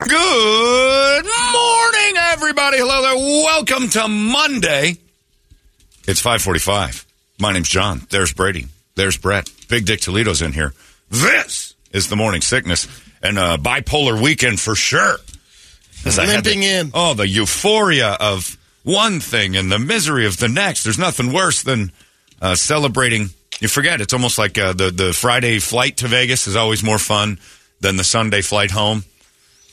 Good morning, everybody. Hello there. Welcome to Monday. It's 545. My name's John. There's Brady. There's Brett. Big Dick Toledo's in here. This is the morning sickness and a bipolar weekend for sure. Limping the- in. Oh, the euphoria of one thing and the misery of the next. There's nothing worse than uh, celebrating. You forget. It's almost like uh, the, the Friday flight to Vegas is always more fun than the Sunday flight home.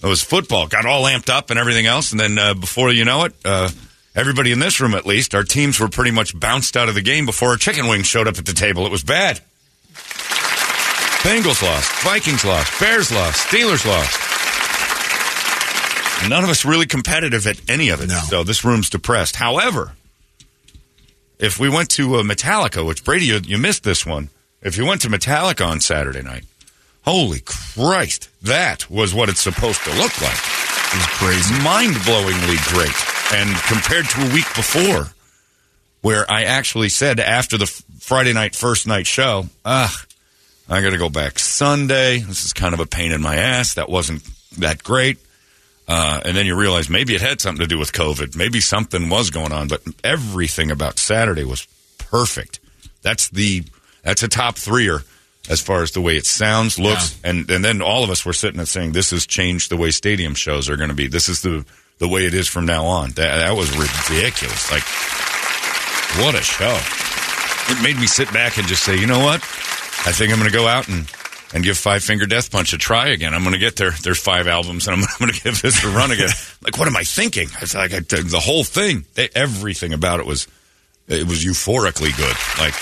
It was football, got all amped up and everything else, and then uh, before you know it, uh, everybody in this room, at least, our teams were pretty much bounced out of the game before our chicken wings showed up at the table. It was bad. Bengals lost, Vikings lost, Bears lost, Steelers lost. None of us really competitive at any of it, so this room's depressed. However, if we went to uh, Metallica, which Brady, you, you missed this one. If you went to Metallica on Saturday night, holy Christ, that was what it's supposed to look like. It was crazy, mind-blowingly great, and compared to a week before, where I actually said after the Friday night first night show, ah, I got to go back Sunday. This is kind of a pain in my ass. That wasn't that great. Uh, and then you realize maybe it had something to do with COVID. Maybe something was going on, but everything about Saturday was perfect. That's the that's a top threer as far as the way it sounds, looks, and and then all of us were sitting and saying this has changed the way stadium shows are going to be. This is the the way it is from now on. That that was ridiculous. Like what a show! It made me sit back and just say, you know what? I think I'm going to go out and and give Five Finger Death Punch a try again. I'm going to get their their five albums and I'm, going to give this a run again. like, what am I thinking? It's like I, the whole thing, they, everything about it was it was euphorically good, like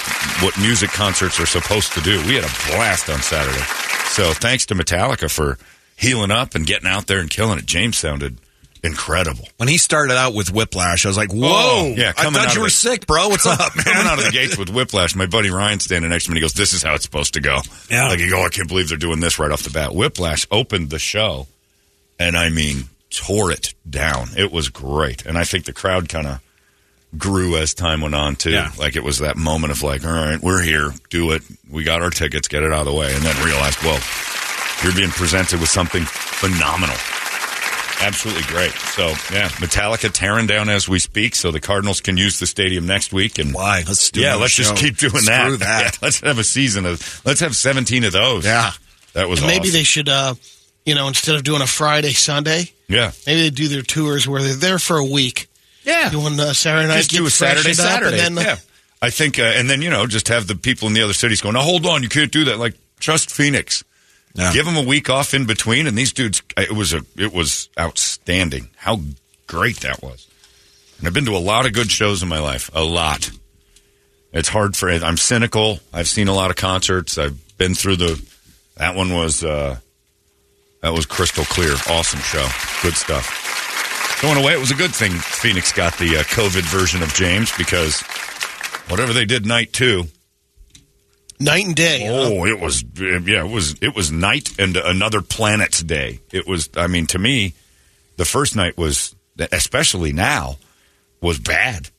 what music concerts are supposed to do. We had a blast on Saturday. So thanks to Metallica for healing up and getting out there and killing it. James sounded incredible. When he started out with Whiplash, I was like, "Whoa! Oh, yeah, I thought you were the- sick, bro. What's up, man?" Coming out of the gates with Whiplash, my buddy Ryan standing next to me, he goes, "This is how it's supposed to go." Yeah. like you go, "I can't believe they're doing this right off the bat." Whiplash opened the show, and I mean, tore it down. It was great, and I think the crowd kind of grew as time went on too. Yeah. Like it was that moment of like, "All right, we're here, do it. We got our tickets, get it out of the way," and then realized, well, you're being presented with something phenomenal. Absolutely great. So yeah, Metallica tearing down as we speak, so the Cardinals can use the stadium next week. And Why? Let's do yeah, let's just keep doing that. That. Yeah, let's have a season of. Let's have seventeen of those. Yeah. that was And maybe awesome. they should, uh, you know, instead of doing a Friday, Sunday, yeah. maybe they do their tours where they're there for a week. Yeah. Doing uh, Saturday night, just do a Saturday, Saturday. and then, uh, yeah, I think, uh, and then you know, just have the people in the other cities going. Now, hold on, you can't do that. Like, trust Phoenix. Yeah. Give them a week off in between, and these dudes. It was a. It was outstanding. How great that was. And I've been to a lot of good shows in my life. A lot. It's hard for. I'm cynical. I've seen a lot of concerts. I've been through the. That one was. uh That was crystal clear. Awesome show. Good stuff. Going away, it was a good thing Phoenix got the uh, COVID version of James because whatever they did night two, night and day. huh? oh, it was yeah, it was it was night and another planet's day. It was, I mean, to me, the first night was, especially now, was bad.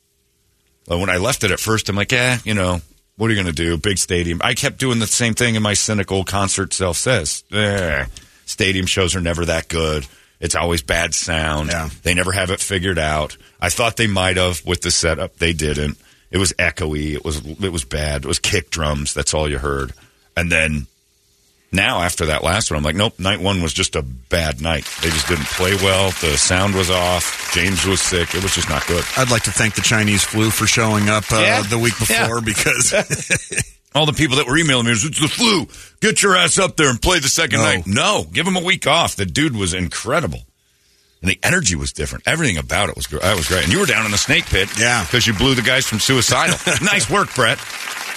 When I left it at first, I'm like, eh, you know, what are you going to do? Big stadium. I kept doing the same thing, and my cynical concert self says, eh, stadium shows are never that good. It's always bad sound. Yeah. They never have it figured out. I thought they might have with the setup. They didn't. It was echoey. It was it was bad. It was kick drums. That's all you heard. And then now after that last one, I'm like, nope. Night one was just a bad night. They just didn't play well. The sound was off. James was sick. It was just not good. I'd like to thank the Chinese flu for showing up uh, Yeah. the week Yeah. before because All the people that were emailing me, was, it's the flu. Get your ass up there and play the second No. night. No, give him a week off. The dude was incredible. And the energy was different. Everything about it was gr- that was great. And you were down in the snake pit, Yeah. because you blew the guys from Suicidal. nice work, Brett.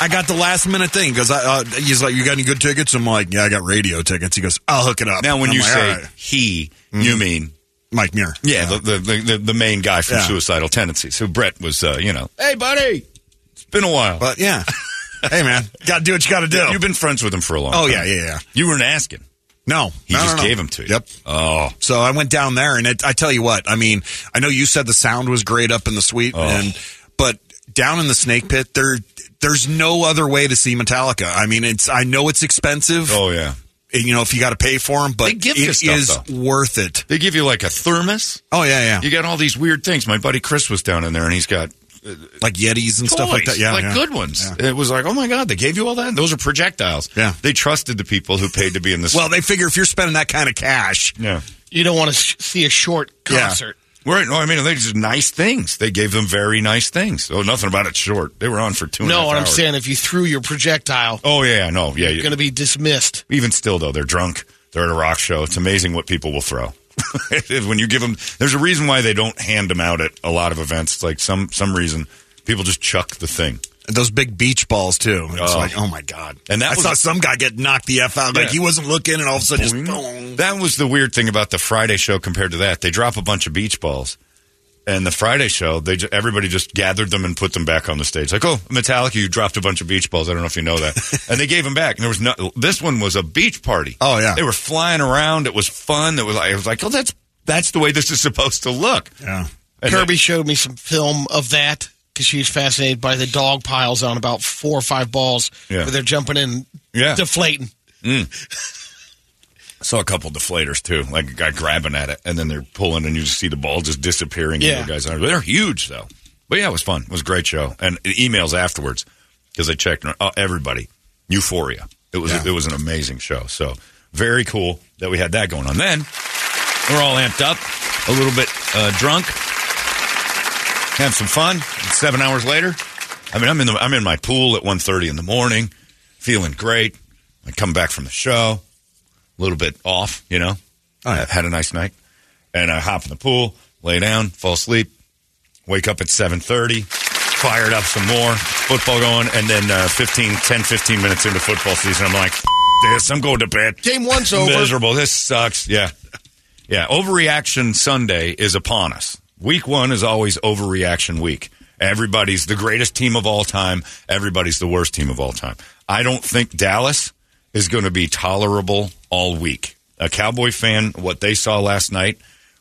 I got the last minute thing because uh, he's like, "You got any good tickets?" I'm like, "Yeah, I got radio tickets." He goes, "I'll hook it up." Now, when you like, say "All right." he, you mean Mike Muir, yeah, The, the, the the main guy from Yeah. Suicidal Tendencies. So Brett was, uh, you know, hey buddy, it's been a while. but yeah, hey man, got to do what you got to do. You've been friends with him for a long time. oh time. yeah, yeah, yeah. You weren't asking. No, He no, just no, no. gave them to you. Yep. Oh, So I went down there, and it, I tell you what, I mean, I know you said the sound was great up in the suite, Oh. and but down in the snake pit, there, there's no other way to see Metallica. I mean, it's I know it's expensive, oh yeah. you know, if you got to pay for them, but it stuff, is though. worth it. They give you like a thermos. Oh yeah, yeah, You got all these weird things. My buddy Chris was down in there, and he's got Uh, like Yetis and stuff like that. Yeah, like yeah. good ones. Yeah. It was like, oh my god, they gave you all that. Those are projectiles. Yeah. they trusted the people who paid to be in this. Well, they figure if you're spending that kind of cash, yeah. You don't want to sh- see a short concert. Yeah. concert. Right. No, I mean, they just nice things. They gave them very nice things. Oh, nothing about it short. They were on for two. and a No, half what I'm hours. saying, if you threw your projectile, Oh yeah, no, yeah. you're yeah. going to be dismissed. Even still, though, they're drunk. They're at a rock show. It's amazing what people will throw. when you give them, there's a reason why they don't hand them out at a lot of events. It's like some some reason people just chuck the thing. and those big beach balls too. It's Oh. like, oh my god! And that I was- saw some guy get knocked the f out. Like he wasn't looking, and all of a sudden, just boom. That was the weird thing about the Friday show compared to that. They drop a bunch of beach balls. And the Friday show, they ju- everybody just gathered them and put them back on the stage. Like, oh, Metallica, you dropped a bunch of beach balls. I don't know if you know that. and they gave them back. And there was no. This one was a beach party. Oh, yeah. they were flying around. It was fun. It was. like- I was like, oh, that's that's the way this is supposed to look. Yeah. And Kirby showed me some film of that because she was fascinated by the dog piles on about four or five balls Yeah. where they're jumping in, Yeah. deflating. Mm. I saw a couple deflators too, like a guy grabbing at it, and then they're pulling, and you just see the ball just disappearing. Yeah. Guys are they're huge though. But yeah, it was fun. It was a great show, and emails afterwards because I checked. Oh, everybody, euphoria. It was Yeah. it was an amazing show. So very cool that we had that going on. Then we're all amped up, a little bit uh, drunk, have some fun. Seven hours later, I mean, I'm in the I'm in my pool at 1.30 in the morning, feeling great. I come back from the show a little bit off, you know. Oh. I had a nice night, and I hop in the pool, lay down, fall asleep, wake up at 7.30, fired up some more, football going, and then uh, 15, 10, 15 minutes into football season, I'm like, this, I'm going to bed. Game one's over. Miserable. This sucks. Yeah. Yeah. Overreaction Sunday is upon us. Week one is always overreaction week. Everybody's the greatest team of all time. Everybody's the worst team of all time. I don't think Dallas is going to be tolerable all week. A Cowboy fan, what they saw last night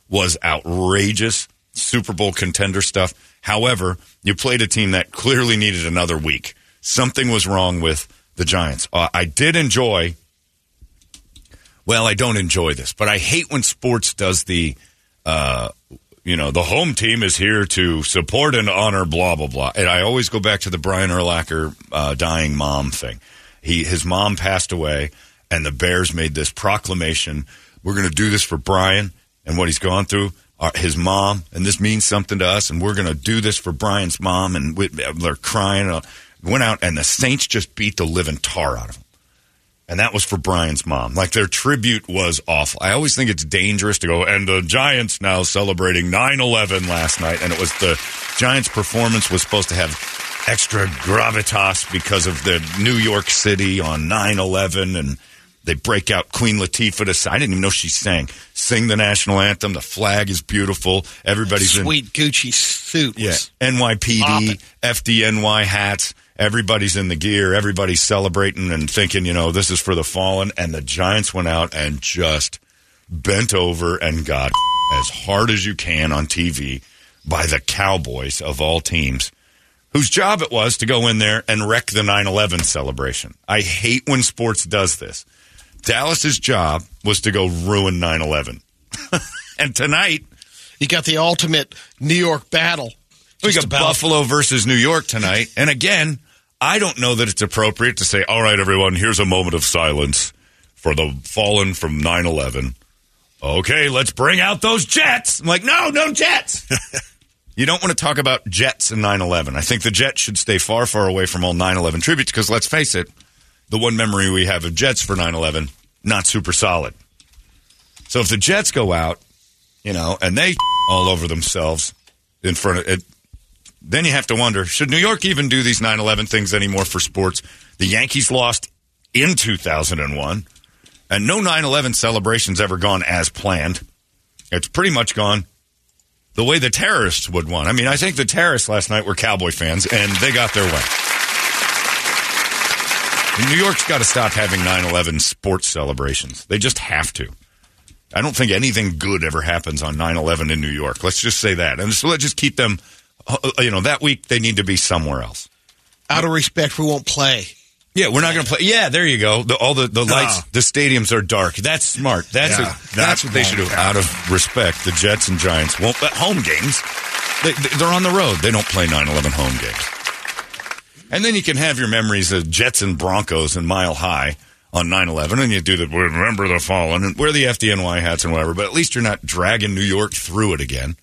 was outrageous Super Bowl contender stuff. However, you played a team that clearly needed another week. Something was wrong with the Giants. Uh, I did enjoy well, I don't enjoy this, but I hate when sports does the, uh, you know, the home team is here to support and honor, blah blah blah. And I always go back to the Brian Urlacher uh, dying mom thing. He his mom passed away, and the Bears made this proclamation: "We're going to do this for Brian and what he's gone through." Our, his mom, and this means something to us, and we're going to do this for Brian's mom. And we, they're crying. Uh, went out, and the Saints just beat the living tar out of them and that was for Brian's mom. Like their tribute was awful. I always think it's dangerous to go, and the Giants now celebrating 9 11 last night. And it was the Giants' performance was supposed to have extra gravitas because of the New York City on 9 11. And they break out Queen Latifah to sing. I didn't even know she sang. Sing the national anthem. The flag is beautiful. Everybody's in. Sweet Gucci suit. Yeah, NYPD, Poppin'. FDNY hats. Everybody's in the gear. Everybody's celebrating and thinking, you know, this is for the fallen. And the Giants went out and just bent over and got as hard as you can on TV by the Cowboys of all teams, whose job it was to go in there and wreck the 9 11 celebration. I hate when sports does this. Dallas's job was to go ruin 9 11. and tonight, You got the ultimate New York battle. We got about. Buffalo versus New York tonight. And again, I don't know that it's appropriate to say, all right, everyone, here's a moment of silence for the fallen from 9 11. Okay, let's bring out those jets. I'm like, no, no jets. you don't want to talk about jets and 9 11. I think the jets should stay far, far away from all 9 11 tributes because let's face it, the one memory we have of jets for 9 11, not super solid. So if the jets go out, you know, and they all over themselves in front of it, then you have to wonder should New York even do these 9 11 things anymore for sports? The Yankees lost in 2001, and no 9 11 celebration's ever gone as planned. It's pretty much gone the way the terrorists would want. I mean, I think the terrorists last night were Cowboy fans, and they got their way. New York's got to stop having 9 11 sports celebrations. They just have to. I don't think anything good ever happens on 9 11 in New York. Let's just say that. And so let's just keep them, uh, you know, that week they need to be somewhere else. Out of respect, we won't play. Yeah, we're not going to play. Yeah, there you go. The, all the, the lights, the stadiums are dark. That's smart. That's Yeah, a, that's that what they should do. Out of respect, the Jets and Giants won't. But home games, they, they're on the road. They don't play 9/11 home games. And then you can have your memories of Jets and Broncos and Mile High on 9/11, and you do the remember the fallen and wear the FDNY hats and whatever. But at least you're not dragging New York through it again.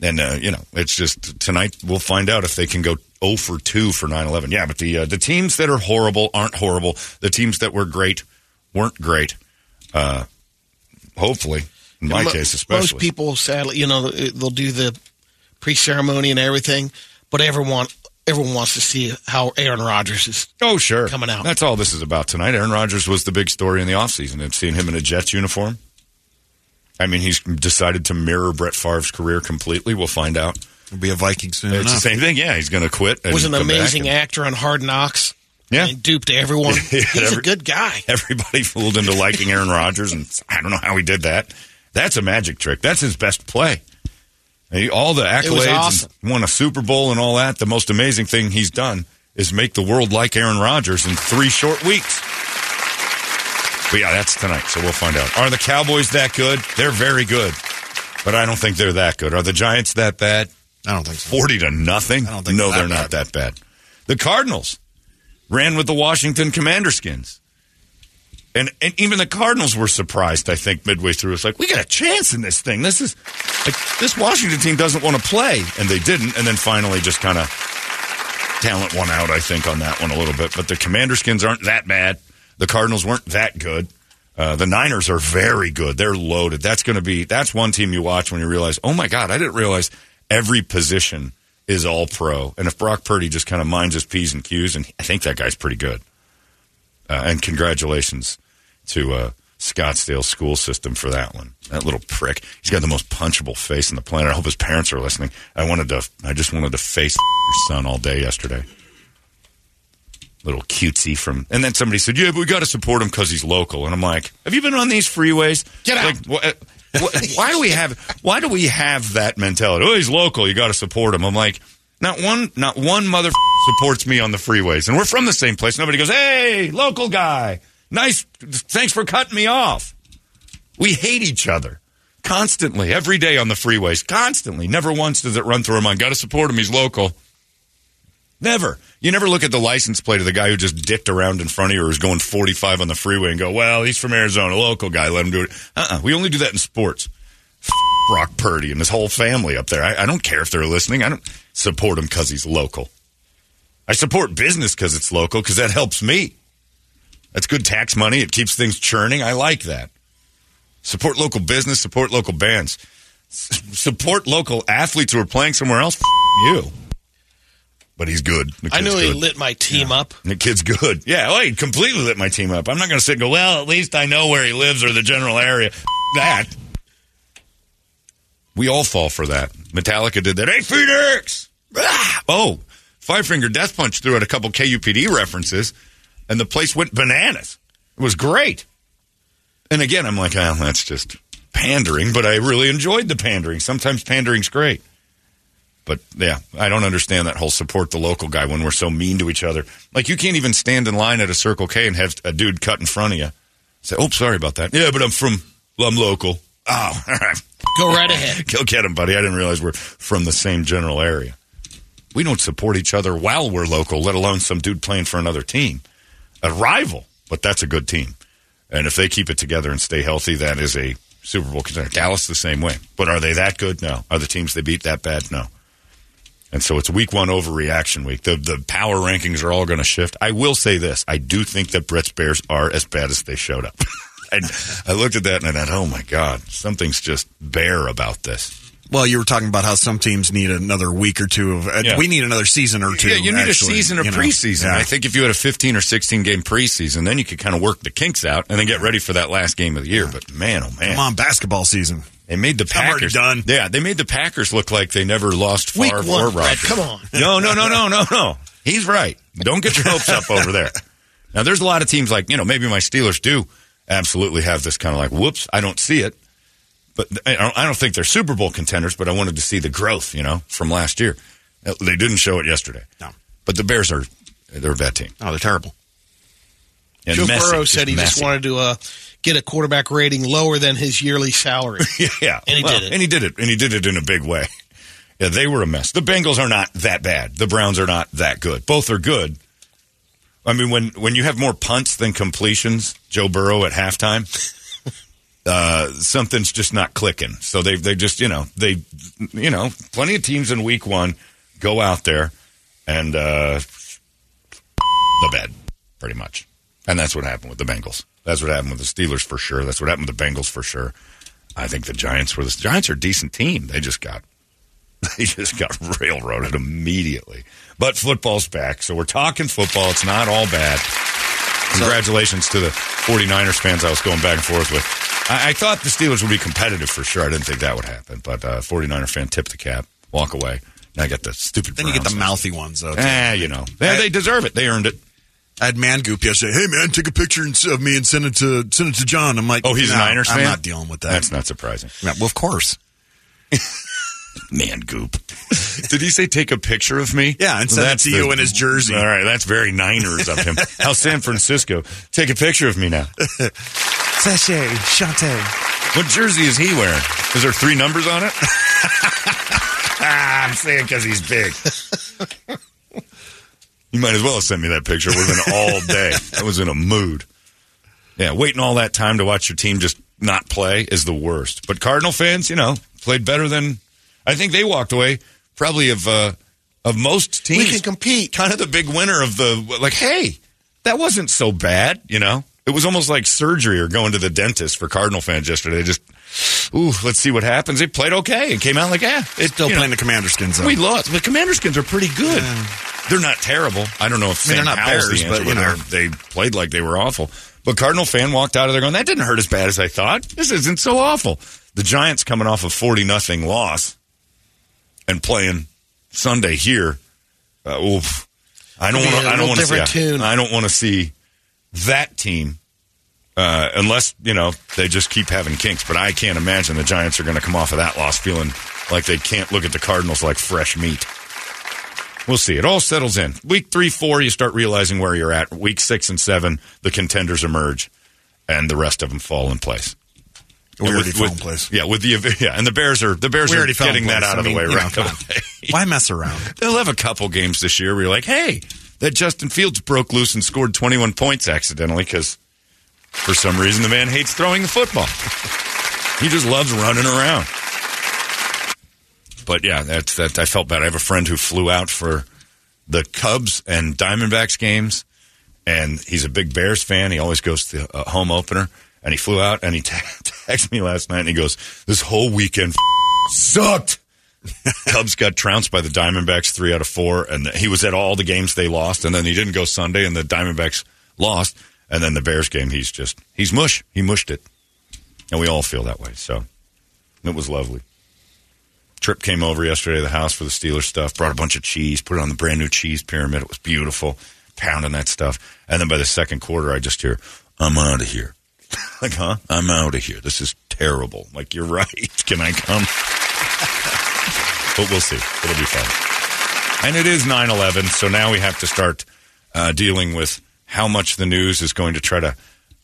And uh, you know, it's just tonight we'll find out if they can go 0 for 2 for 9/11. Yeah, but the uh, the teams that are horrible aren't horrible. The teams that were great weren't great. Uh, hopefully, in my Mo- case, especially. Most people, sadly, you know, they'll do the pre-ceremony and everything, but everyone everyone wants to see how Aaron Rodgers is. Oh, sure. coming out. That's all this is about tonight. Aaron Rodgers was the big story in the offseason. And seeing him in a Jets uniform. I mean, he's decided to mirror Brett Favre's career completely. We'll find out. He'll be a Viking soon It's the same thing. Yeah, he's going to quit. And Was an amazing and- actor on Hard Knocks. Yeah. and duped everyone. Yeah, He's every- a good guy. Everybody fooled into liking Aaron Rodgers, and I don't know how he did that. That's a magic trick. That's his best play. He- all the accolades, awesome. and won a Super Bowl, and all that. The most amazing thing he's done is make the world like Aaron Rodgers in three short weeks. But yeah, that's tonight, so we'll find out. Are the Cowboys that good? They're very good, but I don't think they're that good. Are the Giants that bad? I don't think so. Forty to nothing. I don't think no, they're they're not that bad. The Cardinals ran with the Washington Commander skins. And, and even the Cardinals were surprised, I think, midway through. It's like, we got a chance in this thing. This is like this Washington team doesn't want to play. And they didn't. And then finally just kind of talent won out, I think, on that one a little bit. But the Commander skins aren't that bad. The Cardinals weren't that good. Uh, the Niners are very good. They're loaded. That's going to be that's one team you watch when you realize, oh my God, I didn't realize every position is all pro. And if Brock Purdy just kind of minds his P's and Q's, and I think that guy's pretty good. Uh, and congratulations to uh, Scottsdale school system for that one. That little prick. He's got the most punchable face on the planet. I hope his parents are listening. I wanted to. I just wanted to face your son all day yesterday. Little cutesy from. And then somebody said, "Yeah, but we got to support him because he's local." And I'm like, "Have you been on these freeways? Get out. Like, wh- why do we have? Why do we have that mentality? Oh, he's local. You got to support him. I'm like, not one, not one mother supports me on the freeways, and we're from the same place. Nobody goes, "Hey, local guy, nice. Thanks for cutting me off." We hate each other constantly, every day on the freeways, constantly. Never once does it run through our mind. Got to support him. He's local. Never. You never look at the license plate of the guy who just dicked around in front of you or is going 45 on the freeway and go, well, he's from Arizona, local guy, let him do it. Uh-uh. We only do that in sports. F- Brock Purdy and his whole family up there. I, I don't care if they're listening. I don't support him because he's local. I support business because it's local because that helps me. That's good tax money. It keeps things churning. I like that. Support local business, support local bands. S- support local athletes who are playing somewhere else. F- you. But he's good. I knew he good. lit my team up. The kid's good. Yeah, well, he completely lit my team up. I'm not going to sit and go, well, at least I know where he lives or the general area. that. We all fall for that. Metallica did that. Hey, Phoenix! Ah! Oh, Five Finger Death Punch threw out a couple KUPD references, and the place went bananas. It was great. And again, I'm like, oh, that's just pandering, but I really enjoyed the pandering. Sometimes pandering's great. But yeah, I don't understand that whole support the local guy when we're so mean to each other. Like you can't even stand in line at a Circle K and have a dude cut in front of you. Say, "Oh, sorry about that." Yeah, but I'm from, well, I'm local. Oh, all right. Go right ahead. Go get him, buddy. I didn't realize we're from the same general area. We don't support each other while we're local, let alone some dude playing for another team. A rival, but that's a good team. And if they keep it together and stay healthy, that is a Super Bowl contender. Dallas the same way. But are they that good? No. Are the teams they beat that bad? No. And so it's week one overreaction week. The the power rankings are all going to shift. I will say this: I do think that Brett's Bears are as bad as they showed up. and I looked at that and I thought, oh my god, something's just bare about this. Well, you were talking about how some teams need another week or two of. Uh, Yeah. We need another season or two. Yeah, you need actually, a season or you know. preseason. Yeah. I think if you had a 15 or 16 game preseason, then you could kind of work the kinks out and then get ready for that last game of the year. But man, oh man, Come on, basketball season. They made the I'm already Packers done. Yeah, they made the Packers look like they never lost Week one, or Brett, Rodgers. come on. No, no, no, no, no, no. He's right. Don't get your hopes up over there. Now, there's a lot of teams like, you know, maybe my Steelers do absolutely have this kind of like, whoops, I don't see it. But I don't, I don't think they're Super Bowl contenders, but I wanted to see the growth, you know, from last year. They didn't show it yesterday. No. But the Bears are, they're a bad team. Oh, they're terrible. And Joe messy, Burrow said he just wanted to uh, get a quarterback rating lower than his yearly salary. Yeah, And he Well, did it. and he did it, and he did it in a big way. Yeah, they were a mess. The Bengals are not that bad. The Browns are not that good. Both are good. I mean, when when you have more punts than completions, Joe Burrow at halftime, uh, something's just not clicking. So they they just you know they you know plenty of teams in Week One go out there and uh, the bed pretty much, and that's what happened with the Bengals. That's what happened with the Steelers for sure. That's what happened with the Bengals for sure. I think the Giants were the Giants are a decent team. They just got they just got railroaded immediately. But football's back, so we're talking football. It's not all bad. Congratulations to the 49ers fans I was going back and forth with. I, I thought the Steelers would be competitive for sure. I didn't think that would happen. But uh, 49er fan tipped the cap, walk away. And I got the stupid Then you get the mouthy ones, though. Ah, you know. They, they deserve it. They earned it. I had Man Goop yesterday. Hey, man, take a picture of me and send it to send it to John. I'm like, Oh, he's no, a Niners I'm fan? not dealing with that. That's not surprising. Yeah, well, of course. Man, goop. Did he say take a picture of me? Yeah, and send it to you in his jersey. All right, that's very Niners of him. How San Francisco? Take a picture of me now. Sachet, chante. What jersey is he wearing? Is there three numbers on it? I'm saying because he's big. You might as well have sent me that picture. It would have been all day. I was in a mood. Yeah, waiting all that time to watch your team just not play is the worst. But Cardinal fans, you know, played better than I think they walked away probably of uh, of most teams. we can compete. kind of the big winner of the like. Hey, that wasn't so bad. You know, it was almost like surgery or going to the dentist for Cardinal fans yesterday. They just, ooh, let's see what happens. They played okay and came out like, yeah, it's Still playing the Commander skins, though. we lost. The Commander skins are pretty good. They're not terrible. I don't know if I mean, they're not Howell's Bears, the answer, but, you know. they're- played like they were awful. But Cardinal fan walked out of there going, that didn't hurt as bad as I thought. This isn't so awful. The Giants coming off a forty nothing loss and playing Sunday here. Uh, oof. I don't want. a I don't want to see. I don't want to see that team uh, unless you know they just keep having kinks. But I can't imagine the Giants are going to come off of that loss feeling like they can't look at the Cardinals like fresh meat. We'll see. It all settles in. Week three, four, you start realizing where you're at. Week six and seven, the contenders emerge, and the rest of them fall in place. We And already with- in with- place. Yeah, with the yeah, and the Bears are the Bears We are already fell in getting that out I of the way know, right come Why mess around? They'll have a couple games this year where you're like, hey, that Justin Fields broke loose and scored 21 points accidentally because for some reason the man hates throwing the football. he just loves running around. But yeah, that's that. I felt bad. I have a friend who flew out for the Cubs and Diamondbacks games, and he's a big Bears fan. He always goes to the uh, home opener, and he flew out and he te- texted me last night and he goes, "This whole weekend sucked." Cubs got trounced by the Diamondbacks three out of four, and he was at all the games they lost, and then he didn't go Sunday, and the Diamondbacks lost, and then the Bears game, he's just he's mush, he mushed it, and we all feel that way. So it was lovely. Trip came over yesterday to the house for the Steelers stuff, brought a bunch of cheese, put it on the brand new cheese pyramid. It was beautiful, pounding that stuff, and then by the second quarter, I just hear, "I'm out of here." like, huh? I'm out of here. This is terrible. Like, you're right. Can I come? but we'll see. It'll be fun. And it is 9 11, so now we have to start uh, dealing with how much the news is going to try to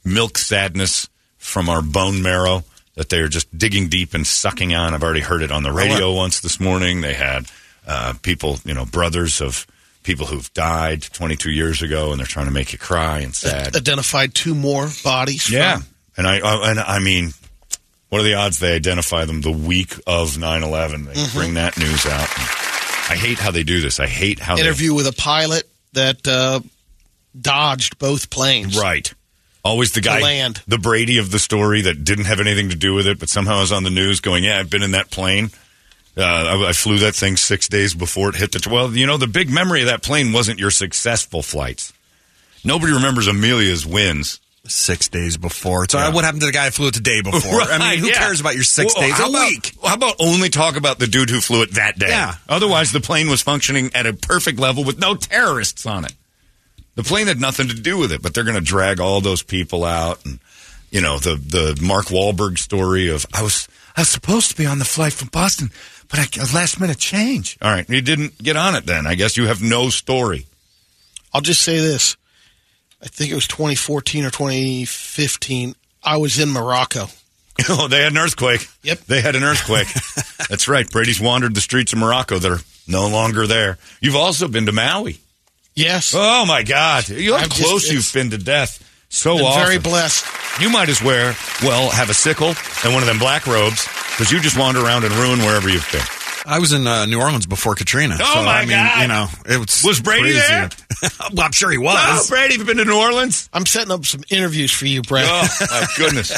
milk sadness from our bone marrow that they're just digging deep and sucking on. I've already heard it on the radio once this morning. They had uh, people, you know, brothers of people who've died 22 years ago, and they're trying to make you cry and sad. Identified two more bodies. Yeah, from- and I uh, and I mean, what are the odds they identify them the week of 9/11? They Mm-hmm. bring that news out. I hate how they do this. I hate how interview with a pilot that uh, dodged both planes. right. Always the guy, land. the Brady of the story that didn't have anything to do with it, but somehow is on the news going, "Yeah, I've been in that plane. Uh, I, I flew that thing six days before it hit the." Well, you know, the big memory of that plane wasn't your successful flights. Nobody remembers Amelia's wins. Six days before. So Yeah. what happened to the guy who flew it the day before? I mean, who yeah. cares about your six Well, days how a about- week? How about only talk about the dude who flew it that day? Yeah. Otherwise, the plane was functioning at a perfect level with no terrorists on it. The plane had nothing to do with it, but they're going to drag all those people out, and you know the the Mark Wahlberg story of I was I was supposed to be on the flight from Boston, but I a last minute change. All right, you didn't get on it then. I guess you have no story. I'll just say this. I think it was 2014 or 2015. I was in Morocco. Oh, they had an earthquake. Yep. They had an earthquake. That's right. Brady's wandered the streets of Morocco that are no longer there. You've also been to Maui. Yes. Oh my God! You know how I've just- close you've been to death. So often. very blessed. You might as well well have a sickle and one of them black robes because you just wander around and ruin wherever you've been. I was in uh, New Orleans before Katrina. Oh, so, my I mean, God. You know, it was Was Brady crazy. there? well, I'm sure he was. Oh, Brady, have you been to New Orleans? I'm setting up some interviews for you, Brad. Oh my goodness!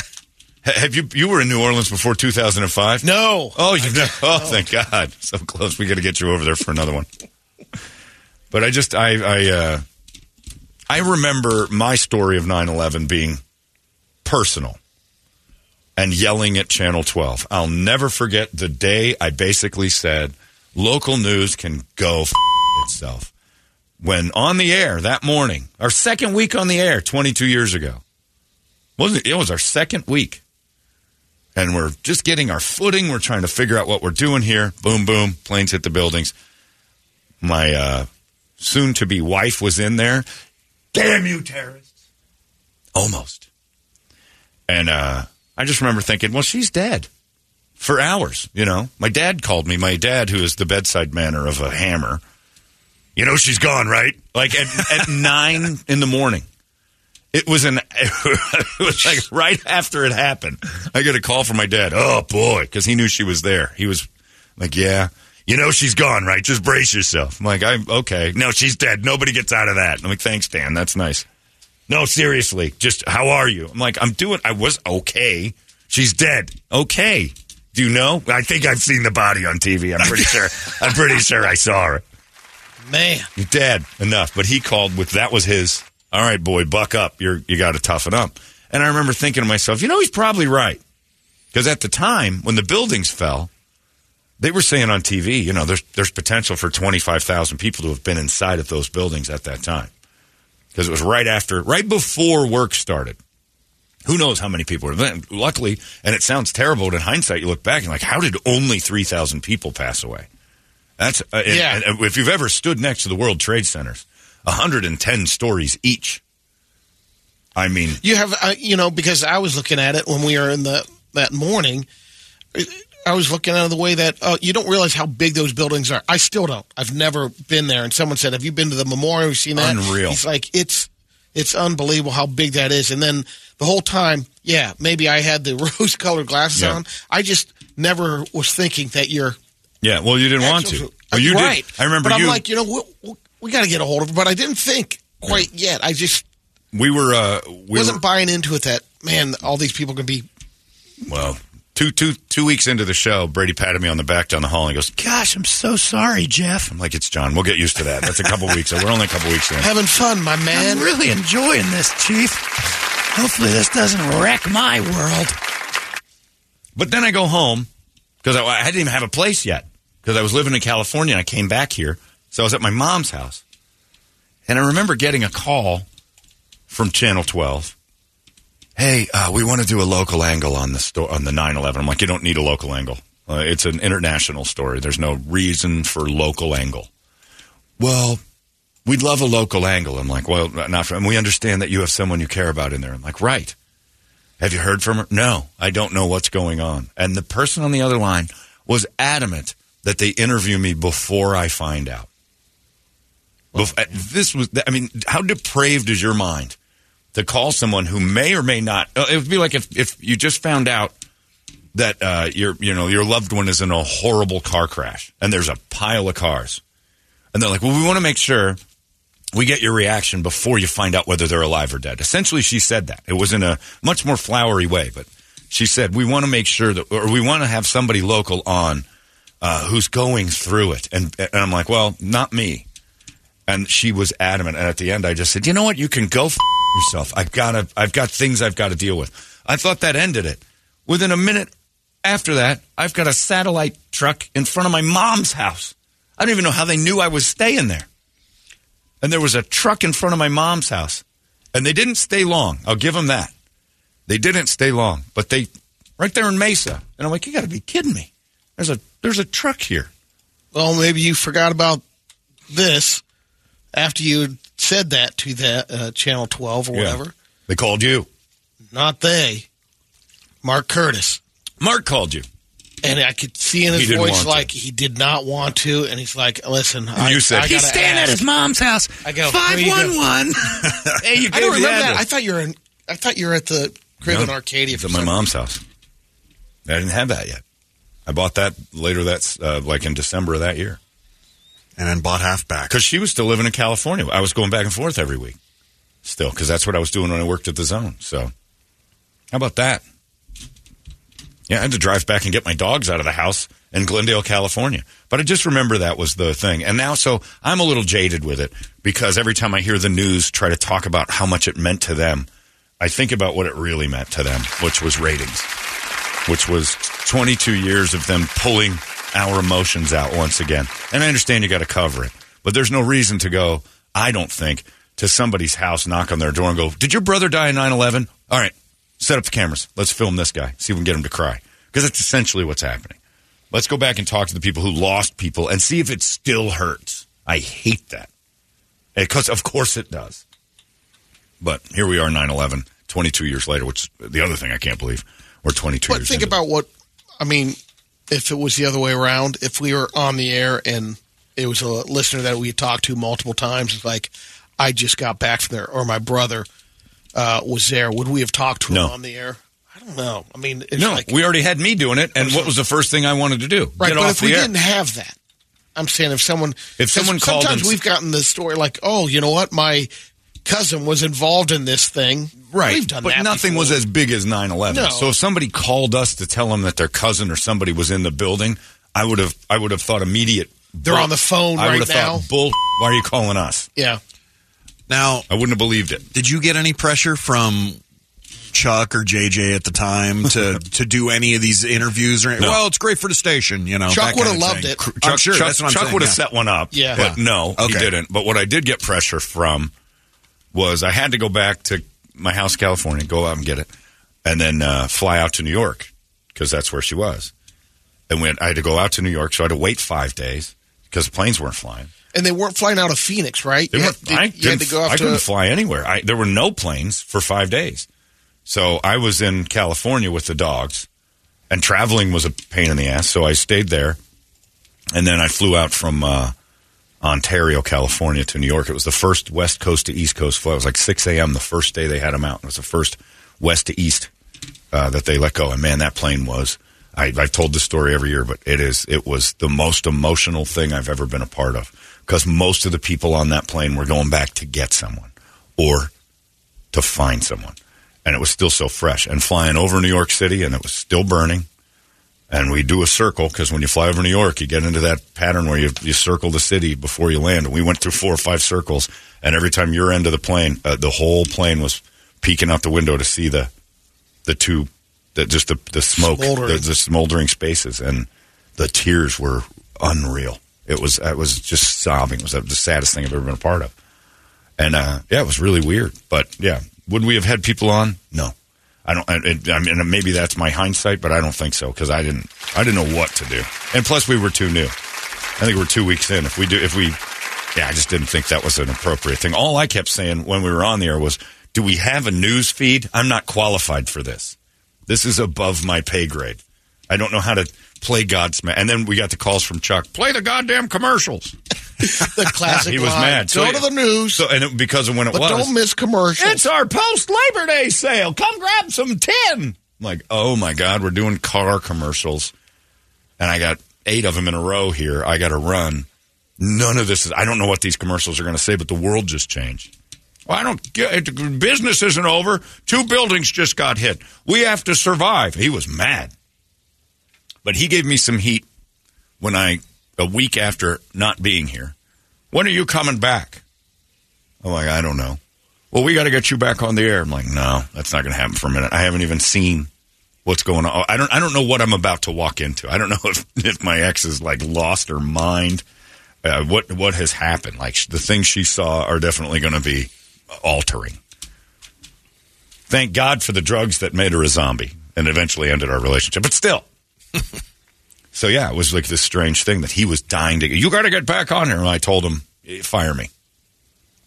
Have you you were in New Orleans before 2005? No. Oh, you know. Oh, thank God! So close. We got to get you over there for another one. But I just I I uh, I remember my story of 9/11 being personal and yelling at Channel 12. I'll never forget the day I basically said local news can go f- itself. When on the air that morning, our second week on the air 22 years ago. Wasn't it? It was our second week and we're just getting our footing. We're trying to figure out what we're doing here. Boom, boom, planes hit the buildings. My uh, soon to be wife was in there. Damn you, terrorists. Almost. And uh, I just remember thinking, well, she's dead for hours, you know. My dad called me, my dad, who is the bedside manner of a hammer. You know, she's gone, right? Like at, at nine in the morning. It was an. It was like right after it happened. I get a call from my dad. Oh boy, because he knew she was there. He was like, "Yeah, you know she's gone, right? Just brace yourself." I'm like, "I'm okay. No, she's dead. Nobody gets out of that." I'm like, "Thanks, Dan. That's nice." No, seriously, just how are you? I'm like, "I'm doing. I was okay. She's dead. Okay. Do you know? I think I've seen the body on TV. I'm pretty sure. I'm pretty sure I saw her. Man. You're dead enough. But he called with that was his. All right, boy, buck up. You're you got to toughen up. And I remember thinking to myself, you know, he's probably right because at the time when the buildings fell, they were saying on TV, you know, there's there's potential for twenty five thousand people to have been inside of those buildings at that time because it was right after, right before work started. Who knows how many people were then? Luckily, and it sounds terrible, but in hindsight, you look back and like, how did only three thousand people pass away? That's uh, and- Yeah. and if you've ever stood next to the World Trade Centers, 110 stories each. I mean, You have, uh, you know, because I was looking at it when we were in the that morning. I was looking at the way that uh, you don't realize how big those buildings are. I still don't. I've never been there. And someone said, "Have you been to the memorial? Have you seen that?" Unreal. It's like it's it's unbelievable how big that is. And then the whole time, yeah, maybe I had the rose-colored glasses Yeah. on. I just never was thinking that you're yeah. Well, you didn't want to. Well, you right. did. I remember but you. I'm like, you know, we, we, we got to get a hold of it. But I didn't think quite yet. I just we were. Uh, we wasn't were, buying into it that man, all these people can be. well. Two, two, two weeks into the show, Brady patted me on the back down the hall and he goes, Gosh, I'm so sorry, Jeff. I'm like, It's John. We'll get used to that. That's a couple weeks. We're only a couple weeks in. Having fun, my man. I'm really enjoying this, Chief. Hopefully, this doesn't wreck my world. But then I go home because I, I didn't even have a place yet because I was living in California and I came back here. So I was at my mom's house. And I remember getting a call from Channel 12. Hey, uh, we want to do a local angle on the sto- on the 9/11. I'm like, you don't need a local angle. Uh, it's an international story. There's no reason for local angle. Well, we'd love a local angle. I'm like, well, not for, and we understand that you have someone you care about in there. I'm like, right. Have you heard from her? No, I don't know what's going on. And the person on the other line was adamant that they interview me before I find out. Bef- uh, this was, I mean, how depraved is your mind to call someone who may or may not? uh, It would be like if, if you just found out that uh, your you know your loved one is in a horrible car crash and there's a pile of cars, and they're like, well, we want to make sure we get your reaction before you find out whether they're alive or dead. Essentially, she said that. It was in a much more flowery way, but she said, we want to make sure that, or we want to have somebody local on uh, who's going through it. And, and I'm like, well, not me. And she was adamant. And at the end, I just said, you know what? You can go f- yourself. I've got to, I've got things I've got to deal with. I thought that ended it. Within a minute after that, I've got a satellite truck in front of my mom's house. I don't even know how they knew I was staying there and there was a truck in front of my mom's house. And they didn't stay long. I'll give them that. They didn't stay long, but they right there in Mesa. And I'm like, you got to be kidding me. There's a there's a truck here. Well, maybe you forgot about this after you said that to that uh, Channel 12 or Yeah. whatever. They called you. Not they. Mark Curtis. Mark called you. And I could see in his didn't voice want to. like he did not want to. And he's like, listen, I, you said, I "He's gotta Staying at his mom's house. I go, where you go? 511. Hey, you I don't remember that. I thought you were in, I thought you were at the crib in Arcadia. It's at my mom's house. I didn't have that yet. I bought that later. That's uh, like in December of that year and then bought half back. because she was still living in California. I was going back and forth every week, still because that's what I was doing when I worked at the Zone. So, how about that? Yeah, I had to drive back and get my dogs out of the house in Glendale, California. But I just remember that was the thing. And now, so I'm a little jaded with it because every time I hear the news try to talk about how much it meant to them, I think about what it really meant to them, which was ratings, which was 22 years of them pulling our emotions out once again. And I understand you got to cover it, but there's no reason to go, I don't think, to somebody's house, knock on their door and go, Did your brother die in 9 11? All right, set up the cameras. Let's film this guy. See if we can get him to cry. Because that's essentially what's happening. Let's go back and talk to the people who lost people and see if it still hurts. I hate that. Because, of course, it does. But here we are, 9 11, 22 years later, which the other thing I can't believe. We're 22 But years think into- about what I mean. If it was the other way around, if we were on the air and it was a listener that we had talked to multiple times, it's like I just got back from there, or my brother uh, was there, would we have talked to him No. on the air? I don't know. I mean, it's No, like we already had me doing it, and what was the first thing I wanted to do? right. Get But if we air. didn't have that, I'm saying if someone If someone called sometimes and- we've gotten the story like, oh, you know what, my cousin was involved in this thing. Right. we've done but that. nothing before. was as big as 9 11. No. So if somebody called us to tell them that their cousin or somebody was in the building, I would have I would have thought immediate. They're bull- on the phone I right would have now. thought, bull, why are you calling us? yeah. Now, I wouldn't have believed it. did you get any pressure from Chuck or JJ at the time to to do any of these interviews? Or well, it's great for the station, you know. Chuck would have loved thing. it. I'm Chuck, sure Chuck, that's what I'm Chuck saying, would have yeah. set one up. Yeah. But Yeah. no, he didn't. But what I did get pressure from was I had to go back to my house, in California, go out and get it, and then uh, fly out to New York because that's where she was. And when I had to go out to New York, so I had to wait five days because the planes weren't flying. And they weren't flying out of Phoenix, right? They You had, I, you had didn't- to go off I up couldn't to fly anywhere. I, there were no planes for five days. So I was in California with the dogs, and traveling was a pain in the ass. So I stayed there, and then I flew out from uh, Ontario, California, to New York. It was the first West Coast to East Coast flight. It was like six a.m. the first day they had them out. It was the first West to East uh, that they let go. And man, that plane was. I, I've told this story every year, but it is. It was the most emotional thing I've ever been a part of because most of the people on that plane were going back to get someone or to find someone, and it was still so fresh. And flying over New York City, and it was still burning. And we do a circle because when you fly over New York, you get into that pattern where you you circle the city before you land. And we went through four or five circles, and every time your end of the plane, uh, the whole plane was peeking out the window to see the the two, the, just the the smoke, Smoldering. the, the smoldering spaces, and the tears were unreal. It was I was just sobbing. It was the saddest thing I've ever been a part of. And uh, yeah, it was really weird. But yeah, would we have had people on? No, I don't. I, mean, maybe that's my hindsight, but I don't think so because I didn't. I didn't know what to do. And plus, we were too new. I think we're two weeks in. If we do, if we, yeah, I just didn't think that was an appropriate thing. All I kept saying when we were on the air was, Do we have a news feed? I'm not qualified for this. This is above my pay grade. I don't know how to play Godsmack. And then we got the calls from Chuck. Play the goddamn commercials. The classic. He was line, mad. Go So- to the news, So and it, because of when it but was, don't miss commercials. it's our post Labor Day sale. Come grab some tin. I'm like, oh my god, we're doing car commercials, and I got eight of them in a row here. I got to run. None of this is. I don't know what these commercials are going to say, but the world just changed. Well, I don't get it. Business isn't over. Two buildings just got hit. We have to survive. He was mad, but he gave me some heat when I a week after not being here. When are you coming back? I'm like, I don't know. Well, we got to get you back on the air. I'm like, no, that's not going to happen for a minute. I haven't even seen what's going on. I don't. I don't know what I'm about to walk into. I don't know if, if my ex is like lost her mind. Uh, what what has happened? Like the things she saw are definitely going to be altering. Thank God for the drugs that made her a zombie and eventually ended our relationship. But still. so yeah, it was like this strange thing that he was dying to. Get, You got to get back on here. And I told him, "Eh, fire me.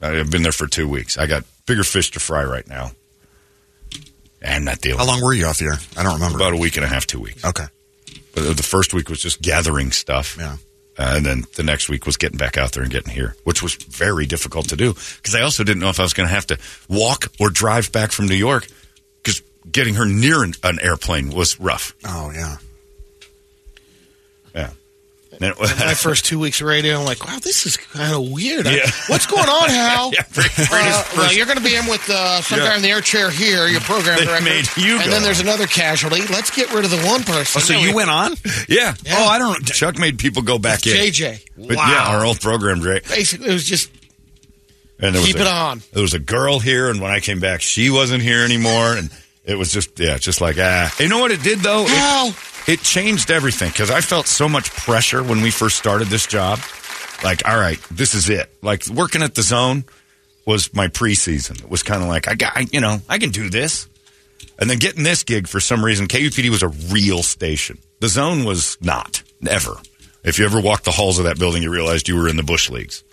I've been there for two weeks. I got bigger fish to fry right now. I'm not dealing. How long were you off the air? I don't remember. About a week and a half, two weeks. Okay. Uh, The first week was just gathering stuff. Yeah. Uh, and then the next week was getting back out there and getting here, which was very difficult to do because I also didn't know if I was going to have to walk or drive back from New York because getting her near an, an airplane was rough. Oh. Yeah. And it- my first two weeks of radio, I'm like, wow, this is kind of weird. Yeah. What's going on, Hal? Yeah, Uh, well, you're going to be in with uh, some Yeah. guy in the air chair here, your program They director. made you and go then there's another casualty. Let's get rid of the one person. Oh, so you we- went on? yeah. Oh, I don't know. Chuck made people go back in. JJ. But wow. yeah, our old program, Dre. Basically, it was just And Keep a- it on. There was a girl here, and when I came back, she wasn't here anymore, and it was just yeah, just like ah. You know what it did though? Hal. It, changed everything because I felt so much pressure when we first started this job. Like, all right, this is it. Like working at the zone was my preseason. It was kind of like I got, I, you know, I can do this. And then getting this gig for some reason, KUPD was a real station. The zone was not ever. If you ever walked the halls of that building, you realized you were in the bush leagues.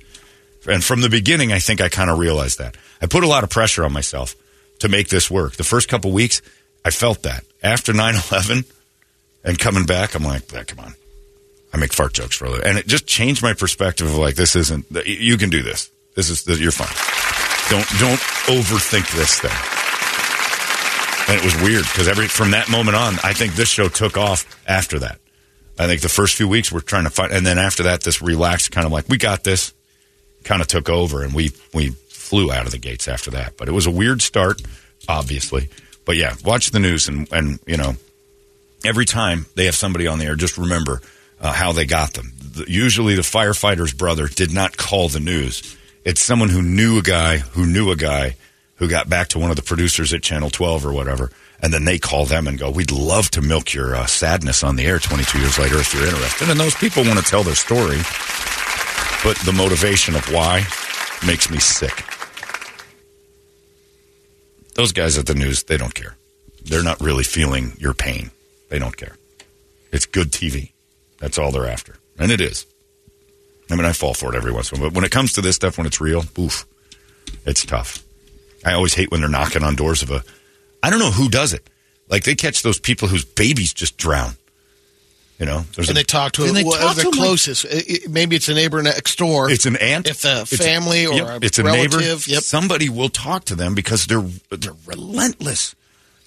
And from the beginning, I think I kind of realized that. I put a lot of pressure on myself to make this work. The first couple weeks, I felt that. After 9 11 and coming back, I'm like, "Ah, come on. I make fart jokes for a living. And it just changed my perspective of like, this isn't, you can do this. This is, you're fine. Don't, don't overthink this thing. And it was weird because every, from that moment on, I think this show took off after that. I think the first few weeks we're trying to fight. And then after that, this relaxed kind of like, we got this kind of took over and we we flew out of the gates after that. But it was a weird start, obviously. But yeah, watch the news and and you know every time they have somebody on the air, just remember uh, how they got them. The, usually, the firefighter's brother did not call the news. It's someone who knew a guy who knew a guy who got back to one of the producers at Channel 12 or whatever, and then they call them and go, "We'd love to milk your uh, sadness on the air 22 years later if you're interested." And those people want to tell their story but the motivation of why makes me sick. Those guys at the news, they don't care. They're not really feeling your pain. They don't care. It's good TV. That's all they're after. And it is. I mean, I fall for it every once in a while. But when it comes to this stuff, when it's real, oof, it's tough. I always hate when they're knocking on doors of a. I don't know who does it. Like they catch those people whose babies just drown. You know, there's and a- they talk to and they well, talk the to 'em like- closest. It- it- maybe it's a neighbor next door. It's an aunt. If a family or yep, a it's a neighbor. Yep. Somebody will talk to them because they're they're relentless.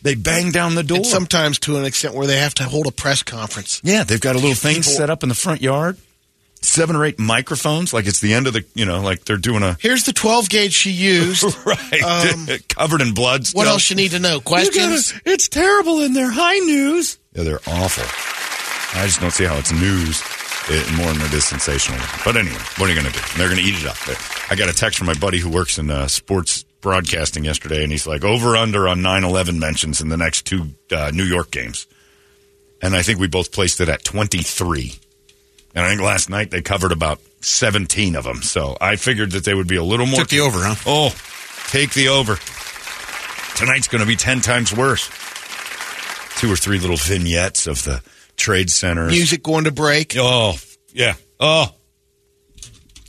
They bang down the door. And sometimes to an extent where they have to hold a press conference. yeah, they've got a little thing People- set up in the front yard. Seven or eight microphones, like it's the end of the, you know, like they're doing a Here's the 12 gauge she used. right Um, covered in blood. what else you need to know? Questions? it's terrible in there. High news. Yeah, they're awful. I just don't see how it's news eh, more than it is sensational. But anyway, what are you going to do? They're going to eat it up. I got a text from my buddy who works in uh, sports broadcasting yesterday, and he's like, over under on 9 11 mentions in the next two uh, New York games. And I think we both placed it at 23. And I think last night they covered about 17 of them. So I figured that they would be a little more. Took the over, huh? Oh, take the over. Tonight's going to be 10 times worse. Two or three little vignettes of the trade center Music going to break. Oh, yeah. Oh.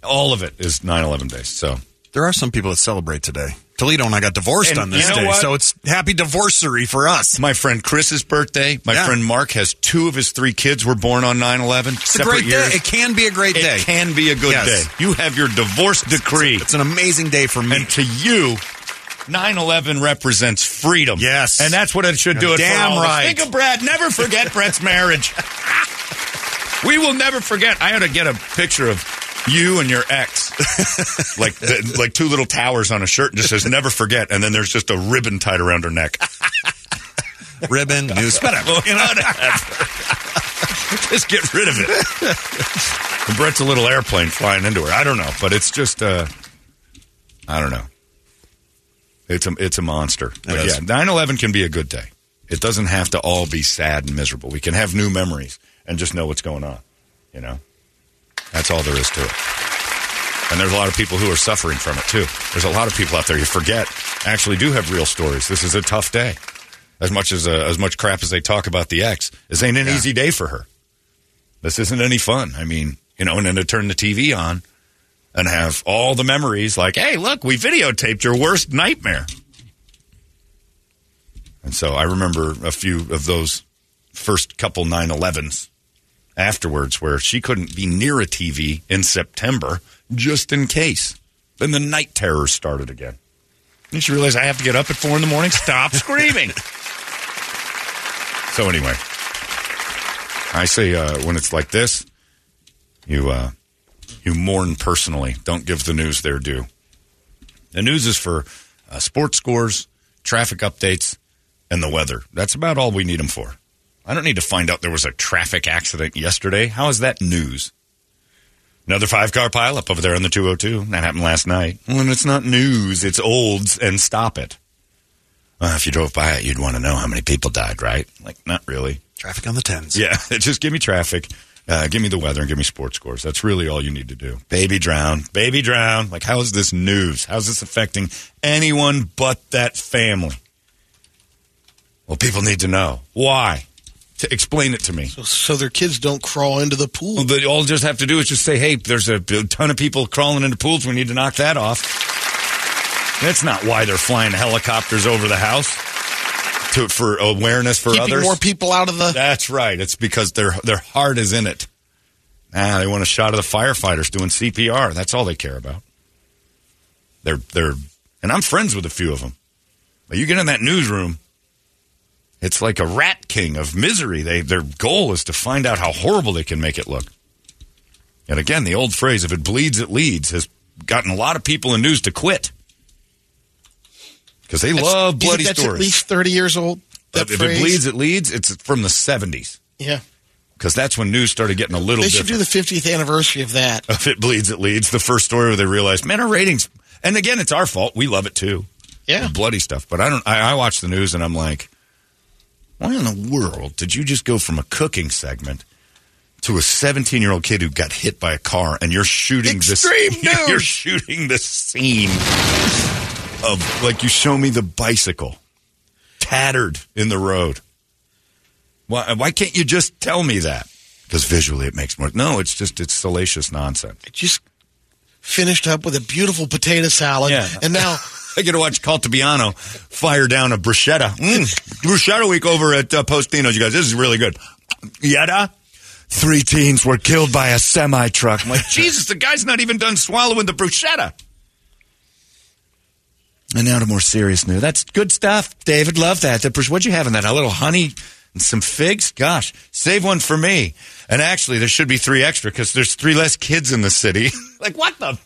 All of it is 9 11 based. So There are some people that celebrate today. Toledo and I got divorced And on this you know day, what? so it's happy divorcery for us. My friend Chris's birthday. My Yeah. friend Mark has two of his three kids were born on 9-11. It's a great day. It can be a great It day. It can be a good Yes. day. You have your divorce decree. It's an amazing day for me. And to you, 9-11 represents freedom. Yes. And that's what it should do You're it damn of right. Think of Brad. Never forget Brett's marriage. we will never forget. I ought to get a picture of you and your ex. like the, like two little towers on a shirt and just says never forget. And then there's just a ribbon tied around her neck. Ribbon, news, whatever. You know, just get rid of it. And Brett's a little airplane flying into her. I don't know, but it's just, uh, I don't know. It's a it's a monster. But yeah, 9/11 can be a good day. It doesn't have to all be sad and miserable. We can have new memories and just know what's going on. You know, that's all there is to it. And there's a lot of people who are suffering from it too. There's a lot of people out there you forget actually do have real stories. This is a tough day. As much as uh, as much crap as they talk about the ex, this ain't an easy day for her. This isn't any fun. I mean, you know, and then to turn the TV on and have all the memories like, hey, look, we videotaped your worst nightmare. And so I remember a few of those first couple 9 11s afterwards where she couldn't be near a TV in September just in case. Then the night terrors started again. And she realized I have to get up at four in the morning. Stop screaming. So anyway, I say uh, when it's like this, you uh, you mourn personally. Don't give the news their due. The news is for uh, sports scores, traffic updates, and the weather. That's about all we need them for. I don't need to find out there was a traffic accident yesterday. How is that news? Another five car pileup over there on the 202. That happened last night. Well, and it's not news, it's olds, and stop it. Uh, if you drove by it, you'd want to know how many people died, right? Like, not really. Traffic on the tens. Yeah, just give me traffic, uh, give me the weather, and give me sports scores. That's really all you need to do. Baby drown, baby drown. Like, how is this news? How's this affecting anyone but that family? Well, people need to know why. To explain it to me. So their kids don't crawl into the pool. Well, they all just have to do is just say, "Hey, there's a, a ton of people crawling into pools. We need to knock that off." That's not why they're flying helicopters over the house to for awareness for Keeping others. more people out of the. That's right. It's because their their heart is in it. Ah, they want a shot of the firefighters doing CPR. That's all they care about. They're they're and I'm friends with a few of them. But you get in that newsroom, it's like a rat king of misery. They their goal is to find out how horrible they can make it look. And again, the old phrase "if it bleeds, it leads" has gotten a lot of people in news to quit because they love you think bloody that's stories. at least 30 years old. That if phrase? it bleeds, it leads. It's from the '70s Yeah. because that's when news started getting a little bit. They should different. do the 50th anniversary of that. if it bleeds, it leads. The first story where they realized, man, our ratings. And again, it's our fault. We love it too. Yeah. The bloody stuff. But I don't. I, I watch the news and I'm like, why in the world did you just go from a cooking segment to a 17 year old kid who got hit by a car and you're shooting Extreme this? news. You're shooting the scene of like you show me the bicycle tattered in the road. Why? Why can't you just tell me that? Because visually it makes more. No, it's just it's salacious nonsense. It just finished up with a beautiful potato salad. Yeah. And now I get to watch Caltabiano fire down a bruschetta. Mm. bruschetta week over at uh, Postino's. You guys, this is really good. Yetta, three teens were killed by a semi truck. I'm like, Jesus, the guy's not even done swallowing the bruschetta. And now to more serious news. That's good stuff, David. Love that. The What'd you have in that? A little honey and some figs? Gosh, save one for me. And actually, there should be three extra because there's three less kids in the city. like, what the?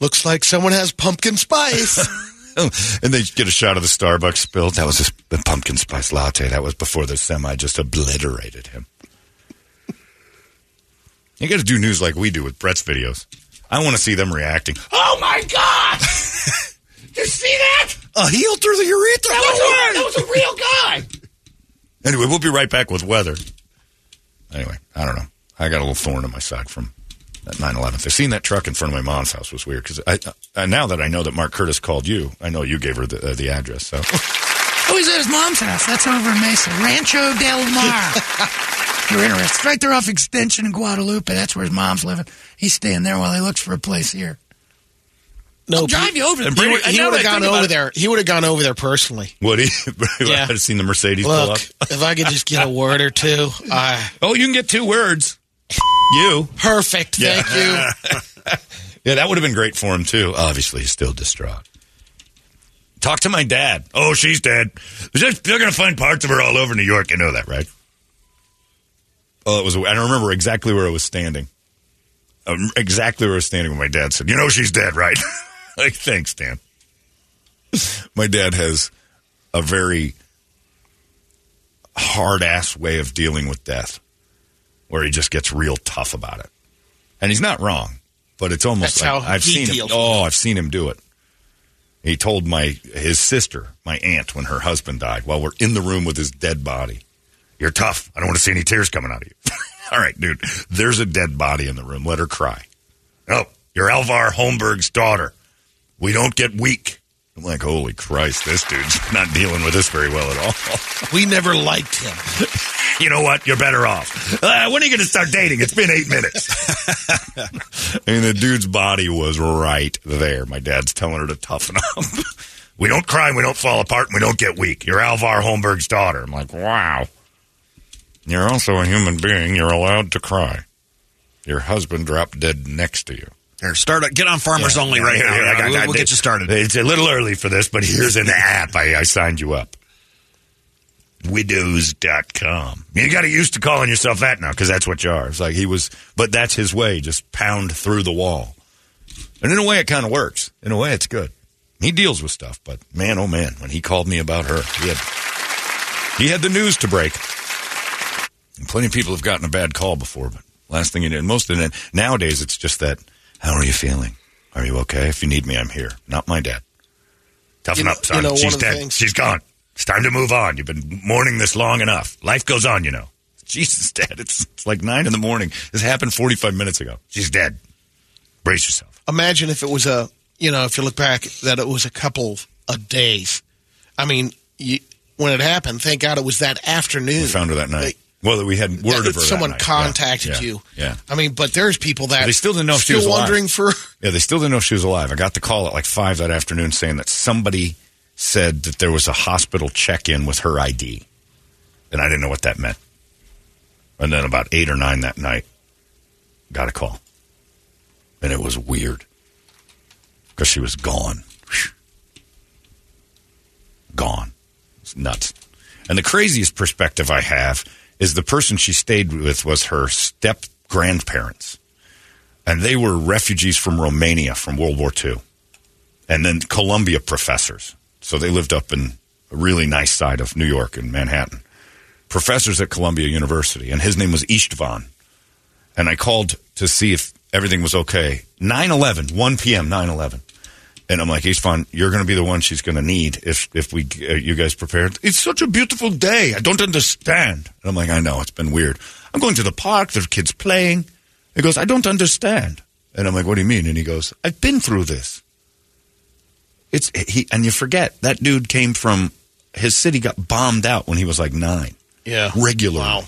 Looks like someone has pumpkin spice. And they get a shot of the Starbucks spill. That was a, the pumpkin spice latte. That was before the semi just obliterated him. You got to do news like we do with Brett's videos. I want to see them reacting. Oh my god! you see that? A heel through the urethra. That was, a, that was a real guy. Anyway, we'll be right back with weather. Anyway, I don't know. I got a little thorn in my side from that 9/11. Seeing that truck in front of my mom's house was weird because I, I now that I know that Mark Curtis called you, I know you gave her the, uh, the address. So Oh, he's at his mom's house. That's over in Mesa. Rancho Del Mar. You're interested. Right there off Extension in Guadalupe. That's where his mom's living. He's staying there while he looks for a place here. No, I'll drive you over there. He would it- now have gone over it- there. He would have gone over there personally. Would he? Yeah. I've seen the Mercedes pull up. Look, if I could just get a word or two, uh, Oh, you can get two words. You. perfect. Yeah. Thank you. Yeah, that would have been great for him too. Obviously, he's still distraught. Talk to my dad. Oh, she's dead. They're going to find parts of her all over New York. You know that, right? Oh, it was. I don't remember exactly where I was standing. Um, exactly where I was standing when my dad said, "You know she's dead, right?" like, thanks, Dan. my dad has a very hard ass way of dealing with death, where he just gets real tough about it, and he's not wrong. But it's almost That's like I've he seen him. Oh, I've seen him do it. He told my his sister, my aunt, when her husband died, while we're in the room with his dead body, "You're tough. I don't want to see any tears coming out of you." All right, dude. There's a dead body in the room. Let her cry. Oh, you're Alvar Holmberg's daughter. We don't get weak. I'm like, holy Christ, this dude's not dealing with this very well at all. We never liked him. you know what? You're better off. Uh, when are you going to start dating? It's been eight minutes. Mean, the dude's body was right there. My dad's telling her to toughen up. we don't cry, we don't fall apart, and we don't get weak. You're Alvar Holmberg's daughter. I'm like, wow. You're also a human being. You're allowed to cry. Your husband dropped dead next to you. Here, start. Get on Farmers Only right Here, now. here, I got- we'll, got we'll get you started. It's a little early for this, but here's an app. I, I signed you up. Widows.com. You got to used to calling yourself that now because that's what you are. It's like he was, but that's his way, just pound through the wall. And in a way, it kind of works. In a way, it's good. He deals with stuff, but man, oh man, when he called me about her, he had, he had the news to break. And plenty of people have gotten a bad call before, but last thing you did, most of it, nowadays it's just that, how are you feeling? Are you okay? If you need me, I'm here. Not my dad. Toughen You up, son. you know, She's dead. things- She's gone. It's time to move on. You've been mourning this long enough. Life goes on, you know. Jesus, Dad. It's, it's like nine in the morning. This happened 45 minutes ago. She's dead. Brace yourself. Imagine if it was a, you know, if you look back, that it was a couple of days. I mean, you, when it happened, thank God it was that afternoon. We found her that night. Well, we had word that of her. that someone. Contacted Yeah. you. Yeah. I mean, but there's people that They still didn't know if she was alive. wondering for. Yeah, they still didn't know if she was alive. I got the call at like five that afternoon saying that somebody said that there was a hospital check in with her ID. And I didn't know what that meant. And then about eight or nine that night, got a call. And it was weird because she was gone. Gone. It's nuts. And the craziest perspective I have is the person she stayed with was her step grandparents and they were refugees from Romania from World War II, and then Columbia professors. So they lived up in a really nice side of New York in Manhattan. Professors at Columbia University, and his name was Istvan. And I called to see if everything was okay. 9 11, 1 p.m., 9 11. And I'm like, Istvan, you're going to be the one she's going to need if if we uh, you guys prepared. It's such a beautiful day. I don't understand. And I'm like, I know it's been weird. I'm going to the park. There are kids playing. He goes, I don't understand. And I'm like, what do you mean? And he goes, I've been through this. It's he, and you forget that dude came from his city got bombed out when he was like nine, Yeah. regularly, Wow.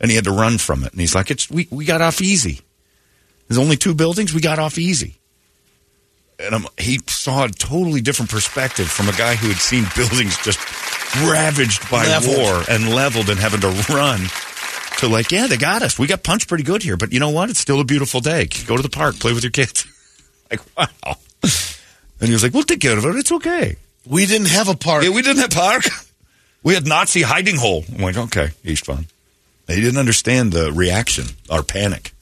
and he had to run from it. And he's like, it's we we got off easy. There's only two buildings. We got off easy. And I'm, he saw a totally different perspective from a guy who had seen buildings just ravaged by Leveled. war and leveled and having to run to like, yeah, they got us. We got punched pretty good here, but you know what? It's still a beautiful day. Go to the park, play with your kids. like, wow. And he was like, we'll take care of it. It's okay. We didn't have a park. Yeah, we didn't have park. We had Nazi hiding hole. I'm like, okay, he's fine. He didn't understand the reaction, our panic.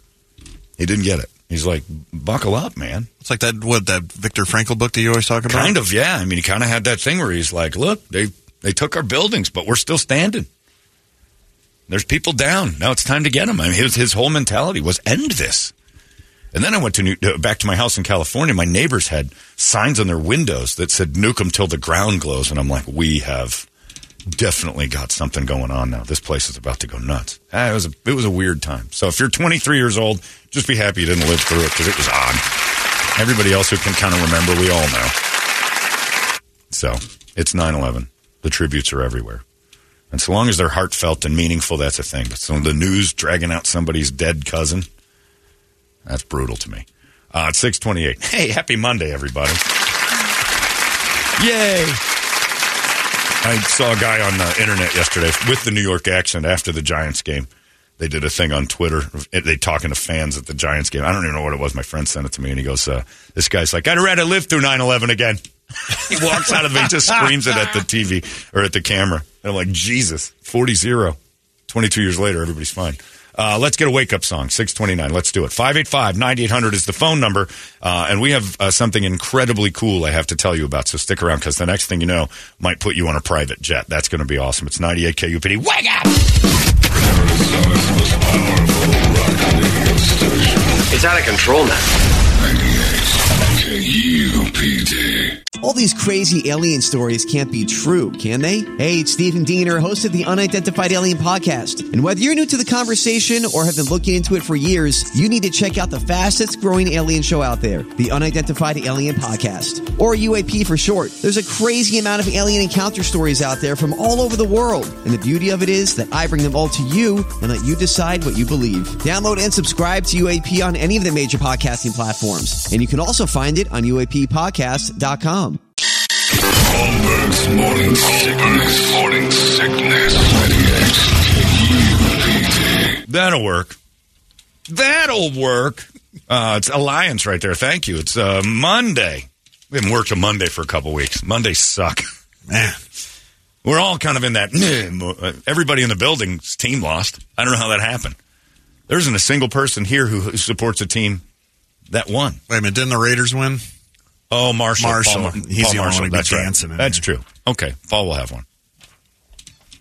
He didn't get it. He's like, buckle up, man. It's like that what that Viktor Frankl book that you always talk about. Kind of, yeah. I mean, he kind of had that thing where he's like, look, they they took our buildings, but we're still standing. There's people down. Now it's time to get them. I mean, his, his whole mentality was end this. And then I went to New, uh, back to my house in California. My neighbors had signs on their windows that said "Nuke 'em till the ground glows," and I'm like, "We have definitely got something going on now. This place is about to go nuts." Ah, it was a, it was a weird time. So if you're 23 years old, just be happy you didn't live through it because it was odd. Everybody else who can kind of remember, we all know. So it's 9/11. The tributes are everywhere. And so long as they're heartfelt and meaningful, that's a thing. But so the news dragging out somebody's dead cousin, that's brutal to me. Uh, it's 628. Hey, happy Monday, everybody. Yay! I saw a guy on the internet yesterday with the New York accent after the Giants game. They did a thing on Twitter. They talking to fans at the Giants game. I don't even know what it was. My friend sent it to me, and he goes, uh, "This guy's like, I'd rather live through 9-11 again." he walks out of it, just screams it at the TV or at the camera. And I'm like, Jesus, 40-0. 22 years later, everybody's fine. Uh, let's get a wake up song, 629. Let's do it. 585 9800 is the phone number. Uh, and we have uh, something incredibly cool I have to tell you about. So stick around because the next thing you know might put you on a private jet. That's going to be awesome. It's 98 KUPD. Wake up! It's out of control now. All these crazy alien stories can't be true, can they? Hey, it's Stephen Diener, host of the Unidentified Alien Podcast. And whether you're new to the conversation or have been looking into it for years, you need to check out the fastest growing alien show out there, the Unidentified Alien Podcast, or UAP for short. There's a crazy amount of alien encounter stories out there from all over the world. And the beauty of it is that I bring them all to you and let you decide what you believe. Download and subscribe to UAP on any of the major podcasting platforms. And you can also find it on UAPpodcast.com. Holmberg's morning sickness. Morning sickness. That'll work. That'll work. Uh, it's Alliance right there. Thank you. It's uh, Monday. We haven't worked a Monday for a couple weeks. Mondays suck. Man. We're all kind of in that. "Meh," mo- Everybody in the building's team lost. I don't know how that happened. There isn't a single person here who who supports a team that won. Wait a minute, didn't the Raiders win? Oh, Marshall. Marshall. Paul He's Paul the only Marshall. one to be That's right. dancing in That's there. true. Okay, Paul will have one.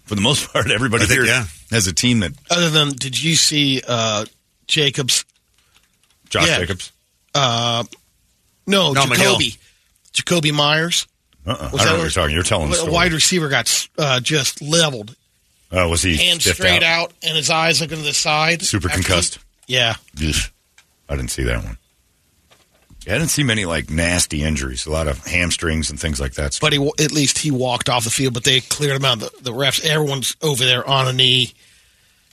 For the most part, everybody think, here yeah. has a team that Other than, did you see uh, Jacobs? Josh Yeah. Jacobs. Uh, no, No, Jakobi. Jakobi Meyers. Uh-uh. I don't know what what- you're talking. You're telling the A story. wide receiver got uh, just leveled, Oh, was he hands straight out. and his eyes looking to the side. Super After he- concussed. yeah. I didn't see that one. Yeah, I didn't see many like nasty injuries. A lot of hamstrings and things like that. But he at least he walked off the field, but they cleared him out. The, the refs, everyone's over there on a knee.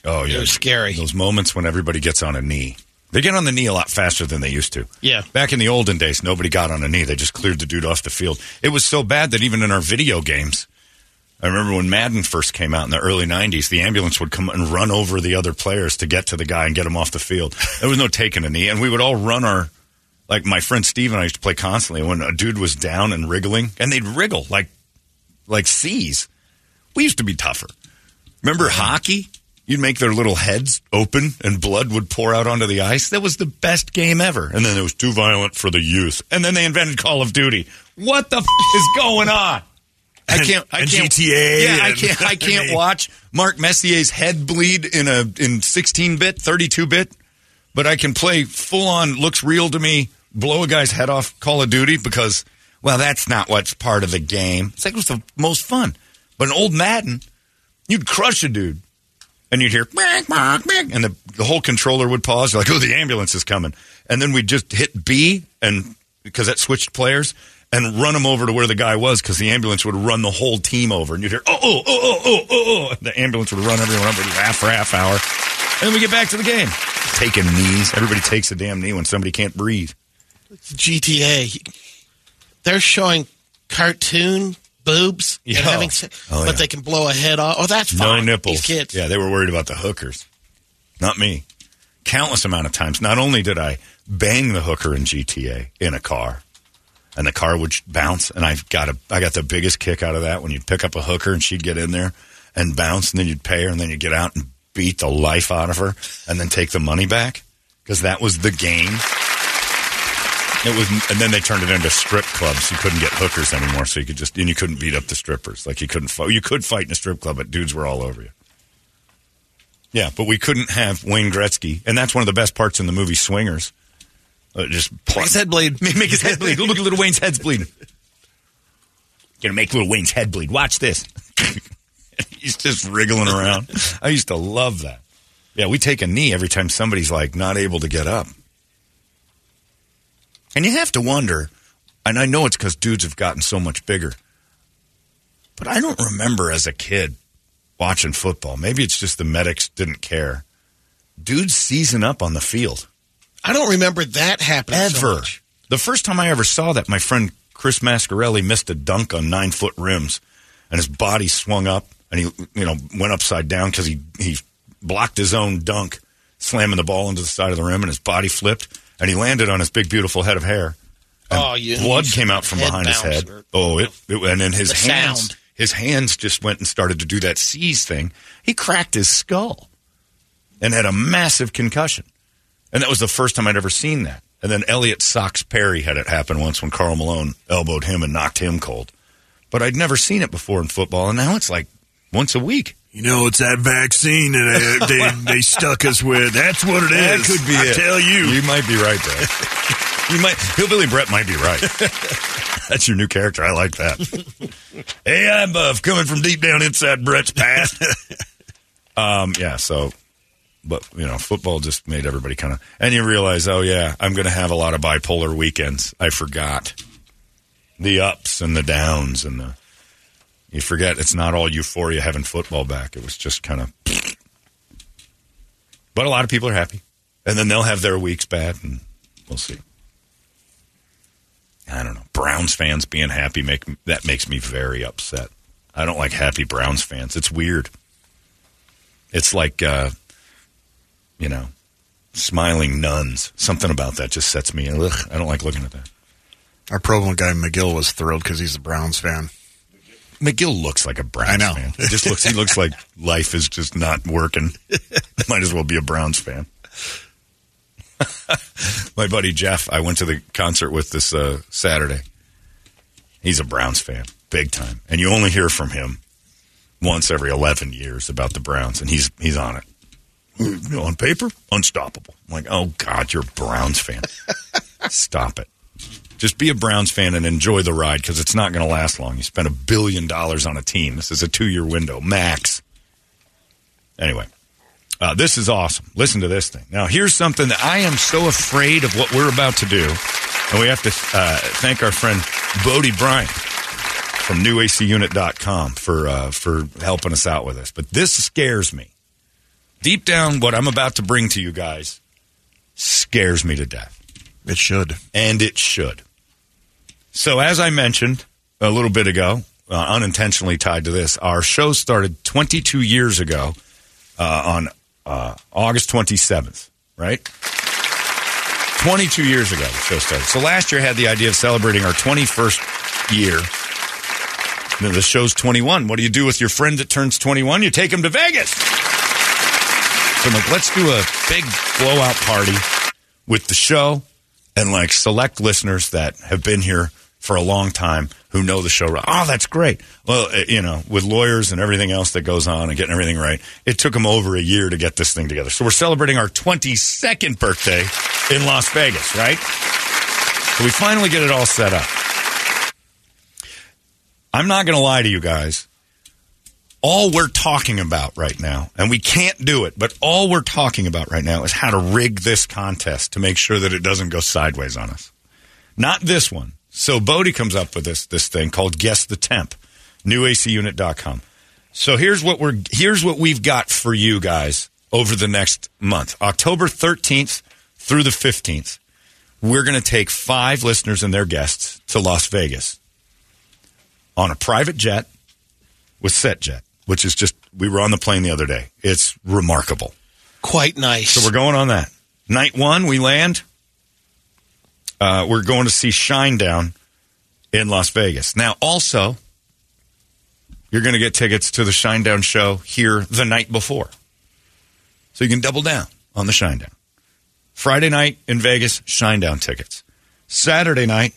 oh yeah, it was scary. Those moments when everybody gets on a knee. They get on the knee a lot faster than they used to. Yeah. Back in the olden days, nobody got on a knee. They just cleared the dude off the field. It was so bad that even in our video games, I remember when Madden first came out in the early 90s, the ambulance would come and run over the other players to get to the guy and get him off the field. There was no taking a knee. And we would all run our, like my friend Steve and I used to play constantly when a dude was down and wriggling, and they'd wriggle like, like C's. We used to be tougher. Remember hockey? You'd make their little heads open and blood would pour out onto the ice. That was the best game ever. And then it was too violent for the youth. And then they invented Call of Duty. What the f- is going on? I can't. I can't, GTA Yeah, I can't. I can't watch Mark Messier's head bleed in a in 16 bit, 32 bit, but I can play full on. Looks real to me. Blow a guy's head off. Call of Duty because well, that's not what's part of the game. It's like it was the most fun. But an old Madden, you'd crush a dude and you'd hear "Bang, bang, bang," and the, the whole controller would pause. You're like, oh, the ambulance is coming. And then we'd just hit B and because that switched players and run them over to where the guy was because the ambulance would run the whole team over. And you'd hear, oh, oh, oh, oh, oh, oh, oh. And The ambulance would run everyone over half for half hour. And then we get back to the game. Taking knees. Everybody takes a damn knee when somebody can't breathe. GTA. They're showing cartoon boobs Yeah. and having sex, Oh, but yeah. they can blow a head off. Oh, that's fine. No nipples. These kids. Yeah, they were worried about the hookers. Not me. Countless amount of times. Not only did I bang the hooker in GTA in a car, and the car would bounce, and I got a I got the biggest kick out of that when you'd pick up a hooker and she'd get in there and bounce, and then you'd pay her, and then you'd get out and beat the life out of her, and then take the money back because that was the game. It was, and then they turned it into strip clubs. You couldn't get hookers anymore, so you could just and you couldn't beat up the strippers. Like you couldn't, fight. you could fight in a strip club, but dudes were all over you. Yeah, but we couldn't have Wayne Gretzky, and that's one of the best parts in the movie Swingers. Uh, just Make his head bleed. Make, make his head bleed. Look at little Wayne's head's bleeding. Gonna make little Wayne's head bleed. Watch this. He's just wriggling around. I used to love that. Yeah, we take a knee every time somebody's like not able to get up. And you have to wonder, and I know it's because dudes have gotten so much bigger, but I don't remember as a kid watching football. Maybe it's just the medics didn't care. Dudes season up on the field I don't remember that happening so ever. much. the first time I ever saw that, my friend Chris Mascarelli missed a dunk on nine foot rims, and his body swung up, and he you know went upside down because he he blocked his own dunk, slamming the ball into the side of the rim, and his body flipped, and he landed on his big beautiful head of hair. And Oh, you- blood came out from behind his head. hurt. Oh, it, it and then his The hands sound. his hands just went and started to do that seize thing. He cracked his skull and had a massive concussion. And that was the first time I'd ever seen that. And then Elliot Sox Perry had it happen once when Karl Malone elbowed him and knocked him cold. But I'd never seen it before in football, and now it's like once a week. You know, it's that vaccine that uh, they, they stuck us with. That's what it is. That could be I it. tell you. You might be right there. you might Hillbilly Brett might be right. That's your new character. I like that. hey, I'm Buff, coming from deep down inside Brett's past. um, yeah, so but you know, football just made everybody kind of and you realize, oh yeah, I'm gonna have a lot of bipolar weekends. I forgot. The ups and the downs and the you forget it's not all euphoria having football back. It was just kind of but a lot of people are happy. And then they'll have their weeks bad, and we'll see. I don't know. Browns fans being happy make that makes me very upset. I don't like happy Browns fans. It's weird. It's like uh, you know, smiling nuns. Something about that just sets me. Ugh, I don't like looking at that. Our program guy McGill was thrilled because he's a Browns fan. McGill looks like a Browns I know. fan. It just looks. He looks like life is just not working. Might as well be a Browns fan. My buddy Jeff, I went to the concert with this uh, Saturday. He's a Browns fan, big time, and you only hear from him once every eleven years about the Browns, and he's he's on it. Know, on paper, unstoppable. I'm like, oh God, you're a Browns fan. Stop it. Just be a Browns fan and enjoy the ride because it's not going to last long. You spent a billion dollars on a team. This is a two year window, max. Anyway, uh, this is awesome. Listen to this thing. Now, here's something that I am so afraid of what we're about to do. And we have to uh, thank our friend Bodie Bryant from newacunit.com for, uh, for helping us out with this. But this scares me. Deep down, what I'm about to bring to you guys scares me to death. It should. And it should. So, as I mentioned a little bit ago, uh, unintentionally tied to this, our show started 22 years ago uh, on uh, August 27th, right? 22 years ago, the show started. So, last year I had the idea of celebrating our 21st year. The show's 21. What do you do with your friend that turns 21? You take him to Vegas. So I'm like, let's do a big blowout party with the show and like select listeners that have been here for a long time who know the show. Oh, that's great. Well, uh, you know, with lawyers and everything else that goes on and getting everything right, it took them over a year to get this thing together. So we're celebrating our 22nd birthday in Las Vegas, right? So we finally get it all set up. I'm not going to lie to you guys. All we're talking about right now, and we can't do it, but all we're talking about right now is how to rig this contest to make sure that it doesn't go sideways on us. Not this one. So Bodie comes up with this this thing called Guess the Temp, newacunit.com. So here's what we're here's what we've got for you guys over the next month. October 13th through the 15th. We're going to take 5 listeners and their guests to Las Vegas on a private jet with SetJet, which is just we were on the plane the other day. It's remarkable. Quite nice. So we're going on that. Night one, we land. Uh, we're going to see Shinedown in Las Vegas. Now, also, you're going to get tickets to the Shinedown show here the night before. So you can double down on the Shinedown. Friday night in Vegas, Shinedown tickets. Saturday night,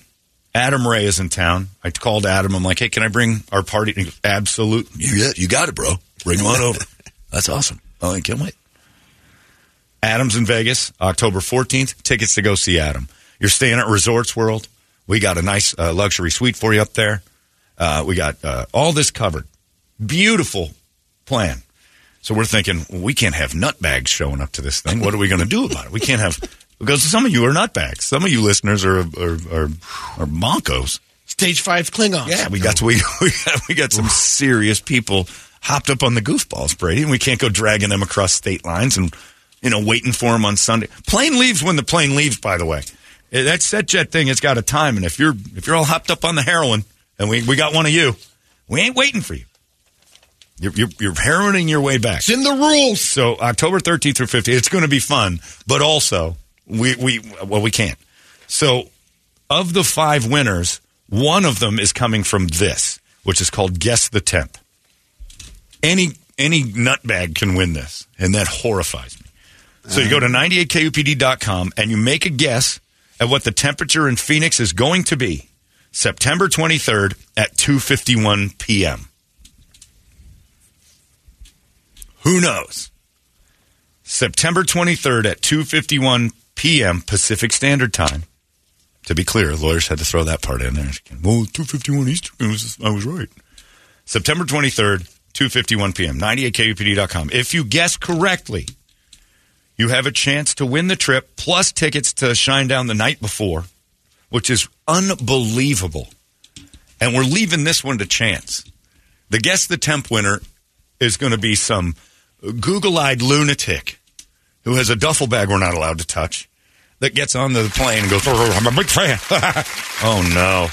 Adam Ray is in town. I called Adam. I'm like, hey, can I bring our party? Goes, Absolute. Yeah, you got it, bro. Bring him on over. That's awesome. Oh, I can't wait. Adam's in Vegas, October 14th. Tickets to go see Adam. You're staying at Resorts World. We got a nice uh, luxury suite for you up there. Uh, we got uh, all this covered. Beautiful plan. So we're thinking, well, we can't have nutbags showing up to this thing. What are we going to do about it? We can't have because some of you are nutbags. Some of you listeners are are are, are monkos. Stage five Klingons. Yeah, we got we we got, we got some serious people hopped up on the goofballs, Brady, and we can't go dragging them across state lines and you know waiting for them on Sunday. Plane leaves when the plane leaves. By the way, Eh, That set jet thing has got a time, and if you're if you're all hopped up on the heroin, and we, we got one of you, we ain't waiting for you. You're, you're, you're heroining your way back. It's in the rules. So October 13th through 15th, it's going to be fun, but also we we well we can't. So of the five winners, one of them is coming from this, which is called Guess the Temp. Any any nutbag can win this, and that horrifies me. So you go to 98kupd.com and you make a guess at what the temperature in Phoenix is going to be September 23rd at 2:51 p.m. Who knows? September 23rd at 2:51 p.m. Pacific Standard Time. To be clear, lawyers had to throw that part in there. Well, 2:51 Eastern. I was, right. September 23rd, 2:51 p.m. 98kupd.com. If you guess correctly, you have a chance to win the trip plus tickets to Shinedown the night before, which is unbelievable. And we're leaving this one to chance. The guess the temp winner is going to be some Google-eyed lunatic who has a duffel bag we're not allowed to touch that gets on the plane and goes, "Oh, oh I'm a big fan. oh no.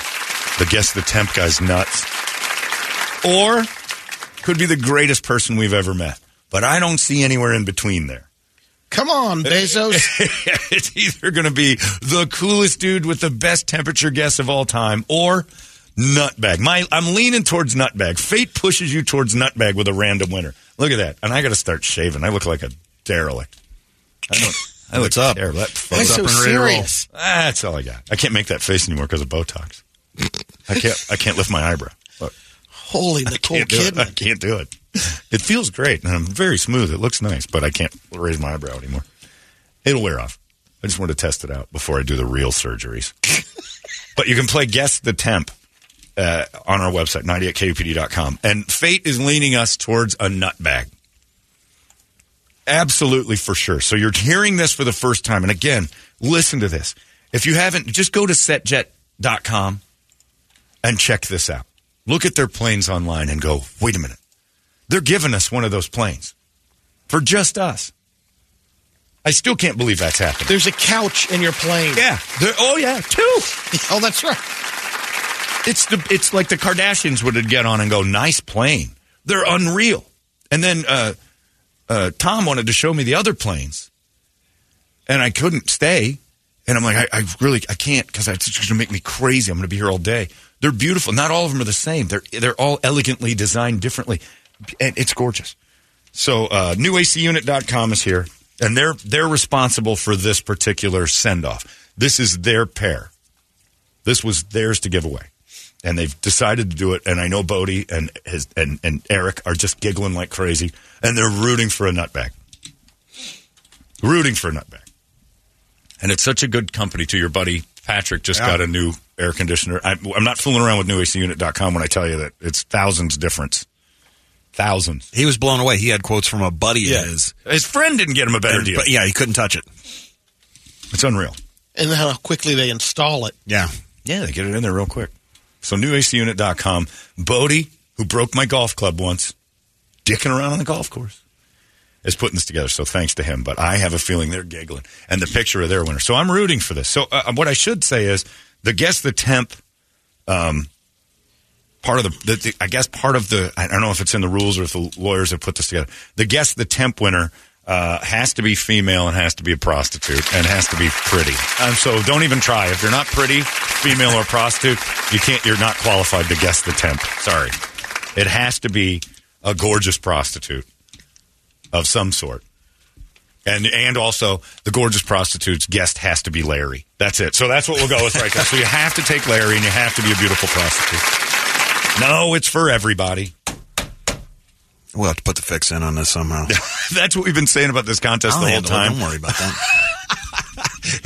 The guess the temp guy's nuts. Or could be the greatest person we've ever met. But I don't see anywhere in between there. Come on, Bezos. it's either going to be the coolest dude with the best temperature guess of all time or nutbag. My, I'm leaning towards nutbag. Fate pushes you towards nutbag with a random winner. Look at that. And I got to start shaving. I look like a derelict. I don't. I What's up? That Why so up and ready to serious? That's all I got. I can't make that face anymore because of Botox. I can't. I can't lift my eyebrow. Look, Holy Nicole can't. I can't do it. It feels great, and I'm very smooth. It looks nice, but I can't raise my eyebrow anymore. It'll wear off. I just want to test it out before I do the real surgeries. but you can play Guess the Temp uh, on our website, 98kupd.com. And fate is leaning us towards a nut bag. Absolutely for sure. So you're hearing this for the first time. And again, listen to this. If you haven't, just go to setjet.com and check this out. Look at their planes online and go, wait a minute. They're giving us one of those planes for just us. I still can't believe that's happening. There's a couch in your plane. yeah. They're- Oh, yeah. Two. Oh, that's right. It's the it's like the Kardashians would get on and go, nice plane. They're unreal. And then uh, uh, Tom wanted to show me the other planes, and I couldn't stay. And I'm like, I, I really I can't because it's just going to make me crazy. I'm going to be here all day. They're beautiful. Not all of them are the same. They're they're all elegantly designed differently, and it's gorgeous. So uh, newacunit.com is here, and they're they're responsible for this particular send off. This is their pair. This was theirs to give away. And they've decided to do it. And I know Bodie and his and, and Eric are just giggling like crazy. And they're rooting for a nutbag. Rooting for a nutbag. And it's such a good company to your buddy Patrick just Yeah. got a new air conditioner. I, I'm not fooling around with newacunit.com when I tell you that it's thousands difference. Thousands. He was blown away. He had quotes from a buddy of his. His friend didn't get him a better And- deal. But yeah, he couldn't touch it. It's unreal. And then how quickly they install it. Yeah. Yeah, they get it in there real quick. So newacunit.com. Bodie, who broke my golf club once, dicking around on the golf course, is putting this together. So thanks to him. But I have a feeling they're giggling. And the picture of their winner. So I'm rooting for this. So uh, what I should say is the guess the temp, um, part of the, the, the, I guess part of the, I don't know if it's in the rules or if the lawyers have put this together. The guess the temp winner uh, has to be female and has to be a prostitute and has to be pretty. Um, so don't even try. If you're not pretty, female or prostitute, you can't. You're not qualified to guess the temp. Sorry, it has to be a gorgeous prostitute of some sort. And and also the gorgeous prostitute's guest has to be Larry. That's it. So that's what we'll go with right there. So you have to take Larry and you have to be a beautiful prostitute. No, it's for everybody. We'll have to put the fix in on this somehow. That's what we've been saying about this contest I'll the whole handle it. time. Don't worry about that.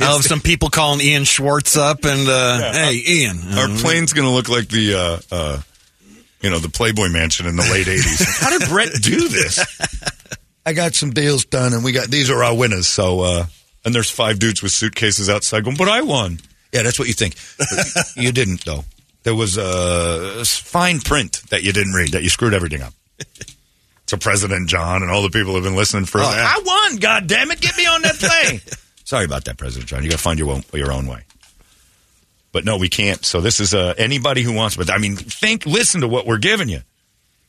I'll have some people calling Ian Schwartz up and, uh, hey, Ian. Our uh, plane's going to look like the, uh, uh, you know, the Playboy Mansion in the late '80s. How did Brett do this? I got some deals done, and we got these are our winners. So, uh, and there's five dudes with suitcases outside going, "But I won." Yeah, that's what you think. But you didn't, though. There was a fine print that you didn't read that you screwed everything up. So President John and all the people who have been listening for. yeah. I won! God damn it! Get me on that plane. Sorry about that, President John. You got to find your own, your own way. But no, we can't. So this is uh, anybody who wants. But I mean, think, listen to what we're giving you.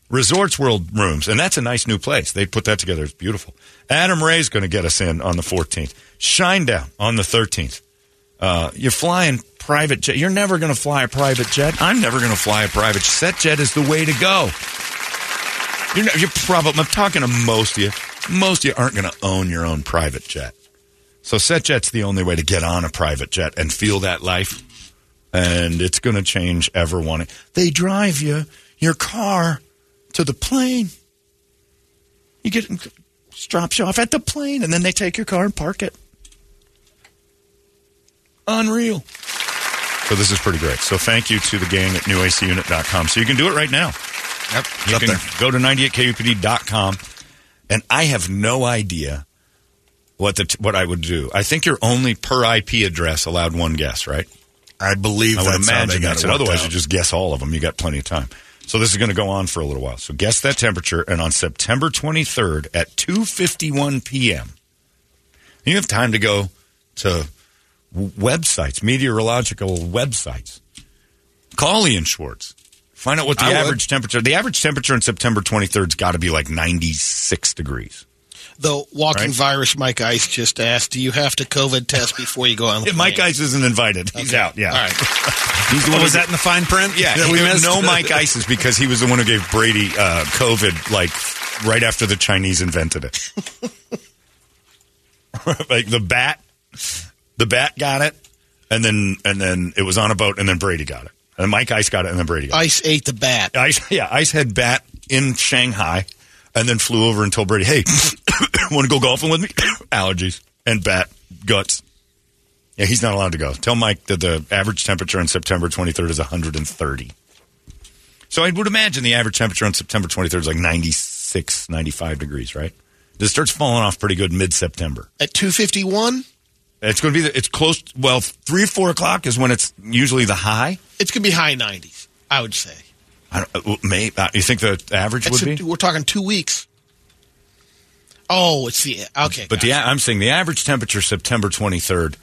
Resorts World Rooms, and that's a nice new place. They put that together. It's beautiful. Adam Ray's going to get us in on the 14th. Shinedown on the 13th. Uh, you're flying private jet. You're never going to fly a private jet. I'm never going to fly a private jet. Set jet is the way to go. You're, not, you're probably. I'm talking to most of you. Most of you aren't going to own your own private jet. So SetJet's the only way to get on a private jet and feel that life. And it's going to change ever wanting. They drive you your car to the plane. You get drops you off at the plane, and then they take your car and park it. Unreal. So this is pretty great. So thank you to the gang at newacunit.com. So you can do it right now. Yep. You up can there. go to 98kupd.com. And I have no idea what the what I would do. I think you're only per IP address allowed one guess, right? I believe I would that's how they imagine got that's it. Otherwise, out. you just guess all of them. You got plenty of time. So this is going to go on for a little while. So guess that temperature, and on September 23rd at 2:51 p.m., you have time to go to websites, meteorological websites. Call Ian Schwartz. Find out what the I would. average temperature. The average temperature on September 23rd's got to be like 96 degrees. The walking Right. virus, Mike Ice just asked, do you have to COVID test before you go on the Yeah, Mike? Ice isn't invited. He's out. Yeah. All right. He's the Oh, one was that in the fine print? Yeah, that we missed? know Mike Ice is because he was the one who gave Brady uh, COVID like right after the Chinese invented it. like the bat, the bat got it, and then and then it was on a boat, and then Brady got it, and Mike Ice got it, and then Brady Ice ate the bat. Ice, yeah, Ice had bat in Shanghai, and then flew over and told Brady, "Hey, want to go golfing with me?" Allergies and bat guts. Yeah, he's not allowed to go. Tell Mike that the average temperature on September 23rd is 130. So I would imagine the average temperature on September 23rd is like 96, 95 degrees, right? This starts falling off pretty good mid-September. At 251, It's going to be, the, it's close, well, 3 or 4 o'clock is when it's usually the high. it's going to be high 90s, I would say. I don't, uh, may, uh, you think the average That's would a- be? we're talking two weeks. Oh, it's the okay. But the. I'm saying the average temperature September 23rd,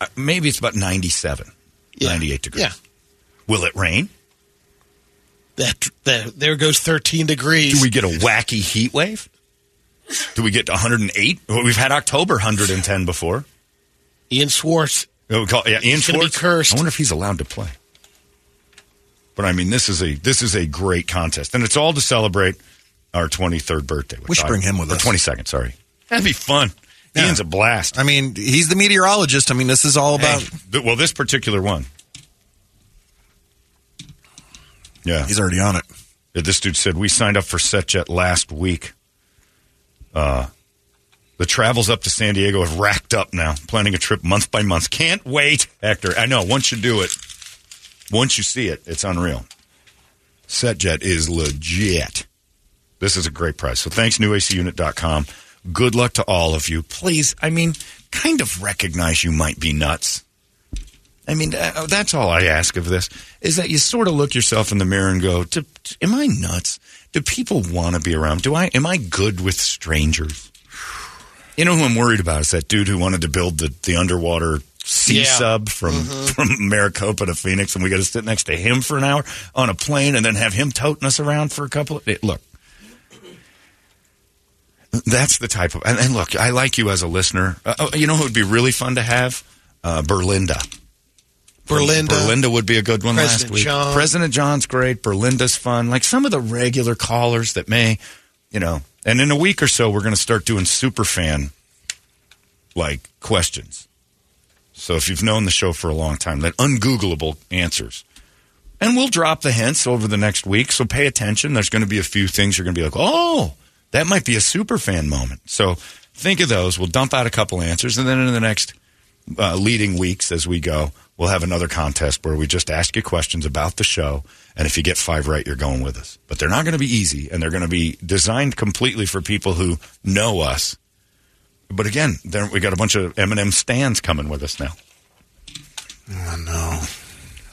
uh, maybe it's about 97, Yeah. 98 degrees. Yeah. Will it rain? that, that there goes 13 degrees. Do we get a wacky heat wave? Do we get to 108? Well, we've had October 110 before. Ian Schwartz. Oh, call- yeah, Ian He's gonna be Schwartz. cursed. I wonder if he's allowed to play. But I mean, this is a this is a great contest, and it's all to celebrate our 23rd birthday. which We should I- bring him with or us. 22nd. Sorry, that'd be fun. Yeah. Ian's a blast. I mean, he's the meteorologist. I mean, this is all about. Hey, well, this particular one. Yeah, He's already on it. Yeah, This dude said we signed up for SetJet last week. Uh, the travels up to San Diego have racked up now. Planning a trip month by month. Can't wait, Hector. I know. Once you do it, once you see it, it's unreal. SetJet is legit. This is a great price. So thanks, newacunit.com. Good luck to all of you. Please, I mean, kind of recognize you might be nuts. I mean, uh, that's all I ask of this is that you sort of look yourself in the mirror and go, "Am I nuts? Do people want to be around? Do I? Am I good with strangers?" You know who I'm worried about is that dude who wanted to build the, the underwater sea Yeah. sub from from Maricopa to Phoenix, and we got to sit next to him for an hour on a plane, and then have him toting us around for a couple of. Look, that's the type of. And, and look, I like you as a listener. Uh, oh, you know who would be really fun to have? Uh, Berlinda. Berlinda. Berlinda would be a good one last week. John. President John's great. Berlinda's fun. Like some of the regular callers that may, you know. And in a week or so, we're going to start doing super fan like questions. So if you've known the show for a long time, that ungoogleable answers. And we'll drop the hints over the next week. So pay attention. There's going to be a few things you're going to be like, oh, that might be a super fan moment. So think of those. We'll dump out a couple answers, and then in the next uh, leading weeks as we go, we'll have another contest where we just ask you questions about the show. And if you get five right, you're going with us. But they're not going to be easy, and they're going to be designed completely for people who know us. But again, then we got a bunch of Eminem stands coming with us now. Oh, no.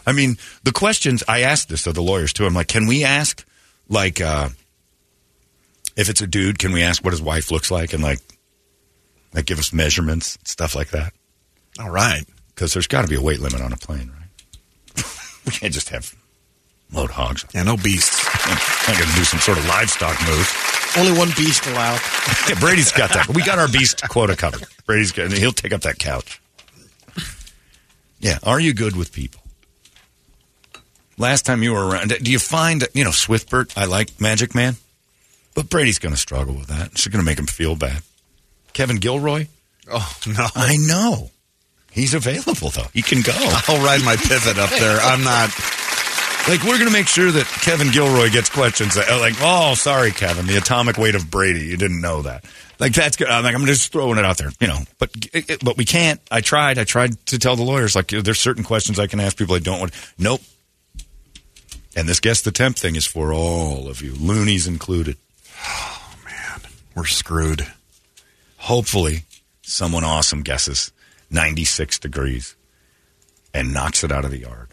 I mean, the questions I asked this of the lawyers too. I'm like, can we ask, like, uh, if it's a dude, can we ask what his wife looks like and like, like give us measurements, stuff like that? All right. Because there's got to be a weight limit on a plane, right? We can't just have load hogs. Yeah, no beasts. I'm going to do some sort of livestock move. Only one beast allowed. Yeah, Brady's got that. We got our beast quota covered. Brady's got, he'll take up that couch. Yeah. Are you good with people? Last time you were around, do you find, you know, Swiftbert, I like Magic Man, but Brady's going to struggle with that. It's going to make him feel bad. Kevin Gilroy? Oh, no. I know. He's available, though. He can go. I'll ride my pivot up there. I'm not. Like, we're going to make sure that Kevin Gilroy gets questions that, like, oh, sorry, Kevin, the atomic weight of Brady. You didn't know that. Like, that's good. I'm like, I'm just throwing it out there, you know. But but we can't. I tried. I tried to tell the lawyers, like, there's certain questions I can ask people I don't want. Nope. And this guess the temp thing is for all of you, loonies included. Oh, man. We're screwed. Hopefully, someone awesome guesses 96 degrees and knocks it out of the yard.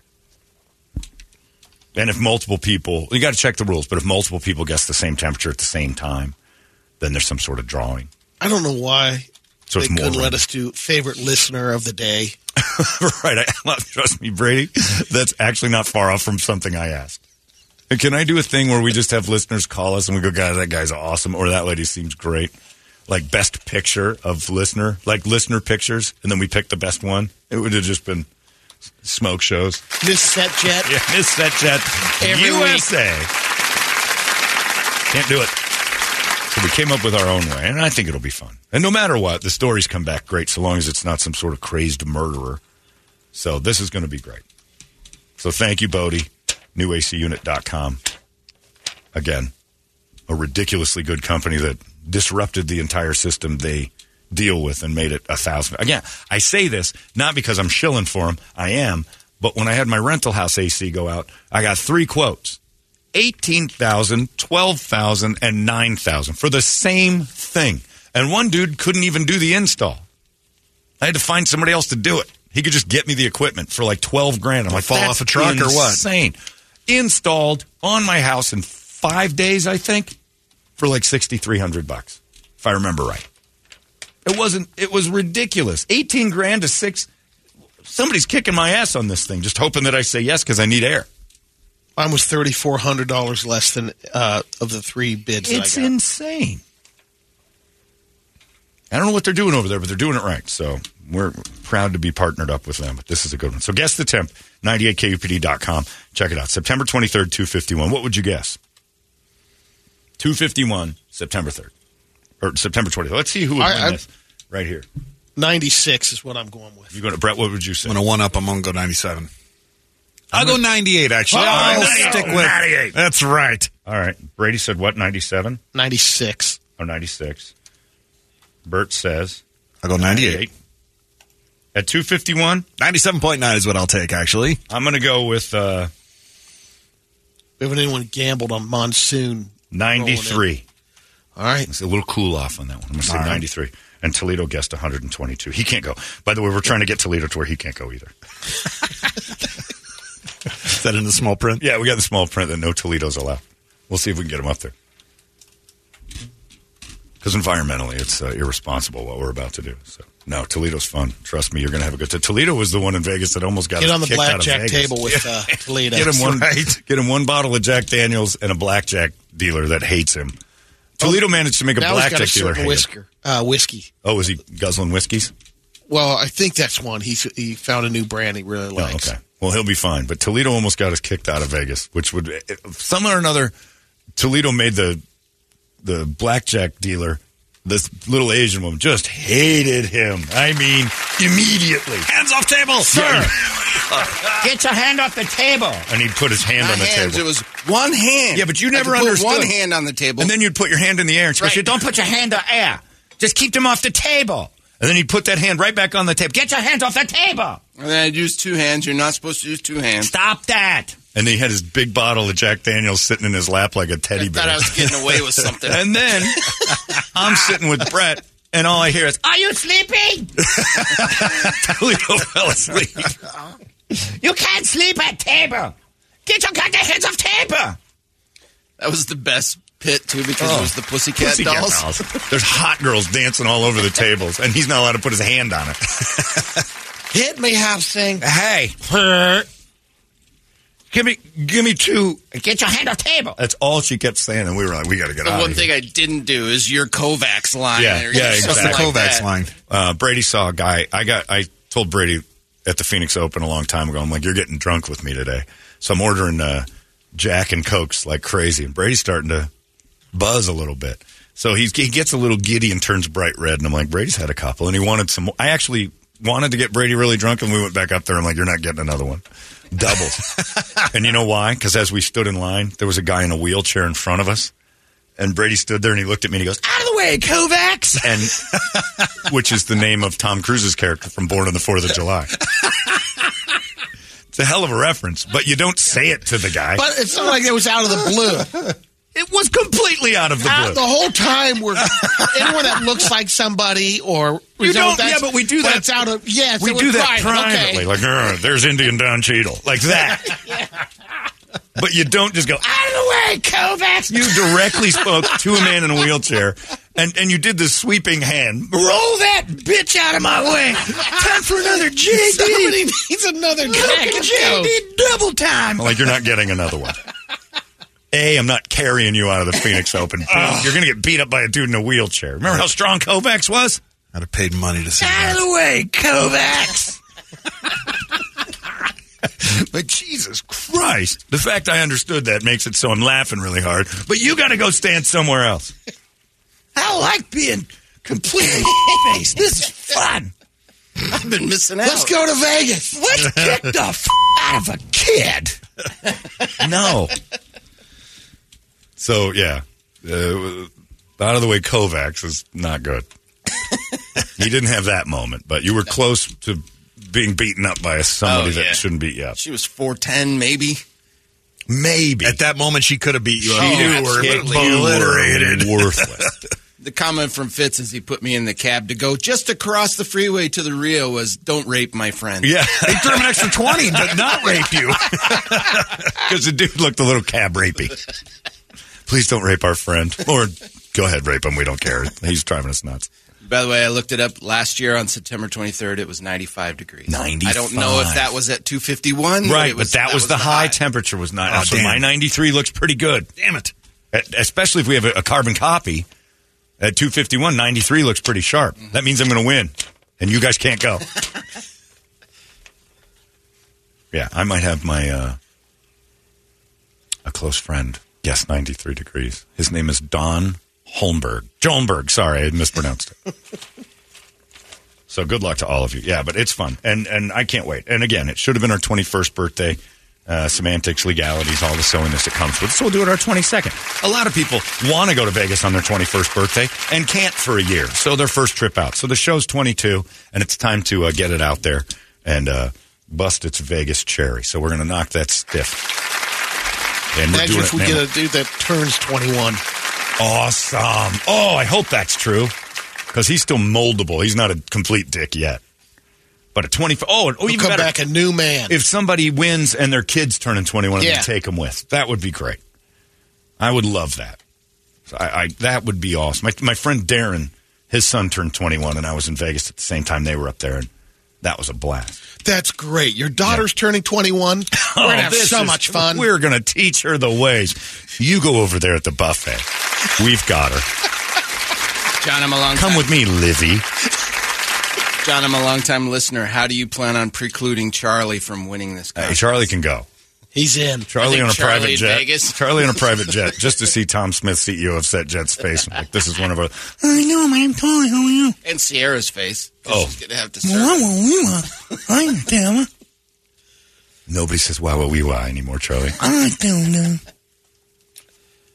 And if multiple people, you got to check the rules, but if multiple people guess the same temperature at the same time, then there's some sort of drawing. I don't know why So they it's more couldn't let us do favorite listener of the day. right. I, trust me, Brady, that's actually not far off from something I asked. And Can I do a thing where we just have listeners call us and we go, guys, that guy's awesome, or that lady seems great? Like best picture of listener, like listener pictures, and then we pick the best one. It would have just been smoke shows. Miss Set Jet. Yeah, Miss Set Jet Every USA. Can't do it. So we came up with our own way, and I think it'll be fun. And no matter what, the stories come back great, so long as it's not some sort of crazed murderer. So this is going to be great. So thank you, Bodie. NewACUnit.com. Again, a ridiculously good company that disrupted the entire system they deal with and made it a thousand. Again, I say this not because I'm shilling for them. I am. But when I had my rental house AC go out, I got three quotes. 18,000, 12,000, and 9,000 for the same thing. And one dude couldn't even do the install. I had to find somebody else to do it. He could just get me the equipment for like 12 grand. I'm like, fall "That's off a truck or what?" Insane. Installed on my house in five days, I think, for like 6,300 bucks, if I remember right. It wasn't, it was ridiculous. 18 grand to six. Somebody's kicking my ass on this thing, just hoping that I say yes because I need air. Mine was thirty four hundred dollars less than uh, of the three bids. It's I got. insane. I don't know what they're doing over there, but they're doing it right. So we're proud to be partnered up with them. But this is a good one. So guess the temp, 98kupd.com. Check it out. September 23rd, 251. What would you guess? 251, September 3rd. Or September 20th. Let's see who would I- win I- this. Right here. ninety six is what I'm going with. You going to Brett? What would you say? I'm going to one up. I'm going to go 97. I'll go 98, actually. Oh, I'll 98. stick with 98. That's right. All right. Brady said what? 97 Ninety six. or 96? Bert says I'll go 98. At 251, 97.9 is what I'll take, actually. I'm going to go with uh, We haven't anyone gambled on monsoon. 93. All right. It's a little cool off on that one. I'm going to say right. 93. And Toledo guessed 122. He can't go. By the way, we're trying to get Toledo to where he can't go either. Is that in the small print? Yeah, we got the small print that no Toledo's allowed. We'll see if we can get him up there. Because environmentally, it's uh, irresponsible what we're about to do. So no, Toledo's fun. Trust me, you're going to have a good time. Toledo was the one in Vegas that almost got Get us on the kicked out of blackjack table with uh, Toledo. Get him one. right. Get him one bottle of Jack Daniels and a blackjack dealer that hates him. Toledo managed to make a now he's got a blackjack dealer hate him. uh, whiskey. Oh, is he guzzling whiskeys? Well, I think that's one. He's he found a new brand he really Oh, likes. okay. Well, he'll be fine. But Toledo almost got us kicked out of Vegas, which would somehow or another. Toledo made the the blackjack dealer, this little Asian woman, just hated him. I mean, immediately. Hands off table, Sir, Get your hand off the table. and he'd put his hand Not on the hands, table. It was one hand. Yeah, but you never to put understood. One hand on the table. and then you'd put your hand in the air and Right. say, Don't put your hand on air. Just keep them off the table. And then he'd put that hand right back on the table. Get your hands off the table. And then I'd use two hands. You're not supposed to use two hands. Stop that. And he had his big bottle of Jack Daniels sitting in his lap like a teddy bear. thought I was getting away with something. and then I'm sitting with Brett, and all I hear is, Are you sleeping? Toledo fell asleep. You can't sleep at table. Get your goddamn hands off table. That was the best pit too because Oh. it was the Pussycat, Pussycat dolls. dolls. There's hot girls dancing all over the tables, and he's not allowed to put his hand on it. Hit me, house Sing. Hey, Give me, give me two. Get your hand off table. That's all she kept saying, and we were like, we got to get The out. one of here. thing I didn't do is your Kovacs line. Yeah, or yeah, exactly. like Kovacs that. line. Uh, Brady saw a guy. I got. I told Brady at the Phoenix Open a long time ago. I'm like, you're getting drunk with me today. So I'm ordering uh, Jack and Cokes like crazy, and Brady's starting to buzz a little bit. So he's, he gets a little giddy and turns bright red, and I'm like, Brady's had a couple, and he wanted some. more. I actually wanted to get Brady really drunk, and we went back up there. I'm like, you're not getting another one. Doubles. and you know why? Because as we stood in line, there was a guy in a wheelchair in front of us. And Brady stood there and he looked at me and he goes, Out of the way, Kovacs. and which is the name of Tom Cruise's character from Born on the Fourth of July. it's a hell of a reference, but you don't say it to the guy. But it's not like it was out of the blue. It was completely out of the Out blue. the whole time, we're anyone that looks like somebody or You don't- that's- yeah, but we do that- It's out of yes, we do that privately, Okay. like "Uh, there's Indian Don Cheadle, like that. But you don't just go out of the way, Kovacs. You directly spoke to a man in a wheelchair, and and you did the sweeping hand. Roll that bitch out of my way. Time for another JD. Somebody needs another JD double time. Like you're not getting another one. A, I'm not carrying you out of the Phoenix Open. B, oh. you're going to get beat up by a dude in a wheelchair. Remember how strong Kovacs was? I'd have paid money to see Out that. of the way, Kovacs. But Jesus Christ, the fact I understood that makes it so I'm laughing really hard. But you got to go stand somewhere else. I like being completely faced. This is fun. I've been missing out. Let's go to Vegas. Let's kick the f- out of a kid. No. So yeah, uh, out of the way Kovacs is not good. he didn't have that moment, but you were close to being beaten up by somebody Oh, yeah. that shouldn't beat you up. She was 4'10", maybe. Maybe At that moment, she could have beat you. She up. knew You were obliterated. worthless. The comment from Fitz as he put me in the cab to go just across the freeway to the Rio was, don't rape my friend. yeah, They threw him an extra 20 to not rape you. because the dude looked a little cab rapey. Please don't rape our friend, or go ahead rape him. We don't care. He's driving us nuts. By the way, I looked it up last year on September 23rd. It was 95 degrees. 95. I don't know if that was at 251. Right, it was- but that, was, the high, temperature was not. Oh, so my 93 looks pretty good. Damn it. Especially if we have a, a carbon copy at 251, 93 looks pretty sharp. That means I'm going to win, and you guys can't go. yeah, I might have my uh, a close friend. Yes, 93 degrees. His name is Don Holmberg. Holmberg. Sorry, I mispronounced it. So good luck to all of you. Yeah, but it's fun, and and I can't wait. And again, it should have been our 21st birthday. Uh, semantics, legalities, all the silliness that comes with it. So we'll do it our 22nd. A lot of people want to go to Vegas on their 21st birthday and can't for a year. So their first trip out. So the show's 22, and it's time to uh, get it out there and uh, bust its Vegas cherry. So we're going to knock that stiff. And Imagine if we now. get a dude that turns 21. Awesome. Oh, I hope that's true because he's still moldable. He's not a complete dick yet. But at 25, oh, oh He'll even come better. back a new man. If somebody wins and their kids turning 21 and they take them with, that would be great. I would love that. So I, I, that would be awesome. My, my friend Darren, his son turned 21 and I was in Vegas at the same time they were up there and that was a blast. That's great. Your daughter's turning 21. We're going to oh, have Oh, so is- much fun. We're going to teach her the ways. You go over there at the buffet. We've got her. John, I'm a long Come time, with me, Lizzie. John, I'm a long time listener. How do you plan on precluding Charlie from winning this Hey. Charlie can go. He's in. Charlie on a Charlie private jet. Vegas. Charlie on a private jet, just to see Tom Smith, CEO of Set Jet's face. I'm like, this is one of our. I know, my name's Tony. How are you? And Sierra's face. Oh. She's going to have to Well, serve. I want you. I'm Tama. Nobody says wow, wow, wee, wow anymore, Charlie. I like them, them.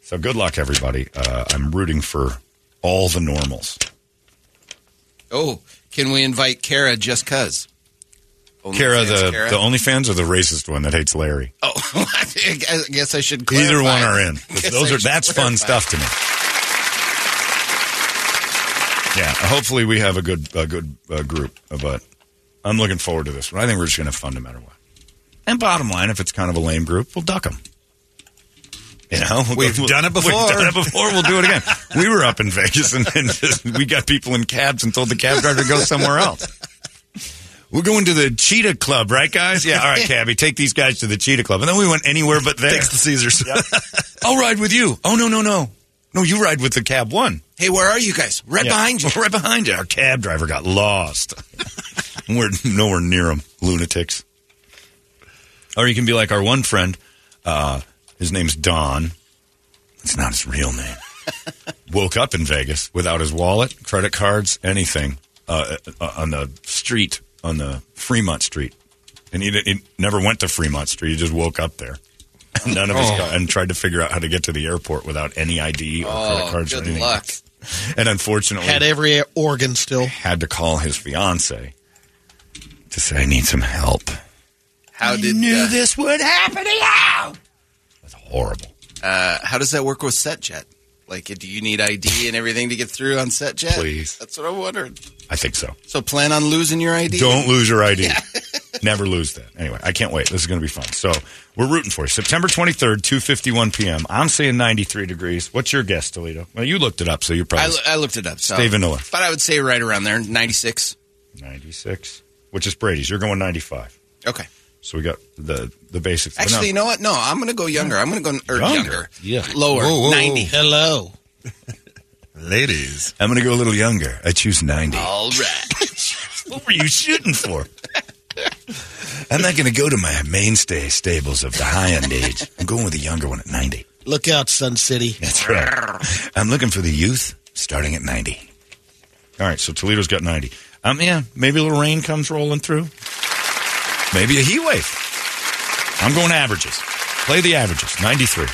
So good luck, everybody. Uh, I'm rooting for all the normals. Oh, can we invite Kara just cuz? Kara, OnlyFans the Kara? the OnlyFans or the racist one that hates Larry. Oh, I guess I should Either one are in. Those are that's fun stuff to me. Yeah, hopefully we have a good a good uh, group, but I'm looking forward to this one. I think we're just going to have fun no matter what. And bottom line, if it's kind of a lame group, we'll duck them. You know, We've done it before. We've done it before. We'll do it again. we were up in Vegas, and, and just, we got people in cabs and told the cab driver to go somewhere else. We're going to the Cheetah Club, right, guys? Yeah, all right, Cabby, take these guys to the Cheetah Club. And then we went anywhere but there. Thanks to Caesars. I'll ride with you. Oh, no, no, no. No, you ride with the cab one. Hey, where are you guys? Right Yeah. behind you. Right behind you. Our cab driver got lost. We're nowhere near him, lunatics. Or you can be like our one friend. Uh, his name's Don. It's not his real name. Woke up in Vegas without his wallet, credit cards, anything uh, uh, on the street, on the Fremont Street. And he, he never went to Fremont Street. He just woke up there. None of his Oh. and tried to figure out how to get to the airport without any ID or credit Oh, cards or good anything. luck. And unfortunately, Had every organ still. had to call his fiance to say, "I need some help." How did knew uh, this would happen to you. Horrible. uh, how does that work with SetJet? Like, do you need ID and everything to get through on set, SetJet? Please. That's what I'm wondering. I think so. So plan on losing your ID. Don't lose your ID. Never lose that. Anyway, I can't wait. This is going to be fun. So we're rooting for you. September 23rd, 2.51 p.m. I'm saying 93 degrees. What's your guess, Toledo? Well, you looked it up, so you're probably lo- I looked it up. So. Stay vanilla. But I would say right around there, 96. 96, which is Brady's. You're going 95. Okay. So we got the the basics. Actually, no, you know what? No, I'm going to go younger. I'm going to go or Younger? younger. Yeah. Lower. Whoa, whoa, whoa. 90. Hello. Ladies. I'm going to go a little younger. I choose 90. All right. What were you shooting for? I'm not going to go to my mainstay stables of the high end age. I'm going with the younger one at 90. Look out, Sun City. That's right. I'm looking for the youth starting at 90. All right, so Toledo's got 90. Um, yeah, maybe a little rain comes rolling through. Maybe a heat wave. I'm going averages. Play the averages. 93.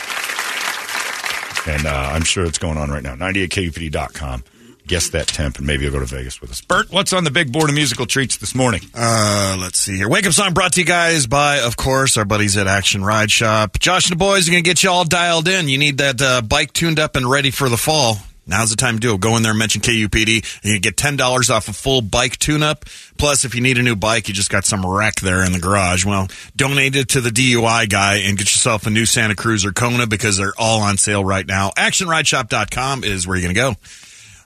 And uh, I'm sure it's going on right now. 98kupd.com. Guess that temp, and maybe you'll go to Vegas with us. Bert, what's on the big board of musical treats this morning? Uh, let's see here. Wake up song brought to you guys by, of course, our buddies at Action Ride Shop. Josh and the boys are going to get you all dialed in. You need that uh, bike tuned up and ready for the fall. Now's the time to do it. Go in there and mention KUPD, and you get $10 off a full bike tune up. Plus, if you need a new bike, you just got some wreck there in the garage. Well, donate it to the DUI guy and get yourself a new Santa Cruz or Kona because they're all on sale right now. ActionRideShop.com is where you're going to go.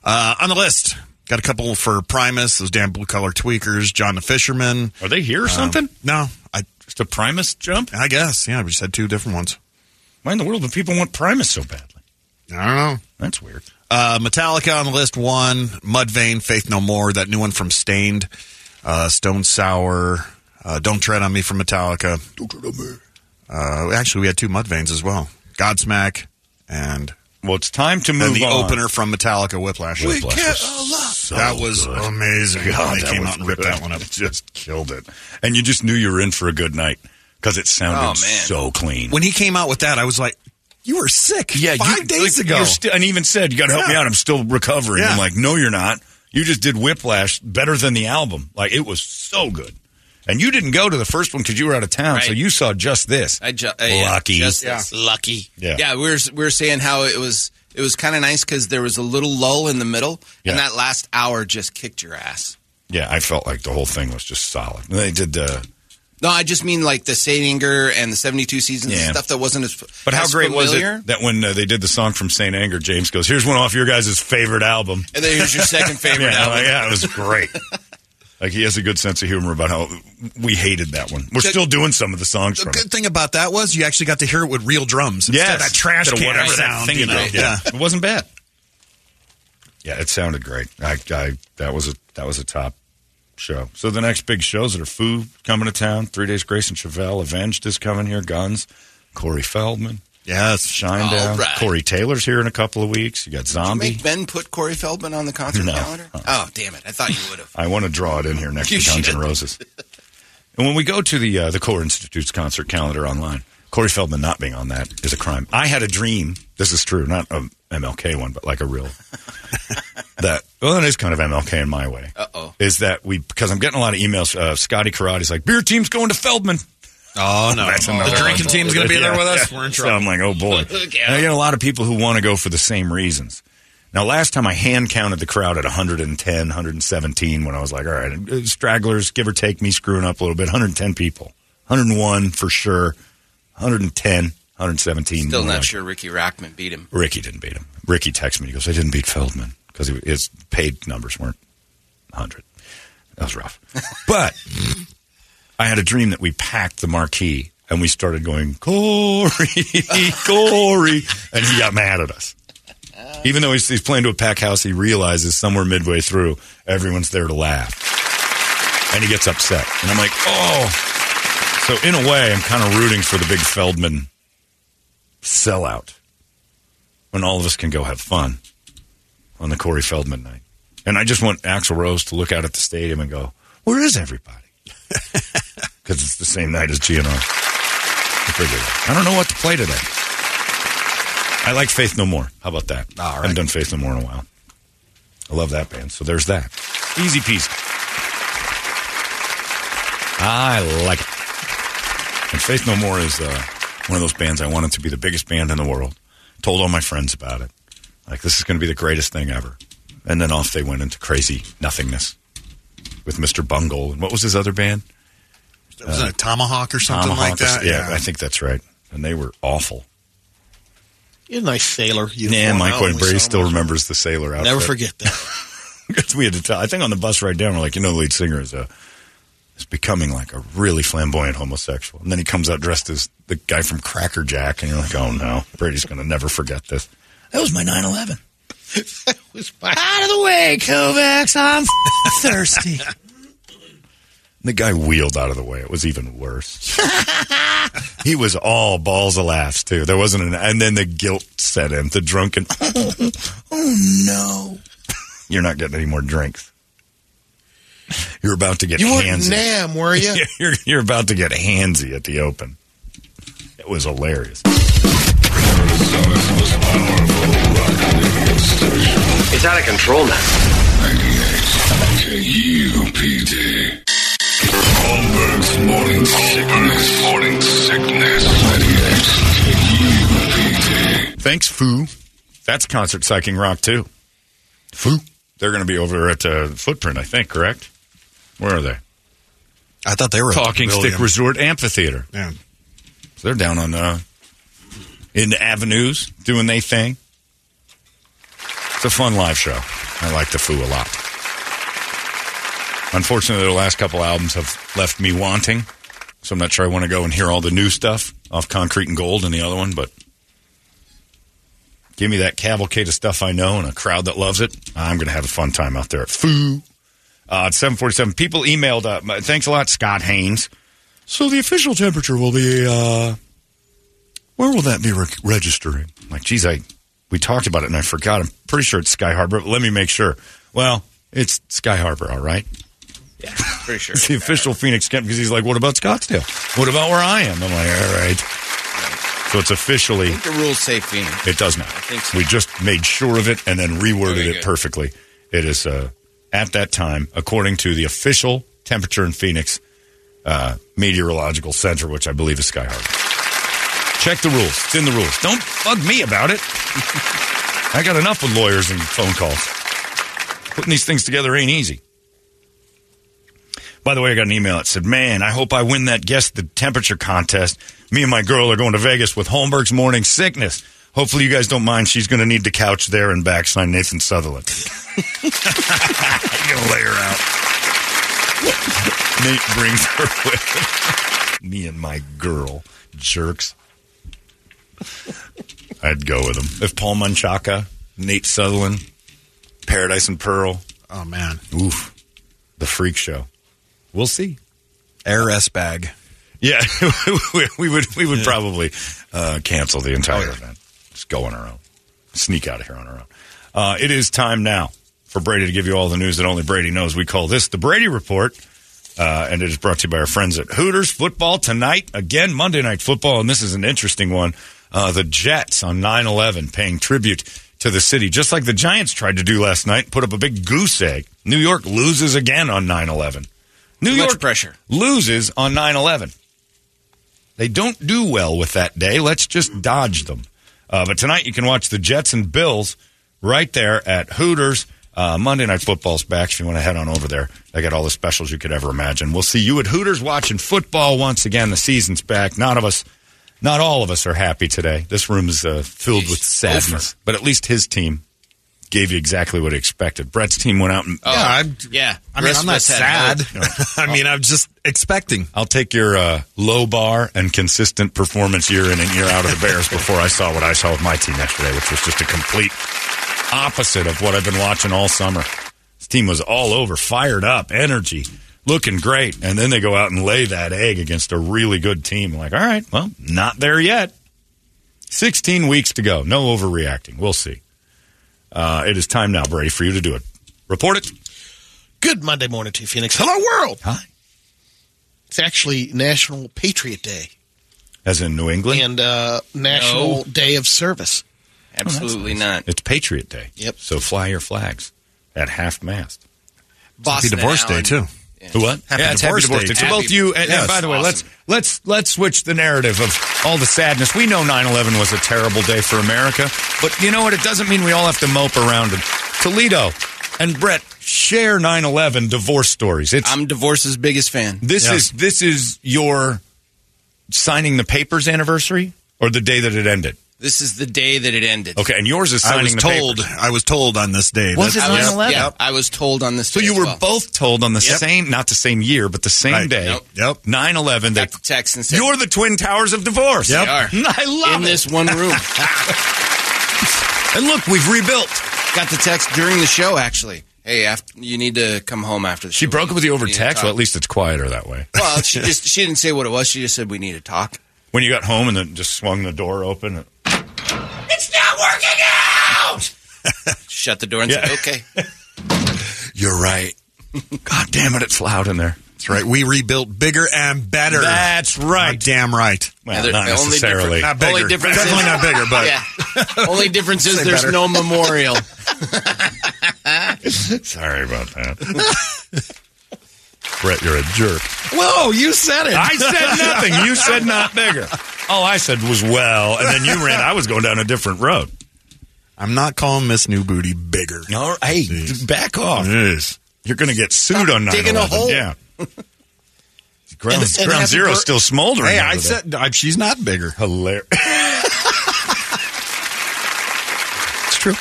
Uh, on the list, got a couple for Primus, those damn blue collar tweakers, John the Fisherman. Are they here or something? No, I Just a Primus jump? I guess. Yeah, we just had two different ones. Why in the world do people want Primus so badly? I don't know. That's weird. Uh, Metallica on the list, one. Mudvayne, Faith No More, that new one from Staind. Uh, Stone Sour, uh, Don't Tread on Me from Metallica. Don't Tread on Me. Uh, actually, we had two Mudvaynes as well. Godsmack and Well, it's time to move and the on. opener from Metallica, Whiplash. We Whiplash was so that was good. amazing. God, they came out and ripped good. that one up. Just killed it. And you just knew you were in for a good night because it sounded Oh, man. so clean. When he came out with that, I was like, "You were sick, yeah, five you, days like, ago." you're and even said, "You got to help me out. I'm still recovering." Yeah. I'm like, "No, you're not. You just did Whiplash better than the album. Like it was so good." And you didn't go to the first one because you were out of town, so you saw just this. I ju- uh, yeah, Lucky. just Yeah. this. Lucky. Yeah. Yeah, we were we were saying how it was it was kind of nice because there was a little lull in the middle, Yeah. and that last hour just kicked your ass. Yeah, I felt like the whole thing was just solid. They did uh, No, I just mean like the Saint Anger and the seventy two seasons Yeah. stuff that wasn't as. But how as great familiar. was it that when uh, they did the song from Saint Anger, James goes, "Here's one off your guys' favorite album." And then here's your second favorite yeah, album. like, yeah, it was great. like he has a good sense of humor about how we hated that one. We're The- still doing some of the songs The from it. good thing about that was you actually got to hear it with real drums. Instead of that trash can whatever sound. thing you know? Yeah. it wasn't bad. Yeah, it sounded great. I, I that was a that was a top show. So the next big shows that are Foo coming to town, Three Days Grace and Chevelle, Avenged is coming here, Guns, Corey Feldman, Yes. Shinedown, right. Corey Taylor's here in a couple of weeks. You got Did you Zombie. make Ben put Corey Feldman on the concert No. calendar? Oh, damn it! I thought you would have. I want to draw it in here next You to Guns should. N' Roses. And when we go to the uh, the Core Institute's concert calendar online, Corey Feldman not being on that is a crime. I had a dream. This is true, not a MLK one, but like a real that. Well, it is kind of MLK in my way. Uh oh. Is that we because I'm getting a lot of emails. Uh, Scotty Karate's like beer team's going to Feldman. Oh no, That's the drinking team's going to be there with us. yeah. We're in So trouble. I'm like, oh boy. And I get a lot of people who want to go for the same reasons. Now, last time I hand counted the crowd at 110, 117 when I was like, all right, uh, stragglers, give or take me screwing up a little bit, 110 people. 101 for sure, 110, 117. Still not like- sure Ricky Rackman beat him. Ricky didn't beat him. Ricky texted me. He goes, I didn't beat Feldman because his paid numbers weren't 100. That was rough. But I had a dream that we packed the marquee and we started going, Corey, Corey. And he got mad at us. Uh. Even though he's, he's playing to a pack house, he realizes somewhere midway through, everyone's there to laugh. And he gets upset. And I'm like, oh. So, in a way, I'm kind of rooting for the big Feldman sellout when all of us can go have fun on the Corey Feldman night. And I just want Axl Rose to look out at the stadium and go, where is everybody? Because it's the same night as GNR. I don't know what to play today. I like Faith No More. How about that? I haven't done Faith No More in a while. I love that band. So there's that. Easy peasy. I like it. And Faith No More is uh, one of those bands I wanted to be the biggest band in the world. Told all my friends about it. Like, this is going to be the greatest thing ever. And then off they went into crazy nothingness with Mr. Bungle. And what was his other band? Was it a Tomahawk or something Tomahawk like or- that? Yeah, I think that's right. And they were awful. You're a nice sailor. Yeah. Mike always Brady still remembers the sailor outfit. Never forget that. Because we had to tell. I think on the bus ride down, we're like, you know, the lead singer is a is becoming like a really flamboyant homosexual, and then he comes out dressed as the guy from Cracker Jack, and you're like, oh no, Brady's going to never forget this. That was my 9/11. Out of the way, Kovacs. I'm f- thirsty. The guy wheeled out of the way. It was even worse. he was all balls of laughs too. There wasn't an, and then the guilt set in. The drunken. oh no! You're not getting any more drinks. You're about to get You weren't handsy. Nam, were you? you're, you're about to get handsy at the open. It was hilarious. It's out of control now. KUPD. Holmberg's morning sickness. Morning sickness. 98 KUPD. Thanks, Foo. That's concert psyching rock too. Foo. They're going to be over at uh, Footprint, I think. Correct? Where are they? I thought they were at the Talking Stick Resort Amphitheater. Yeah. So they're down on uh, in the avenues doing their thing. It's a fun live show. I like the Foo a lot. Unfortunately, their last couple albums have left me wanting, so I'm not sure I want to go and hear all the new stuff off Concrete and Gold and the other one. But give me that cavalcade of stuff I know and a crowd that loves it. I'm going to have a fun time out there at Foo. Uh, it's 747. People emailed, uh, thanks a lot, Scott Haynes. So the official temperature will be, uh, where will that be re- registering? Like, geez, I, we talked about it and I forgot. I'm pretty sure it's Sky Harbor, but let me make sure. Well, it's Sky Harbor, all right? Yeah, pretty sure. It's the official Phoenix camp because he's like, what about Scottsdale? What about where I am? I'm like, all right. So it's officially, I think the rules say Phoenix. it does not. think so. We just made sure of it and then reworded it perfectly. It is uh, at that time, according to the official temperature in Phoenix uh, Meteorological Center, which I believe is Sky Harbor. Check the rules. It's in the rules. Don't bug me about it. I got enough with lawyers and phone calls. Putting these things together ain't easy. By the way, I got an email that said, Man, I hope I win that guess the temperature contest. Me and my girl are going to Vegas with Holmberg's morning sickness. Hopefully, you guys don't mind. She's going to need the couch there and back. Sign Nathan Sutherland. You're going to lay her out. Nate brings her with. Me and my girl. Jerks. I'd go with him. If Paul Manchaka, Nate Sutherland, Paradise and Pearl. Oh, man. Oof. The freak show. We'll see. Air S bag. Yeah, we- would we would probably uh, cancel the entire event. Just go on our own. Sneak out of here on our own. Uh, it is time now for Brady to give you all the news that only Brady knows. We call this the Brady Report, uh, and it is brought to you by our friends at Hooters Football tonight. Again, Monday Night Football, and this is an interesting one. Uh, the Jets on 9 11 paying tribute to the city, just like the Giants tried to do last night, put up a big goose egg. New York loses again on 9 11. New Too York pressure. loses on 9 11. They don't do well with that day. Let's just dodge them. Uh, but tonight you can watch the Jets and Bills right there at Hooters. Uh, Monday Night Football's back if you want to head on over there. They got all the specials you could ever imagine. We'll see you at Hooters watching football once again. The season's back. None of us, not all of us are happy today. This room's uh, filled with sadness. But at least his team gave you exactly what he expected. Brett's team went out and Oh, Yeah, I'm- yeah. I mean, I'm not us had sad. I mean, I'm just expecting. I'll take your uh, low bar and consistent performance year in and year out of the Bears before I saw what I saw with my team yesterday, which was just a complete opposite of what I've been watching all summer. This team was all over, fired up, energy, looking great. And then they go out and lay that egg against a really good team. Like, all right, well, not there yet. 16 weeks to go. No overreacting. We'll see. Uh, it is time now, Brady, for you to do it. Report it. Good Monday morning to you, Phoenix. Hello, world. Hi. It's actually National Patriot Day As in New England? and uh, National No. Day of Service. Absolutely not. It's Patriot Day. Yep. So fly your flags at half mast. Boston Happy Divorce and Day too. Who what? Happy yeah, it's Divorce Happy Divorce Day. Day. So Happy- both you and, and by the way, awesome. let's let's let's switch the narrative of all the sadness. We know 9/11 was a terrible day for America, but you know what? It doesn't mean we all have to mope around it. Toledo and Brett share 9/11 divorce stories. It's I'm Divorce's biggest fan. this Yeah. is this is your signing the papers anniversary or the day that it ended. This is the day that it ended. Okay, and yours is I signing was the told. papers. I was told on this day. Was That's- it I was, 9/11? yeah, I was told on this. Day. So day you as were well. both told on the Yep. same, not the same year, but the same Right. day. Yep. Yep. 9/11. They got the text and said, You're the twin towers of divorce. Yep. They are. I love in it. this one room. And look, we've rebuilt. got the text during the show. Actually, hey, after, you need to come home after the She broke it with you over We need to text. talk. Well, at least it's quieter that way. Well, she just she didn't say what it was. She just said we need to talk. When you got home and then just swung the door open. It's not working out. Shut the door and Yeah. said, "Okay." You're right. God damn it, it's loud in there. That's right. We rebuilt bigger and better. That's right. God damn right. Well, Other- not the only necessarily. Not bigger. Only difference Definitely is- not bigger, but Yeah. Only difference is there's better. no memorial. Sorry about that. Brett, you're a jerk. Whoa, you said it. I said nothing. You said not bigger. All I said was well, and then you ran. I was going down a different road. I'm not calling Miss New Booty bigger. No, hey, Jeez. back off. Yes. You're going to get sued on 9 digging a hole. Yeah. Ground, And- and ground happy Zero's bir- still smoldering. Hey, I said I, she's not bigger. Hilarious. it's true.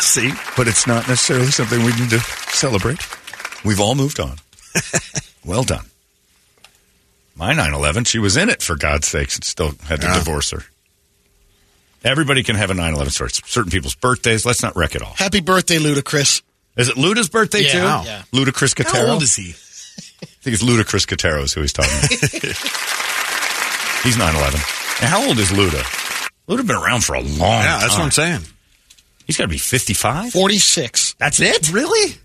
See, But it's not necessarily something we need to celebrate. We've all moved on. well done. My 9 11, she was in it, for God's sakes, and still had to Yeah. divorce her. Everybody can have a 9 11 story. It's certain people's birthdays. Let's not wreck it all. Happy birthday, Ludacris. Is it Luda's birthday, Yeah. too? Wow. Yeah. Ludacris Catero? how old is he? I think it's Ludacris Catero is who he's talking about. he's 9 11. And how old is Luda? Luda been around for a long Yeah, time. that's what I'm saying. He's got to be 55? 46. That's it? Really?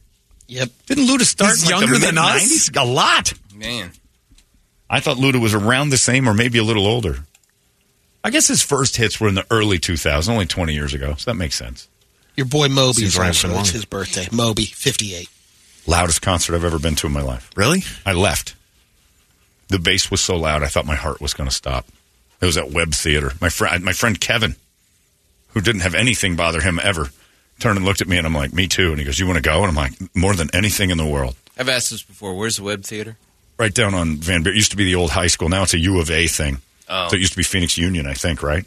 Yep. Didn't Luda start He's like younger the than us? mid-90s? A lot. Man, I thought Luda was around the same or maybe a little older. I guess his first hits were in the early 2000s, only 20 years ago, so that makes sense. Your boy Moby Seems is right also for it's his birthday. Moby, 58. Loudest concert I've ever been to in my life. Really? I left. The bass was so loud, I thought my heart was going to stop. It was at Web Theater. My friend, my friend Kevin, who didn't have anything bother him ever, turned and looked at me, and I'm like, "Me too." And he goes, "You want to go?" And I'm like, "More than anything in the world." I've asked this before. Where's the Web Theater? Right down on Van Buren. It used to be the old high school. Now it's a U of A thing. Oh. So it used to be Phoenix Union, I think, right?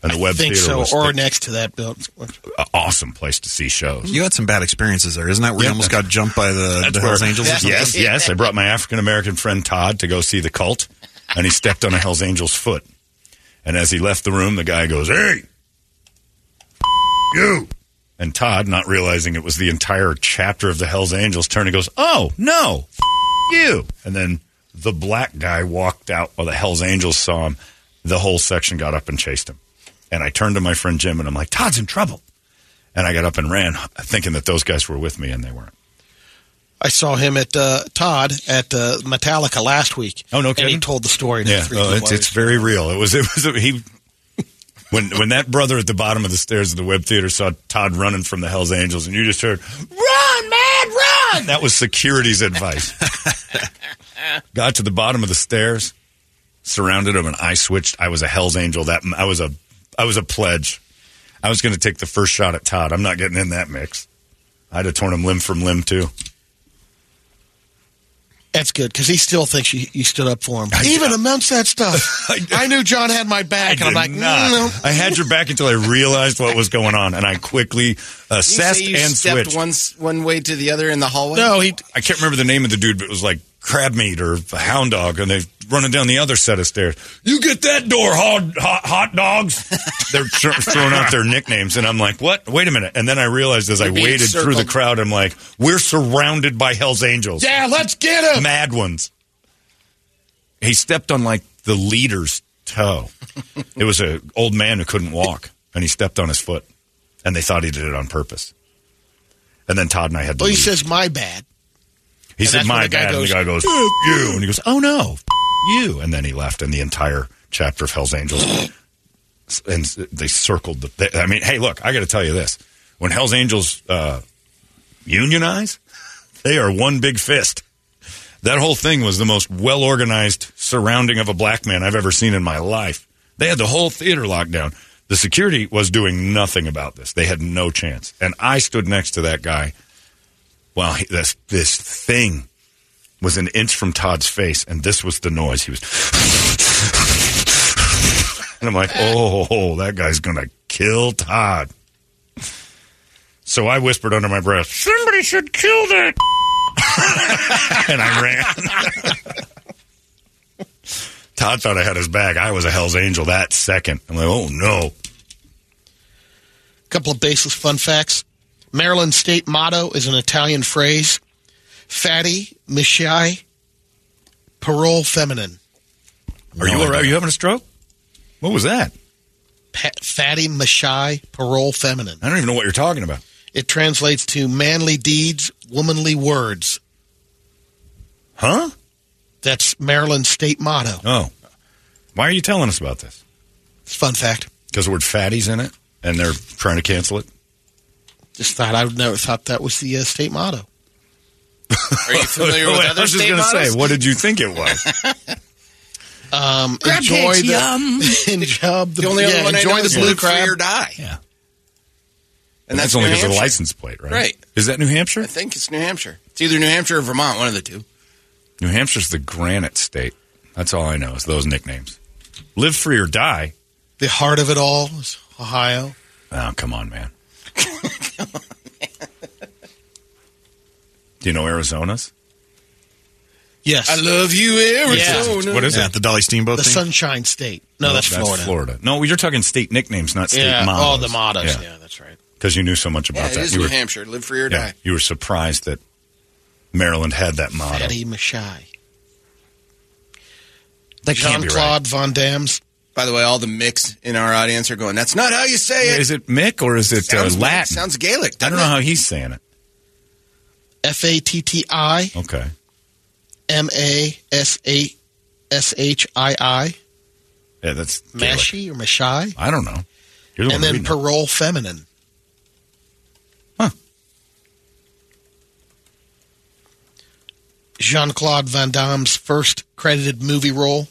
And the web think Theater so, was or the- next to that building. awesome place to see shows. You had some bad experiences there, isn't that? Where Yeah, you almost got jumped by the, the where- Hells Angels. or? Yes, yes. I brought my African American friend Todd to go see the cult, and he stepped on a Hell's Angel's foot. And as he left the room, the guy goes, "Hey, you!" And Todd, not realizing it was the entire chapter of the Hell's Angels, turned and goes, "Oh no, you!" And then the black guy walked out while the Hell's Angels saw him. The whole section got up and chased him. And I turned to my friend Jim, and I'm like, "Todd's in trouble." And I got up and ran, thinking that those guys were with me, and they weren't. I saw him at uh, Todd at uh, Metallica last week. Oh, no And he told the story. Yeah, oh, it's, it's very real. It was it was he when when that brother at the bottom of the stairs of the Web Theater saw Todd running from the Hell's Angels, and you just heard "Run, man, run!" That was security's advice. Got to the bottom of the stairs, surrounded him, and I switched. I was a Hell's Angel. That I was a I was a pledge. I was going to take the first shot at Todd. I'm not getting in that mix. I'd have torn him limb from limb too. That's good because he still thinks you, you stood up for him, even amongst that stuff. I, knew John had my back, and I'm like, not. Mm, no. I had your back until I realized what was going on, and I quickly You assessed say you and stepped switched. one one way to the other in the hallway. No, he. I can't remember the name of the dude, but it was like crab meat or a hound dog, and they're running down the other set of stairs. You get that door, hot, hot, hot dogs. they're thr- throwing out their nicknames, and I'm like, what? Wait a minute. And then I realized as I You're being waded through the crowd, I'm like, we're surrounded by Hell's Angels. Yeah, let's get him. Mad ones. He stepped on like the leader's toe. it was an old man who couldn't walk, and he stepped on his foot, and they thought he did it on purpose. And then Todd and I had to Well, he says my bad. He And said, "My bad." and goes, the guy goes, "F- "You," and he goes, "Oh no, f- you." And then he left, and the entire chapter of Hell's Angels, and they circled the. They, I mean, hey, look, I got to tell you this: when Hell's Angels uh, unionize, they are one big fist. That whole thing was the most well organized surrounding of a black man I've ever seen in my life. They had the whole theater locked down. The security was doing nothing about this. They had no chance. And I stood next to that guy. Well, he, this this thing was an inch from Todd's face, and this was the noise he was. and I'm like, oh, that guy's gonna kill Todd. So I whispered under my breath, "Somebody should kill that." and I ran. Todd thought I had his back. I was a Hell's Angel that second. I'm like, oh no. couple of baseless fun facts. Maryland state motto is an Italian phrase: "Fatty, mischiai, parole feminine." Are you all right? Are you having a stroke? What was that? Pa- fatty, mischiai, parole feminine. I don't even know what you're talking about. It translates to manly deeds, womanly words. Huh? That's Maryland state motto. Oh. Why are you telling us about this? It's a fun fact. Because the word fatty's in it and they're trying to cancel it? Just thought I would never thought that was the uh, state motto. Are you familiar with Wait, I was just state gonna mottos? say, what did you think it was? Um, Crab enjoy cakes, the yum. enjoy the, The only yeah, other one I enjoy know the is blue live free or die. Yeah. And that's that's only New because of the Hampshire. license plate, right? Right. Is that New Hampshire? I think it's New Hampshire. It's either New Hampshire or Vermont, one of the two. New Hampshire's the granite state. That's all I know is those nicknames. Live free or die. The heart of it all is Ohio. Oh, come on, man. Do you know Arizona's? Yes, I love you, Arizona. What is Yeah, it? the Dolly Steamboat the thing. Sunshine State. No, that's, Florida. Florida. No, you're talking state nicknames, not state Yeah, mottos. oh, the mottos. Yeah, that's right. Because you knew so much Yeah, about it that. is you New were, Hampshire. Live free or yeah, die. you were surprised that Maryland had that motto. Fatty Mashai. That can't Jean be right. Claude Van Damme's. By the way, all the mix in our audience are going, that's not how you say it. Is it Mick or is it uh, sounds, Latin? sounds Gaelic. I don't know doesn't how he's saying it. F A T T I Okay. M A S A S H I I. Yeah, that's Gaelic. Mashy or Mashai. I don't know. You're the And one then reading it. parole feminine. Huh. Jean Claude Van Damme's first credited movie role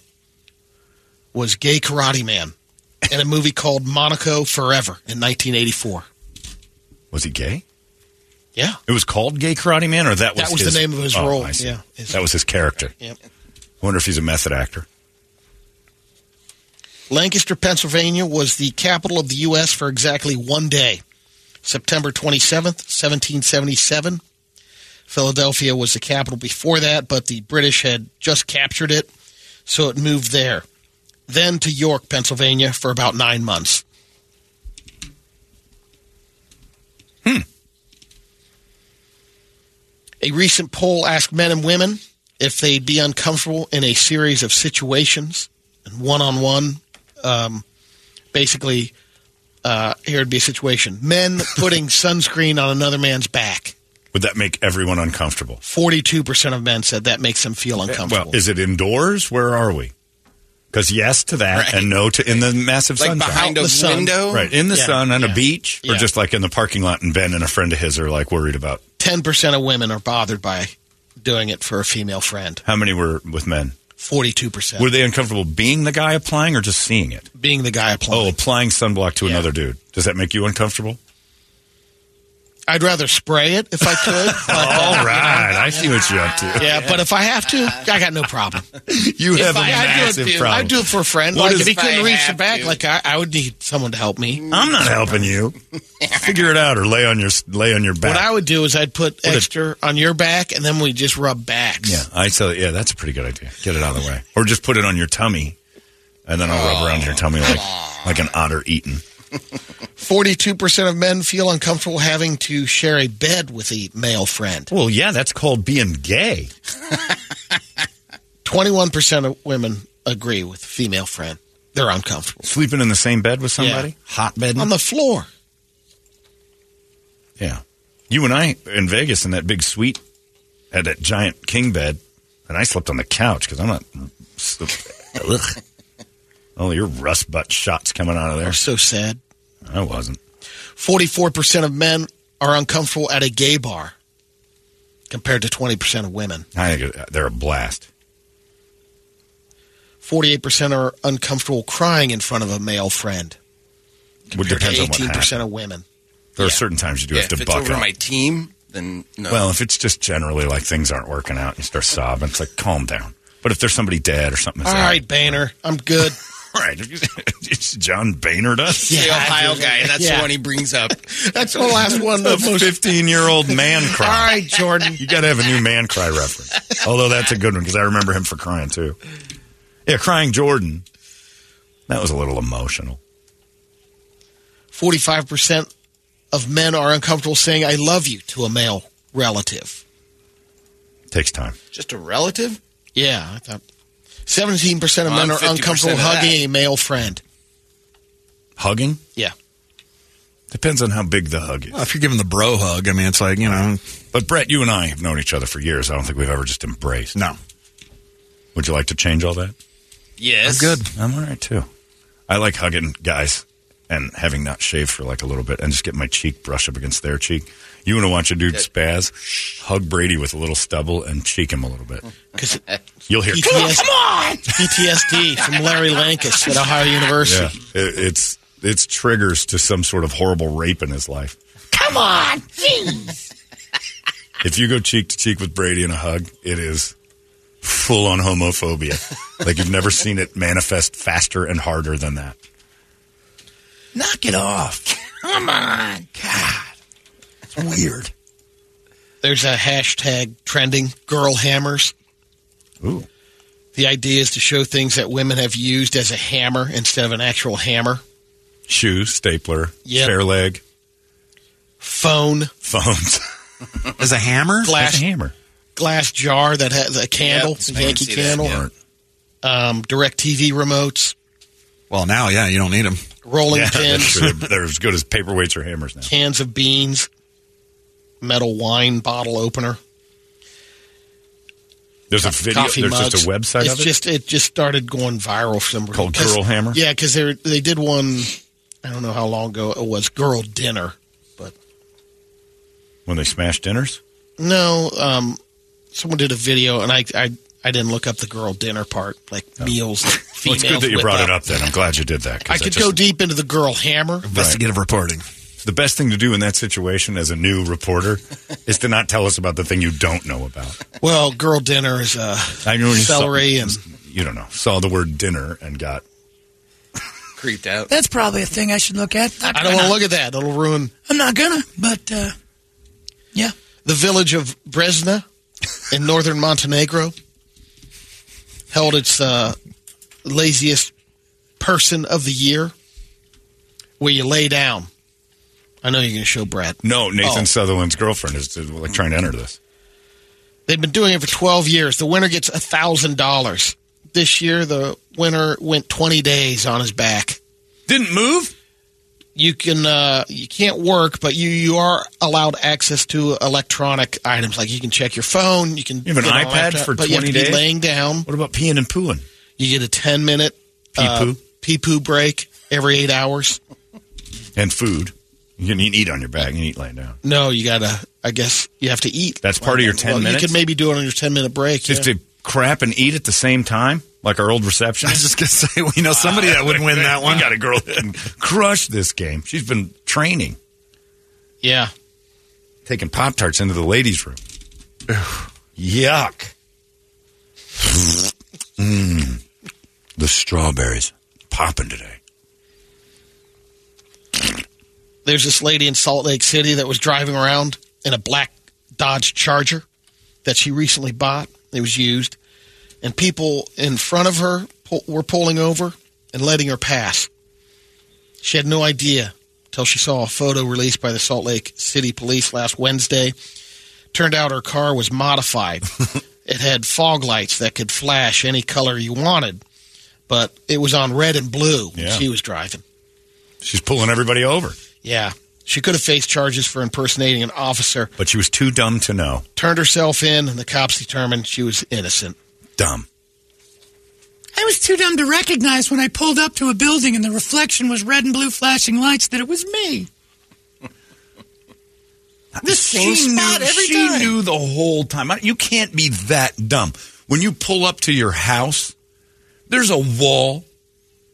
was Gay Karate Man in a movie called Monaco Forever in 1984. Was he gay? Yeah. It was called Gay Karate Man, or that was That was the name of his Oh, role. Yeah, his- that was his character. Yep. I wonder if he's a method actor. Lancaster, Pennsylvania was the capital of the U.S. for exactly one day, September 27th, 1777. Philadelphia was the capital before that, but the British had just captured it, so it moved there. Then to York, Pennsylvania for about nine months. Hmm. A recent poll asked men and women if they'd be uncomfortable in a series of situations and one on one. Um, basically, uh, here would be a situation men putting sunscreen on another man's back. Would that make everyone uncomfortable? 42% of men said that makes them feel uncomfortable. Well, is it indoors? Where are we? Because yes to that, Right. and no to in the massive Like sunshine. behind a the sun. window? right in the Yeah, sun on yeah. a beach, or just like in the parking lot. And Ben and a friend of his are like worried about 10% of women are bothered by doing it for a female friend. how many were with men. 42%. Were they uncomfortable being the guy applying or just seeing it? being the guy applying. Oh, applying. applying sunblock to Yeah. another dude. Does that make you uncomfortable? I'd rather spray it if I could. But, uh, All right, I see what you're up to. Yeah, but if I have to, I got no problem. You If have a I, I'd massive do it, problem. I'd do it for a friend. What like is- if he couldn't reach the back, to. like I, I would need someone to help me. I'm not helping you. Figure it out, or lay on your lay on your back. What I would do is I'd put Put it- extra on your back, and then we just rub backs. yeah, I tell you, yeah, that's a pretty good idea. Get it out of the way, or just put it on your tummy, and then I'll rub around your tummy like like an otter eating. Forty-two percent of men feel uncomfortable having to share a bed with a male friend. Well, yeah, that's called being gay. Twenty-one percent of women agree with a female friend. They're uncomfortable Sleeping in the same bed with somebody, Yeah. hot bed. on the floor. Yeah. You and I in Vegas in that big suite had that giant king bed, and I slept on the couch because I'm not. Ugh. Oh, your rust butt shots coming out of there. So sad. I wasn't. Forty-four percent of men are uncomfortable at a gay bar, compared to twenty percent of women. I think they're a blast. Forty-eight percent are uncomfortable crying in front of a male friend. Would depends on what Eighteen percent of women. There are certain times you do Yeah, have if to it's buck over up. my team, then no. Well, if it's just generally like things aren't working out, and you start sobbing. It's like calm down. But if there's somebody dead or something, All right, Boehner, I'm good. right. It's John Boehner does. the Yeah, I Ohio guy. That's Yeah. the one he brings up. That's the last one. The The 15 year old man All cry. right, Jordan. You got to have a new man cry reference. Although that's a good one because I remember him for crying too. Yeah, crying Jordan. That was a little emotional. Forty-five percent of men are uncomfortable saying "I love you" to a male relative. Takes time. Just a relative? Yeah, I thought. Seventeen percent of men are uncomfortable hugging a male friend. Hugging Yeah. depends on how big the hug is. Well, if you're giving the bro hug, I mean, it's like, you know, But Brett, you and I have known each other for years. I don't think we've ever just embraced. no. Would you like to change all that? Yes. Good. I'm all right too. I like hugging guys and having not shaved for like a little bit and just get my cheek brushed up against their cheek. You want to watch a dude spaz? Hug Brady with a little stubble and cheek him a little bit. Because You'll hear. PTSD, PTSD from Larry Lankus at Ohio Yeah, University. it, it's it's triggers to some sort of horrible rape in his life. Come on, jeez. If you go cheek to cheek with Brady in a hug, it is full on homophobia. like you've never seen it manifest faster and harder than that. Knock it off. Come on. God. It's weird. There's a hashtag trending girl hammers. Ooh. The idea is to show things that women have used as a hammer instead of an actual hammer. Shoes, stapler, Yep. chair leg, Phone, phones. As a hammer? glass That's a hammer. glass jar that has a candle, Yep, a I can Yankee see that, candle, yeah. um, direct TV remotes, Well, now, yeah, you don't need them. rolling Yeah, pins. They're, they're as good as paperweights or hammers now. cans of beans, metal wine bottle opener, There's a video. coffee There's mugs. just a website it's of it. just it just started going viral for some reason. Called 'Cause- Girl Hammer? Yeah, because they they did one. I don't know how long ago it was. Girl dinner, but when they smashed dinners. no. Um, someone did a video, and I I, I didn't look up the girl dinner part, like meals. Well, it's good that you whip brought it up. Then I'm glad you did that. I that could just- go deep into the girl hammer. Investigative reporting. The best thing to do in that situation as a new reporter is to not tell us about the thing you don't know about. Well, girl dinner is uh, I know when you saw- celery and You don't know. Saw the word dinner and got. Creeped out. That's probably a thing I should look at. I don't want to look at that. It'll ruin I'm not gonna, but uh, yeah. the village of Brezna in northern Montenegro held its uh, laziest person of the year, where you lay down. I know you're going to show Brad. No, Nathan Oh. Sutherland's girlfriend is uh, like trying to enter this. They've been doing it for 12 years. The winner gets $1,000. This year, the winner went 20 days on his back. Didn't move. You can uh, you can't work, but you you are allowed access to electronic items like you can check your phone. You can You have an get on a iPad laptop, for but you have 20 to be days? laying down. What about peeing and pooing? You get a 10 minute uh, Pee-poo? pee poo break every eight hours. And food. You can eat on your back. You can eat laying down. No, you gotta. I guess you have to eat. That's part of your 10 Well, minutes? You could maybe do it on your 10 minute break. Just yeah. to crap and eat at the same time, like our old I receptionist. was just going to say, well, you know, somebody that would win that one. We got a girl that can crush this game. She's been training. yeah. taking Pop Tarts into the ladies' room. Yuck. Mmm. The strawberries popping today. There's this lady in Salt Lake City that was driving around in a black Dodge Charger that she recently bought. It was used. And people in front of her were pulling over and letting her pass. She had no idea until she saw a photo released by the Salt Lake City Police last Wednesday. Turned out her car was modified. it had fog lights that could flash any color you wanted, but it was on red and blue when she was driving. She's pulling everybody over, Yeah. She could have faced charges for impersonating an officer, but she was too dumb to know. turned herself in, and the cops determined she was innocent. Dumb. I was too dumb to recognize when I pulled up to a building and the reflection was red and blue flashing lights that it was me. This same spot every she time. knew the whole time. You can't be that dumb. When you pull up to your house, there's a wall,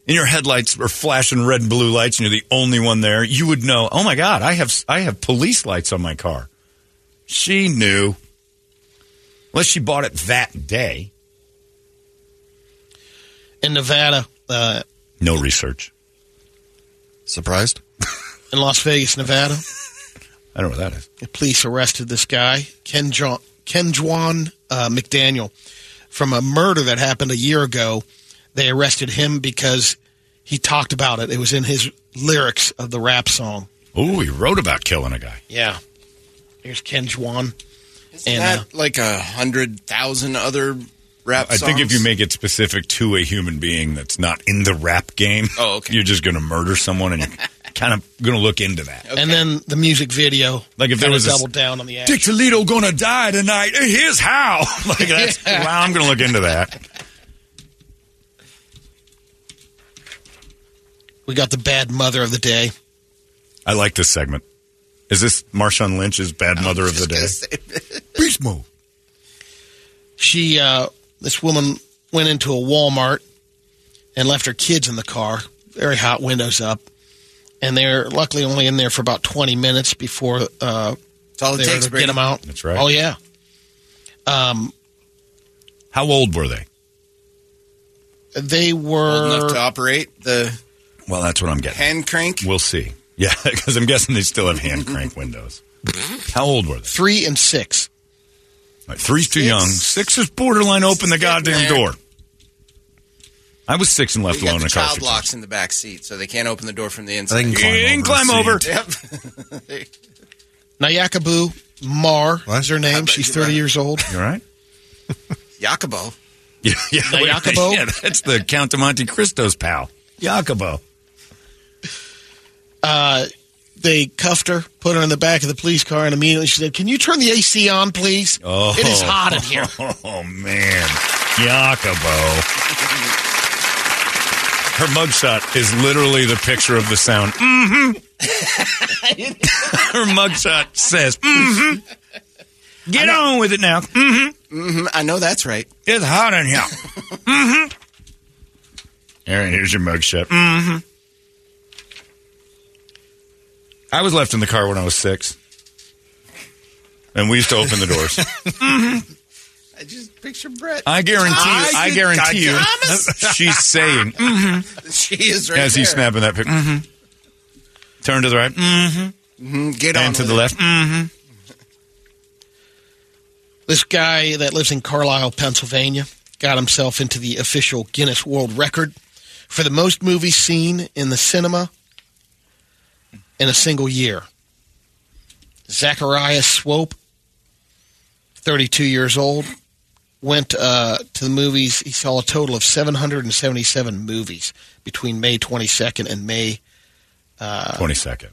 and your headlights are flashing red and blue lights, and you're the only one there. You would know. Oh my God, I have I have police lights on my car. She knew, unless she bought it that day. In Nevada, uh, No research. Surprised? in Las Vegas, Nevada, I don't know what that is. the police arrested this guy, Ken, jo- Kenjuan uh, McDaniel, from a murder that happened a year ago. They arrested him because he talked about it. It was in his lyrics of the rap song. Oh, he wrote about killing a guy. Yeah. Here's Kenjuan. Isn't And, that uh, like a hundred thousand other rap I think if you make it specific to a human being that's not in the rap game, Oh, okay. you're just going to murder someone, and you're kind of going to look into that. And then the music video. Like if there kinda was a- doubled down on the action. Dick Toledo going to die tonight. Here's how. like that's. Yeah. Wow, I'm going to look into that. We got the bad mother of the day. I like this segment. Is this Marshawn Lynch's bad mother of the day? Beast mode. She, uh, this woman went into a Walmart and left her kids in the car, very hot, windows up. And they're luckily only in there for about 20 minutes before uh, That's all it they takes, to get them out. That's right. Oh, yeah. Um, How old were they? they were. Old were. enough to operate the Well, that's what I'm getting. hand crank. We'll see. Yeah, because I'm guessing they still have hand crank windows. How old were they? Three and six. Like, three's too Six. young. Six is borderline open the goddamn there. door. I was six and left We got alone the in a car. child six locks in the back seat, so they can't open the door from the inside. They can climb You can over climb the over. Yep. Nayakabu Mar What? is her name. She's 30 years old. You all right? Jacobo. Yeah, yeah. Now, wait, Jacobo? yeah, that's the Count of Monte Cristo's pal. Jacobo. Uh, they cuffed her, put her in the back of the police car, and immediately she said, Can you turn the AC on, please? Oh. It is hot in here. Oh, man. Jacobo. Her mugshot is literally the picture of the sound. Mm-hmm. Her mugshot says, mm-hmm. Get on with it now. Mm-hmm. hmm I know that's right. It's hot in here. mm-hmm. Aaron, here's your mugshot. Mm-hmm. I was left in the car when I was six. And we used to open the doors. I just picture Brett. I guarantee you, Thomas. I guarantee you, she's saying, mm-hmm, She is right as there. he's snapping that picture. Mm-hmm. Turn to the right, mm-hmm, Mhm, Get on and to with the it. left, mm-hmm. This guy that lives in Carlisle, Pennsylvania, got himself into the official Guinness World Record for the most movies seen in the cinema in a single year. Zacharias Swope, 32 years old, went uh, to the movies. He saw a total of 777 movies between May 22nd and May uh, 22nd.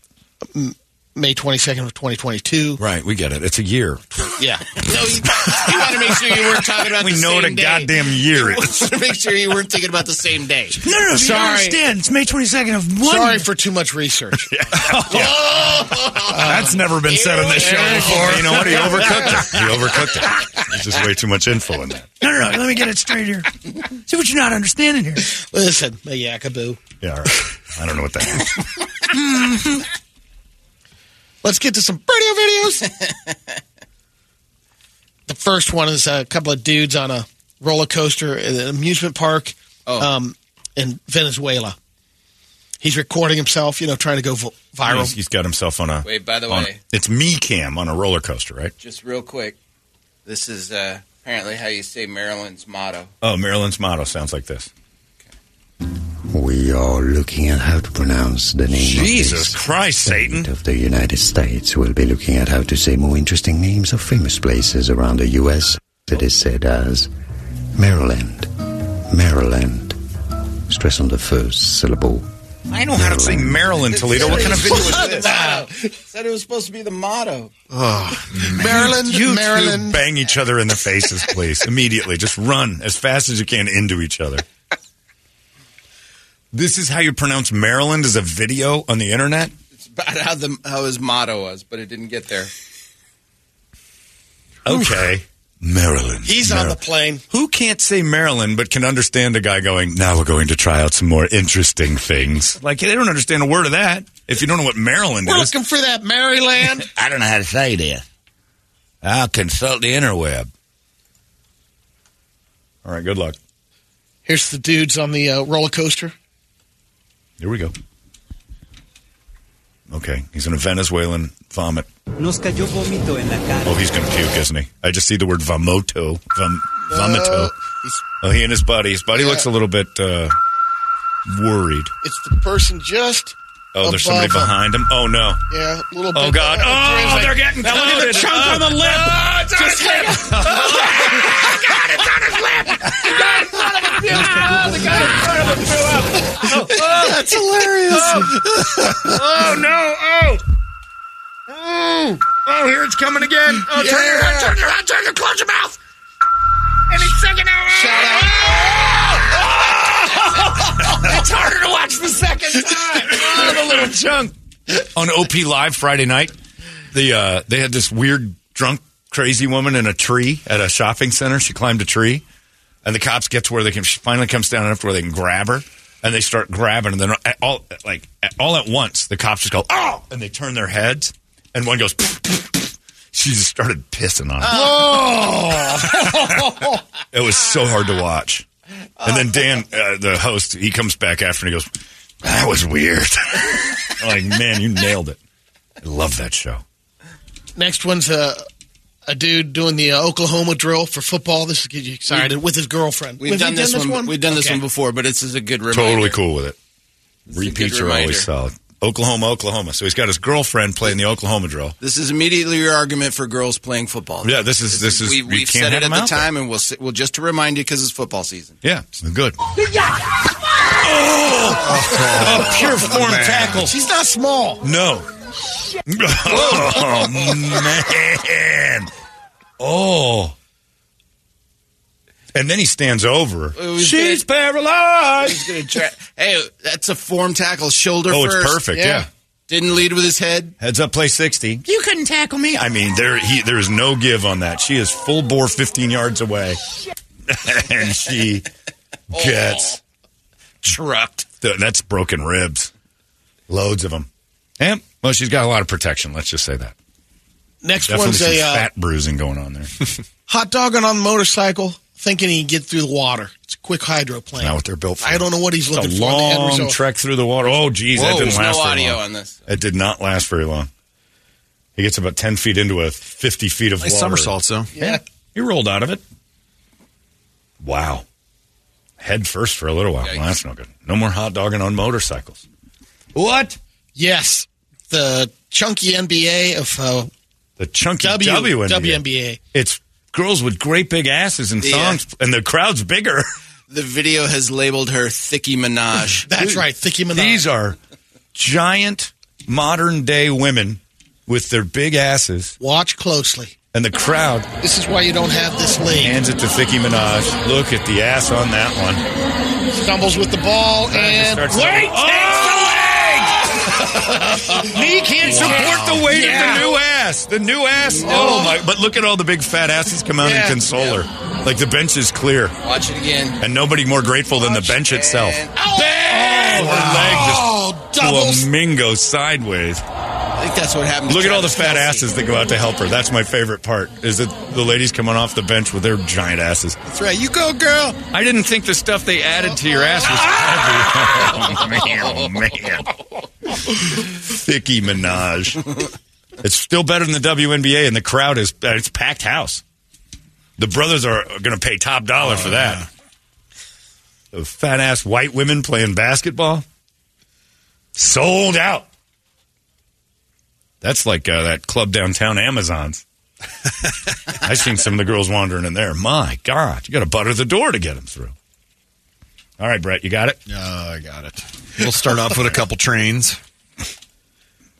May 22nd of 2022. Right, we get it. It's a year. Yeah. No, you, you want to make sure you weren't talking about the same We know same what a day. goddamn year You is. to make sure you weren't thinking about the same day. No, no, no. You Sorry. understand. It's May 22nd of one. Sorry for too much research. Oh. That's never been said on this show before. You know what? He overcooked it. He overcooked it. There's just way too much info in that. No, no, no. Let me get it straight here. See what you're not understanding here. Listen, Mayakaboo. Yeah, all right. I don't know what that is. Let's get to some radio videos. the first one is a couple of dudes on a roller coaster at an amusement park um, in Venezuela. He's recording himself, you know, trying to go viral. He's, he's got himself on a. Wait, by the on- way- it's me cam on a roller coaster, right? Just real quick, this is uh, apparently how you say Maryland's motto. Oh, Maryland's motto sounds like this. We are looking at how to pronounce the name Jesus of this Christ, Satan. of the United States. We'll be looking at how to say more interesting names of famous places around the U.S. It is said as Maryland, Maryland. Stress on the first syllable. I know how to say Maryland, Toledo. What kind of video is this? Said it was supposed to be the motto. Oh, Maryland, you two Maryland. bang each other in the faces, please. Immediately. Just run as fast as you can into each other. This is how you pronounce Maryland as a video on the internet? It's about how the how his motto was, but it didn't get there. Okay. Maryland. He's on the plane. Who can't say Maryland but can understand a guy going, now we're going to try out some more interesting things? Like, they don't understand a word of that if you don't know what Maryland We're is. looking for that Maryland. I don't know how to say this. I'll consult the interweb. All right, good luck. Here's the dudes on the uh, roller coaster. Here we go. Okay, he's in a Venezuelan vomit. Nos cayó vómito en la cara. Oh, he's going to puke, isn't he? I just see the word vomoto. Vom, vomito. Uh, Oh, he and his buddy. His buddy Yeah. looks a little bit uh, worried. It's the person just. Oh, there's somebody above him. behind him. Oh no. Yeah, oh, a little bit. Oh God. Oh, like- they're getting Now look at the chunk Oh, on the lip. Ah, oh, it's on Just his lip. like- God, it's on his lip. God, it's on his lip. Oh, the guy in front of him threw up. Oh, that's hilarious. Oh. oh no. Oh. Oh. Oh, here it's coming again. Oh, turn your head. Turn your head. Turn your close your mouth. And he's singing out. Shout out. Oh. It's harder to watch the second time. Oh, the little chunk. On OP Live Friday night, the uh, they had this weird drunk crazy woman in a tree at a shopping center. She climbed a tree, and the cops get to where they can. She finally comes down enough to where they can grab her, and they start grabbing, and then all like at, all at once, the cops just go oh, and they turn their heads, and one goes. She just started pissing on. Oh. It was so hard to watch. And then Dan, uh, the host, he comes back after and he goes, "That was weird." I'm like, man, you nailed it. I love that show. Next one's a, a dude doing the uh, Oklahoma drill for football. This is get you excited with his girlfriend. We've Have done you this, one, We've done this Okay. one before, but it's is a good reminder. Totally cool with it. a Repeats are reminder. always solid. Oklahoma, Oklahoma. So he's got his girlfriend playing the Oklahoma drill. This is immediately your argument for girls playing football. Yeah, this is this is we, we've can't said have it at the out there. time, and we'll s- we'll just to remind you because it's football season. Yeah, good. Oh, a pure form tackle. She's not small. No. Oh man. Oh. And then he stands over. She's paralyzed. He's gonna. Hey, that's a form tackle, shoulder Oh, it's first. perfect, yeah. Didn't lead with his head. Heads up, play sixty. You couldn't tackle me. I mean, there he there is no give on that. She is full bore, fifteen yards away, and she gets trucked. Th- That's broken ribs, loads of them. And well, she's got a lot of protection. Let's just say that. Next Definitely one's some a uh, fat bruising going on there. hot dogging on the motorcycle, thinking he can get through the water. It's a quick hydroplane. Not what they're built for. I don't know what he's It's looking a for. in the long trek through the water. Oh, geez, Whoa, that didn't there's last no very audio long. on this. It did not last very long. He gets about ten feet into a fifty feet of Nice water. somersaults, though. Yeah. He rolled out of it. Wow. Head first for a little while. Well, that's no good. No more hot dogging on motorcycles. What? Yes. The chunky NBA of uh, The chunky W, WNBA. WNBA. It's girls with great big asses and Yeah. and the crowd's bigger. The video has labeled her Thicky Minaj. That's right. Thicky Minaj. These are giant modern day women with their big asses, Watch closely. and the crowd This is why you don't have this league. hands it to Thiccy Minaj. Look at the ass on that one. Stumbles with the ball and starts- wait, Oh! Knee can't support the weight Yeah. of the new ass. The new ass. Oh, oh my! But look at all the big fat asses come out Yeah. and console her. Like the bench is clear, Watch it again. and nobody more grateful than the bench itself. And- Oh, her leg Oh, just doubles. flamingo sideways. I think that's what happened. to Look at all the fat Kelce. asses that go out to help her. That's my favorite part. Is that the ladies coming off the bench with their giant asses? That's right. You go, girl. I didn't think the stuff they added to your ass was heavy. oh man, oh man. Thicky Minaj. It's still better than the WNBA, and the crowd is uh, it's packed house. The brothers are going to pay top dollar for that. The fat ass white women playing basketball sold out. That's like uh, that club downtown Amazons. I've seen some of the girls wandering in there. My God, you got to butter the door to get them through. All right, Brett, you got it? Uh, I got it. We'll start off with a couple trains.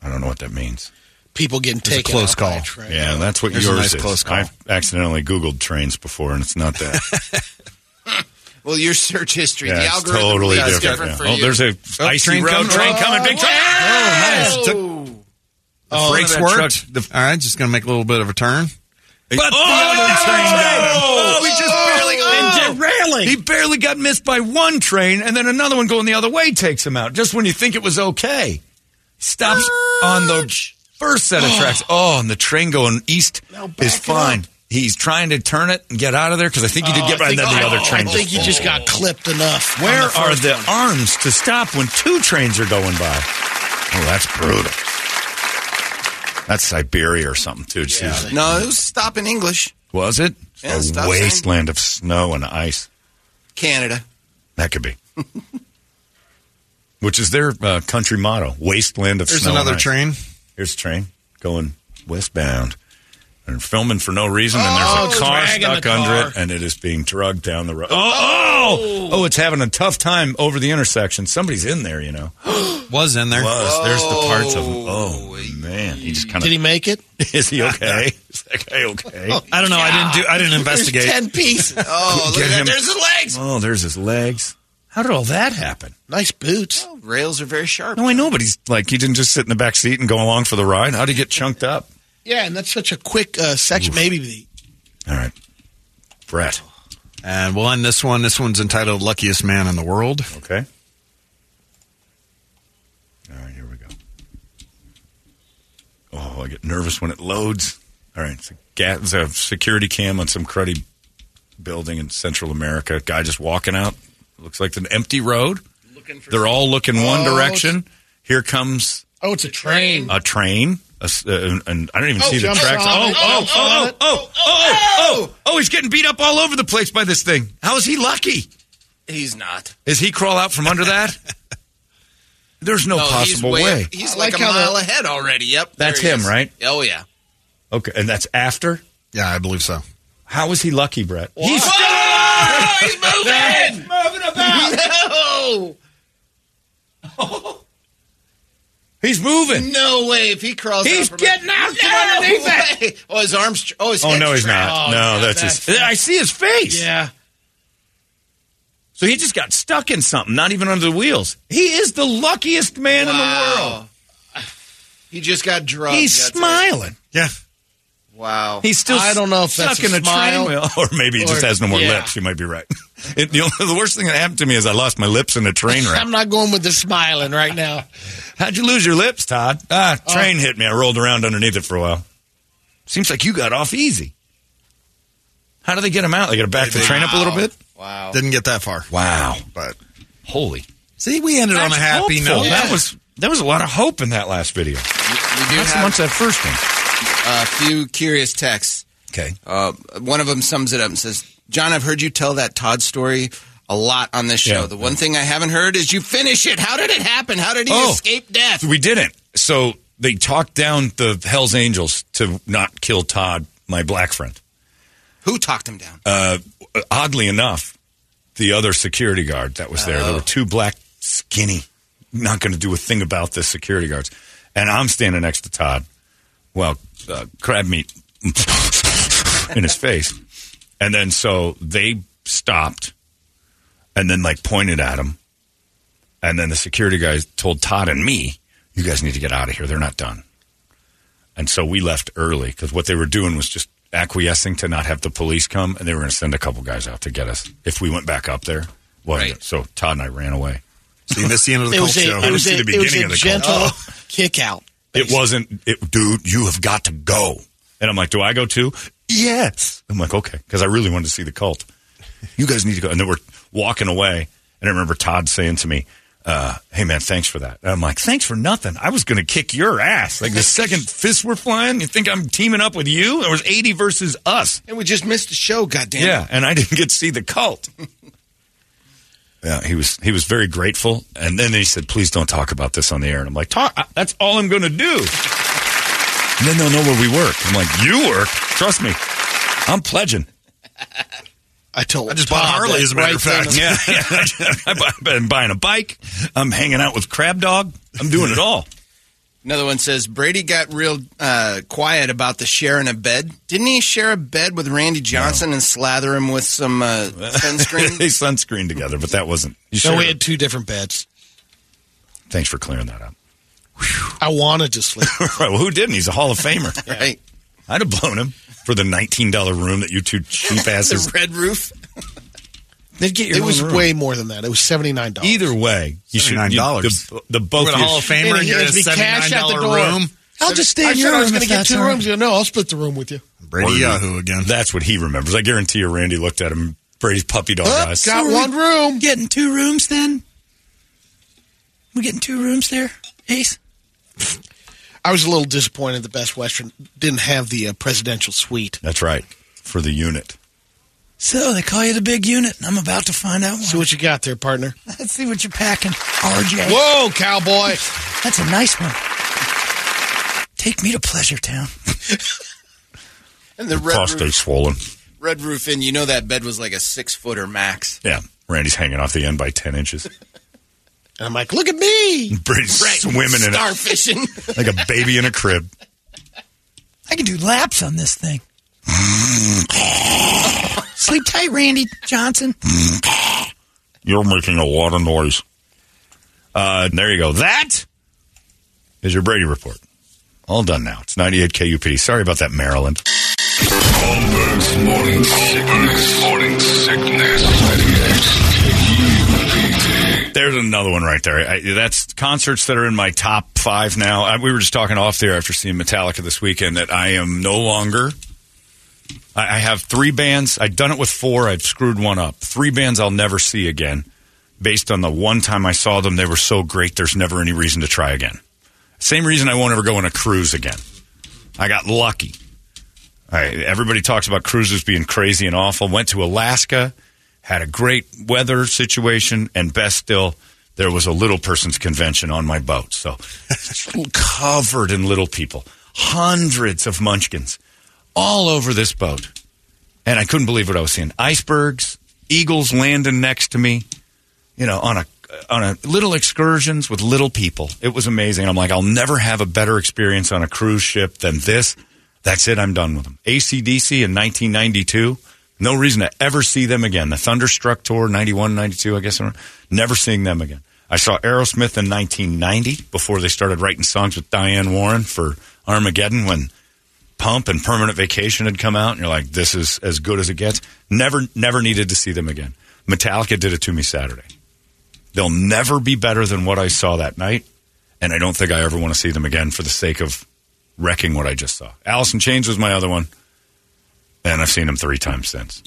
I don't know what that means. People getting It's a close out by call. a train. Yeah, that's what There's a yours nice is. close call. I've accidentally Googled trains before, and it's not that. Well, your search history, yeah, the it's algorithm totally different. different yeah. for oh, you. there's a Oh, icy train road coming. train Oh, coming. Big train. Oh, nice. Took- the Oh, brakes worked. truck- the- All right, just going to make a little bit of a turn. But oh, oh, the other train got him. Oh, he just oh. barely And derailing. He barely got missed by one train, and then another one going the other way takes him out. Just when you think it was okay, stops on the first set of tracks. Oh, and the train going east is fine. up. He's trying to turn it and get out of there because I think he did Oh, get I by, and then the oh, other train. I think just you just got clipped enough. Where the are the one. arms to stop when two trains are going by? Oh, that's brutal. That's Siberia or something too. Jeez. No, it was stop in English. Was it? Yeah, a stop wasteland of snow and ice. Canada. That could be. Which is their uh, country motto: "Wasteland of There's snow." and another ice. train. Here's a train going westbound. And filming for no reason, and Oh, there's a oh, car dragging stuck the under car. it, and it is being drugged down the road. Oh, oh, oh! It's having a tough time over the intersection. Somebody's in there, you know. Was in there. Was there's the parts of him. Oh, oh man, he just kind of. Did he make it? Is he okay? is that guy okay? I don't know. I didn't do. I didn't investigate. Ten pieces. Oh, look Get at that. him. There's the legs. Oh, there's his legs. How did all that happen? Nice boots. Rails are very sharp. No, I know, but he's like he didn't just sit in the back seat and go along for the ride. How would he get chunked up? Yeah, and that's such a quick uh, section. Maybe the All right, Brett. And we'll end this one. This one's entitled "Luckiest Man in the World." Okay. All right, here we go. Oh, I get nervous when it loads. All right, it's a, ga- it's a security cam on some cruddy building in Central America. Guy just walking out. Looks like an empty road. They're all looking one Oh, direction. Here comes oh, it's a train. a train. A s- uh, and I don't even Oh, see the tracks. on Oh, it. oh, Jumps oh, on oh, oh, oh, oh, oh, he's getting beat up all over the place by this thing. How is he lucky? He's not. Is he crawl out from under that? There's no, No, possible he's way. He's I like, like a mile the- ahead already. Yep. That's him, is. right? Oh yeah. Okay, and that's after. Yeah, I believe so. How is he lucky, Brett? He's Oh, he's moving. moving about. no. He's moving. No way. If he crawls, He's out from getting out from no underneath it. way. Oh, his arms. Oh, his. Oh no, he's trapped. not. Oh, no, yeah, that's, that's- his. I see his face. Yeah. So he just got stuck in something, not even under the wheels. He is the luckiest man in the world. He just got drugged. He's That's it. smiling. Yeah. Wow. He's still. I don't know if that's stuck a in a smile train wheel, or maybe he just has no more yeah. lips. You might be right. It, the, only, the worst thing that happened to me is I lost my lips in a train wreck. I'm not going with the smiling right now. How'd you lose your lips, Todd? Ah, train hit me. I rolled around underneath it for a while. Seems like you got off easy. How do they get him out? They got to back the train up a little bit. Wow. Didn't get that far. Wow. But Holy. see, we ended on a happy hopeful. note. That was there was a lot of hope in that last video. We do Not so much that first one. A few curious texts. Okay. Uh, one of them sums it up and says, "John, I've heard you tell that Todd story a lot on this show. Yeah. the one thing I haven't heard is you finish it. How did it happen? How did he Oh. escape death? We didn't. So they talked down the Hell's Angels to not kill Todd, my black friend. Who talked him down? Uh, oddly enough, the other security guard that was there, there were two black, skinny, not going to do a thing about this security guards. And I'm standing next to Todd. Well, uh, crab meat in his face. And then so they stopped and then like pointed at him. And then the security guys told Todd and me, you guys need to get out of here. They're not done. And so we left early because what they were doing was just acquiescing to not have the police come, and they were going to send a couple guys out to get us if we went back up there. Well, Right. So Todd and I ran away. So you missed the end of the It cult a, show. it was a, the it was beginning a of the gentle cult. kick out. It wasn't, it, dude, you have got to go. And I'm like, do I go too? Yes. I'm like, okay, because I really wanted to see the cult. You guys need to go. And then we're walking away. And I remember Todd saying to me, uh, hey man, thanks for that. And I'm like, thanks for nothing. I was going to kick your ass. Like the second fists were flying, you think I'm teaming up with you? It was 80 versus us. And we just missed the show, goddamn. Yeah, and I didn't get to see the cult. Yeah, he was he was very grateful, and then he said, "Please don't talk about this on the air." And I'm like, "Talk? I- That's all I'm going to do." And then they'll know where we work. I'm like, "You work? Trust me, I'm pledging." I told. I just bought Todd Harley, as a matter of fact. Yeah, yeah. I've been buying a bike. I'm hanging out with Crab Dog. I'm doing it all. Another one says Brady got real uh, quiet about the sharing a bed. Didn't he share a bed with Randy Johnson and slather him with some uh, sunscreen? they sunscreen together, but that wasn't. You No, we had two different beds. Thanks for clearing that up. I wanted to sleep. right. Well, who didn't? He's a Hall of Famer. right. I'd have blown him for the $19 room that you two cheap asses. The red roof. They'd get your It own was room. way more than that. It was seventy nine dollars. Either way, you should you- $79. The, the both you- Hall of Famer and He get a has me cash the $79 room. I'll just stay in said your I was going to get two all right. rooms. He goes, no, I'll split the room with you. Brady Yahoo again. That's what he remembers. I guarantee you, Randy looked at him. Brady's puppy dog Huh? eyes. Got So one room. Getting two rooms then? We getting two rooms there, Ace? I was a little disappointed the Best Western didn't have the uh, presidential suite. That's right for the unit. So they call you the big unit, and I'm about to find out See what you got there, partner. Let's see what you're packing, RJ. Whoa, cowboy! That's a nice one. Take me to Pleasure Town. And the red Prostate roof, swollen. red roof in, you know that bed was like a six footer max. Yeah, Randy's hanging off the end by ten inches. And I'm like, look at me. Brady's swimming in it Starfishing. like a baby in a crib. I can do laps on this thing. Sleep tight, Randy Johnson. You're making a lot of noise. Uh, there you go. That is your Brady report. All done now. It's 98 KUP. Sorry about that, Maryland. Holmberg's morning sickness. Morning sickness. 98 KUPD. There's another one right there. I, that's concerts that are in my top five now. I, we were just talking off there after seeing Metallica this weekend that I am no longer. I, I have three bands. I've done it with four. I've screwed one up. Three bands I'll never see again. Based on the one time I saw them, they were so great. There's never any reason to try again. Same reason I won't ever go on a cruise again. I got lucky. I, everybody talks about cruises being crazy and awful. Went to Alaska, had a great weather situation, and best still, there was a little person's convention on my boat. So covered in little people, hundreds of munchkins all over this boat. And I couldn't believe what I was seeing. Icebergs, eagles landing next to me, you know, on a on a little excursions with little people. It was amazing. I'm like, I'll never have a better experience on a cruise ship than this. That's it. I'm done with them. ACDC in 1992. No reason to ever see them again. The Thunderstruck tour, 91, 92, I guess. Never seeing them again. I saw Aerosmith in 1990 before they started writing songs with Diane Warren for Armageddon when Pump and Permanent Vacation had come out. And you're like, this is as good as it gets. Never, never needed to see them again. Metallica did it to me Saturday. They'll never be better than what I saw that night. And I don't think I ever want to see them again for the sake of wrecking what I just saw. Alice in Chains was my other one. And I've seen them three times since.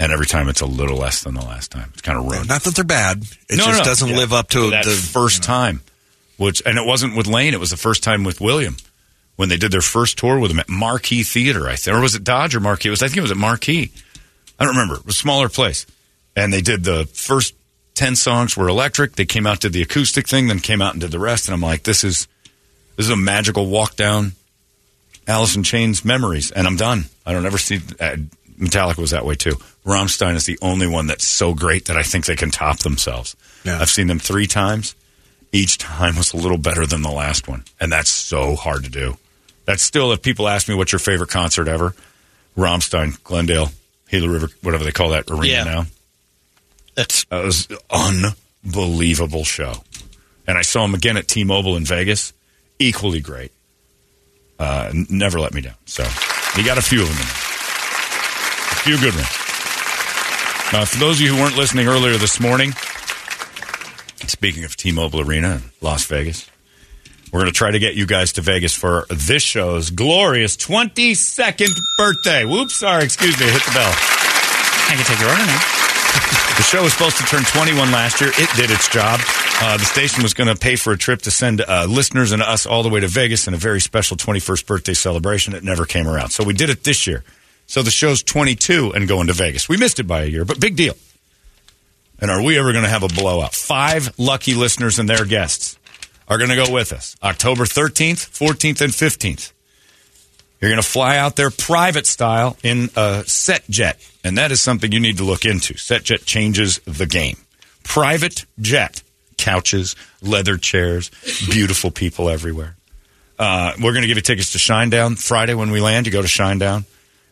And every time it's a little less than the last time. It's kind of ruined. Not that they're bad. It No, just no, doesn't yeah. live up to that the first time. Which and it wasn't with Lane, it was the first time with William. When they did their first tour with him at Marquee Theater, I think. Or was it Dodge or Marquee? It was I think it was at Marquee. I don't remember. It was a smaller place. And they did the first ten songs were electric. They came out, did the acoustic thing, then came out and did the rest. And I'm like, this is this is a magical walk down Alice in Chains memories, and I'm done. I don't ever see uh, Metallica was that way too. Rammstein is the only one that's so great that I think they can top themselves. Yeah. I've seen them three times. Each time was a little better than the last one, and that's so hard to do. That's still, if people ask me what's your favorite concert ever, Rammstein, Glendale, Gila River, whatever they call that arena Yeah. now. That's That was an unbelievable show. And I saw him again at T-Mobile in Vegas. Equally great. Uh, never let me down. So you got a few of them in there. A few good ones. Now, for those of you who weren't listening earlier this morning, speaking of T-Mobile Arena in Las Vegas, We're going to try to get you guys to Vegas for this show's glorious 22nd birthday. Whoops, sorry, excuse me, hit the bell. I can take your order now. The show was supposed to turn 21 last year. It did its job. Uh, the station was going to pay for a trip to send uh, listeners and us all the way to Vegas in a very special 21st birthday celebration. It never came around. So we did it this year. So the show's 22 and going to Vegas. We missed it by a year, but big deal. And are we ever going to have a blowout? Five lucky listeners and their guests are going to go with us October 13th, 14th, and 15th. You're going to fly out there private style in a SetJet. And that is something you need to look into. SetJet changes the game. Private jet. Couches, leather chairs, beautiful people everywhere. Uh, we're going to give you tickets to Shinedown Friday when we land. You go to Shinedown.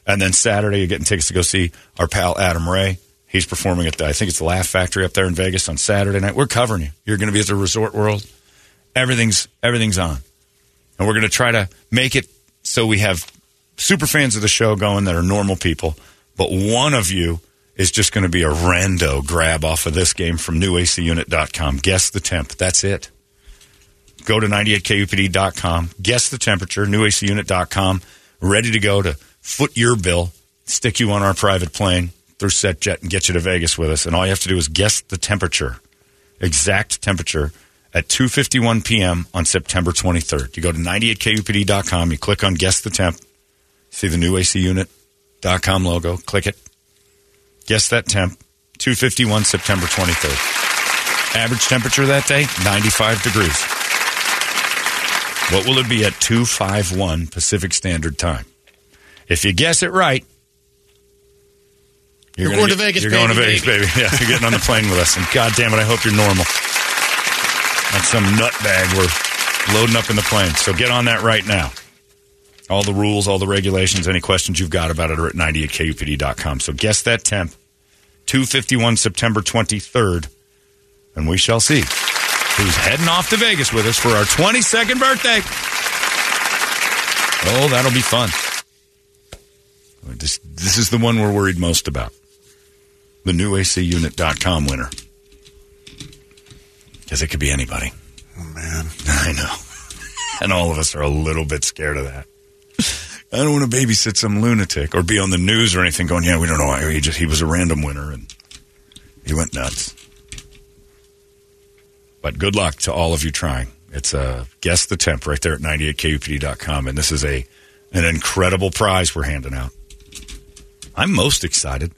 And then Saturday, you're getting tickets to go see our pal Adam Ray. He's performing at the, I think it's the Laugh Factory up there in Vegas on Saturday night. We're covering you. You're going to be at the Resort World. Everything's everything's on, and we're going to try to make it so we have super fans of the show going that are normal people, but one of you is just going to be a rando grab off of this game from newacunit.com. Guess the temp. That's it. Go to 98kupd.com. Guess the temperature. newacunit.com. Ready to go to foot your bill, stick you on our private plane through SetJet and get you to Vegas with us. And all you have to do is guess the temperature, exact temperature at 2:51 p.m. on September 23rd. You go to 98kupd.com, you click on guess the temp, see the new acunit.com logo, click it. Guess that temp, 2:51 September 23rd. Average temperature that day 95 degrees. What will it be at 251 Pacific Standard Time? If you guess it right, You're gonna going to Vegas, You're going to baby, Vegas, baby. Yeah, you're getting on the plane with us. And God damn it, I hope you're normal. Not some nutbag we're loading up in the plane. So get on that right now. All the rules, all the regulations, any questions you've got about it are at 98kupd.com. So guess that temp. 251 September 23rd. And we shall see who's heading off to Vegas with us for our 22nd birthday. Oh, that'll be fun. This, this is the one we're worried most about. The new AC acunit.com winner. Because it could be anybody. Oh, man. I know. And all of us are a little bit scared of that. I don't want to babysit some lunatic or be on the news or anything going, yeah, we don't know why. He just, he was a random winner and he went nuts. But good luck to all of you trying. It's uh, guess the temp right there at 98kupd.com. And this is a an incredible prize we're handing out. I'm most excited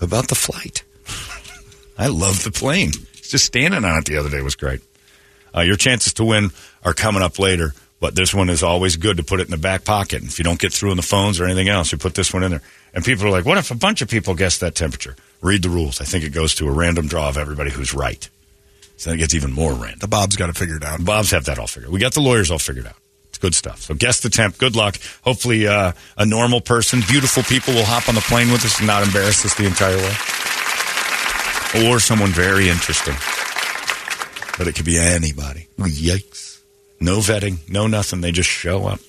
about the flight. I love the plane. Just standing on it the other day was great. Uh, your chances to win are coming up later, but this one is always good to put it in the back pocket. And if you don't get through on the phones or anything else, you put this one in there. And people are like, what if a bunch of people guess that temperature? Read the rules. I think it goes to a random draw of everybody who's right. So it gets even more random. The Bob's got to figure it figured out. Bob's have that all figured. We got the lawyers all figured out. It's good stuff. So guess the temp. Good luck. Hopefully, uh, a normal person, beautiful people will hop on the plane with us and not embarrass us the entire way. Or someone very interesting. But it could be anybody. Yikes. No vetting, no nothing. They just show up.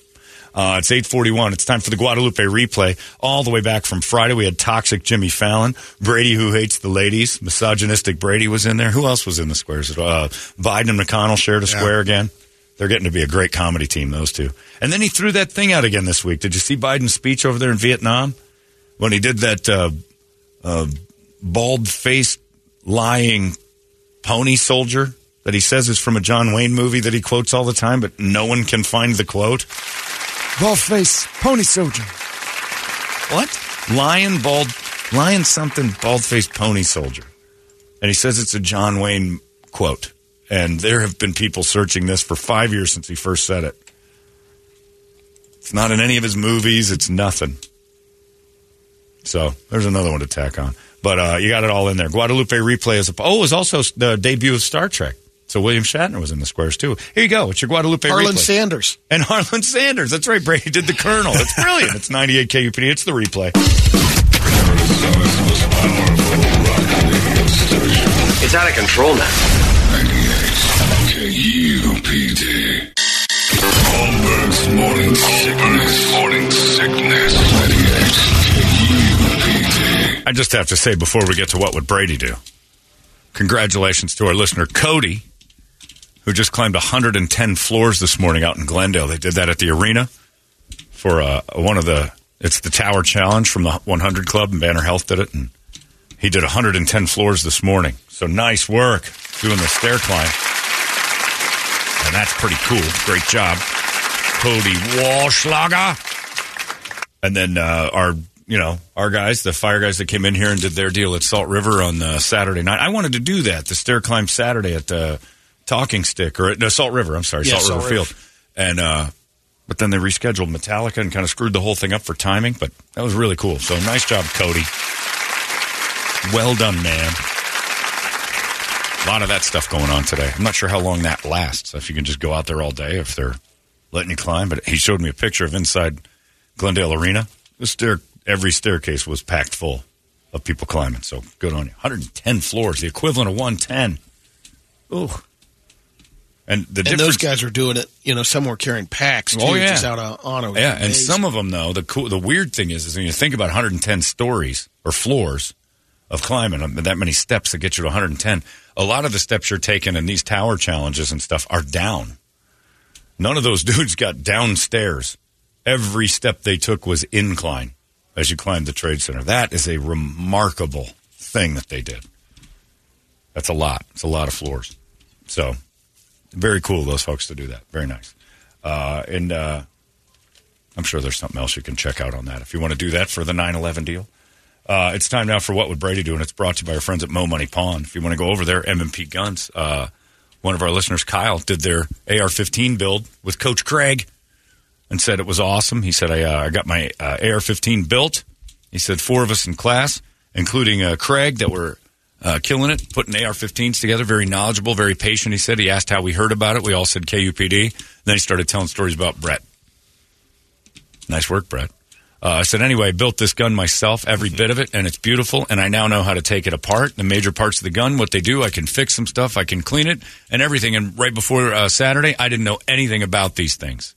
Uh, it's 841. It's time for the Guadalupe replay. All the way back from Friday, we had toxic Jimmy Fallon. Brady, who hates the ladies. Misogynistic Brady was in there. Who else was in the squares? Uh, Biden and McConnell shared a square again. They're getting to be a great comedy team, those two. And then he threw that thing out again this week. Did you see Biden's speech over there in Vietnam? When he did that uh, uh, bald faced, lying pony soldier that he says is from a John Wayne movie that he quotes all the time, but no one can find the quote. Bald face, pony soldier. What? Lion, bald, lion something, bald faced pony soldier. And he says it's a John Wayne quote. And there have been people searching this for five years since he first said it. It's not in any of his movies, it's nothing. So there's another one to tack on. But uh, you got it all in there. Guadalupe replay is a. Oh, it was also the debut of Star Trek. So William Shatner was in the squares too. Here you go. It's your Guadalupe Harlan replay. Sanders. And Harlan Sanders. That's right. Brady did the Colonel. It's brilliant. It's 98 KUPD. It's the replay. It's out of control now. 98 KUPD. Holmberg's morning sickness. Morning sickness. I just have to say before we get to what would Brady do, congratulations to our listener Cody, who just climbed 110 floors this morning out in Glendale. They did that at the arena for uh, one of the. It's the Tower Challenge from the 100 Club, and Banner Health did it, and he did 110 floors this morning. So nice work doing the stair climb, and that's pretty cool. Great job, Cody Walschlager. And then uh, our, you know, our guys, the fire guys that came in here and did their deal at Salt River on uh, Saturday night. I wanted to do that, the stair climb Saturday at uh, Talking Stick or at no, Salt River. I'm sorry, Yeah, Salt, Salt River River. Field. And uh, but then they rescheduled Metallica and kind of screwed the whole thing up for timing. But that was really cool. So nice job, Cody. Well done, man. A lot of that stuff going on today. I'm not sure how long that lasts. If you can just go out there all day, if they're letting you climb. But he showed me a picture of inside Glendale Arena. The stair, every staircase was packed full of people climbing. So good on you. 110 floors, the equivalent of 110. Ooh. And the and those guys are doing it. You know, some were carrying packs too, Oh, yeah. just out on, a Yeah, and some of them though, the cool, the weird thing is, is when you think about 110 stories or floors of climbing, um, that many steps that get you to 110. A lot of the steps you're taking in these tower challenges and stuff are down. None of those dudes got downstairs. Every step they took was incline as you climbed the trade center. That is a remarkable thing that they did. That's a lot. It's a lot of floors. So very cool those folks to do that. Very nice. Uh, and uh, I'm sure there's something else you can check out on that if you want to do that for the 9/11 deal. Uh, it's time now for what would Brady do, and it's brought to you by our friends at Mo Money Pawn. If you want to go over there, M&P Guns. Uh, one of our listeners, Kyle, did their AR-15 build with Coach Craig, and said it was awesome. He said I, uh, I got my uh, AR-15 built. He said four of us in class, including uh, Craig, that were uh, killing it, putting AR-15s together. Very knowledgeable, very patient. He said he asked how we heard about it. We all said KUPD. Then he started telling stories about Brett. Nice work, Brett. Uh, I said, anyway, I built this gun myself, every bit of it, and it's beautiful, and I now know how to take it apart. The major parts of the gun, what they do, I can fix some stuff, I can clean it, and everything. And right before uh, Saturday, I didn't know anything about these things.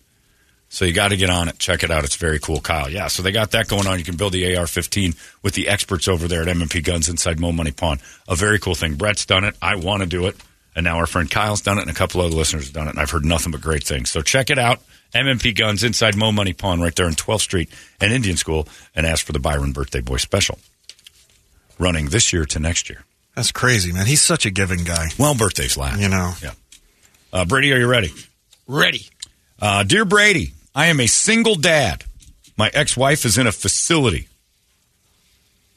So you got to get on it. Check it out. It's very cool, Kyle. Yeah, so they got that going on. You can build the AR-15 with the experts over there at M&P Guns inside Mo Money Pawn. A very cool thing. Brett's done it. I want to do it. And now our friend Kyle's done it, and a couple other listeners have done it. And I've heard nothing but great things. So check it out. M&P Guns inside Mo Money Pawn right there in 12th Street and Indian School. And ask for the Byron Birthday Boy Special. Running this year to next year. That's crazy, man. He's such a giving guy. Well, birthdays last. You know. Yeah. Uh, Brady, are you ready? Ready. Uh, Dear Brady, I am a single dad. My ex wife is in a facility.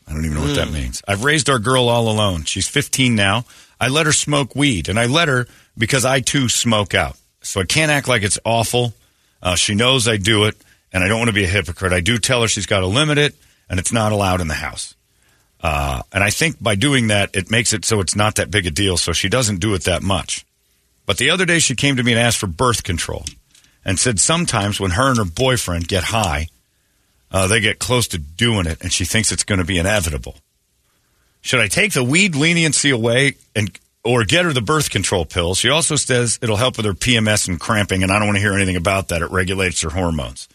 I don't even know what that means. I've raised our girl all alone. She's 15 now. I let her smoke weed, and I let her because I too smoke out. So I can't act like it's awful. Uh, she knows I do it, and I don't want to be a hypocrite. I do tell her she's got to limit it, and it's not allowed in the house. Uh, and I think by doing that, it makes it so it's not that big a deal, so she doesn't do it that much. But the other day, she came to me and asked for birth control and said sometimes when her and her boyfriend get high, uh, they get close to doing it, and she thinks it's going to be inevitable. Should I take the weed leniency away and or get her the birth control pill? She also says it'll help with her PMS and cramping, and I don't want to hear anything about that. It regulates her hormones.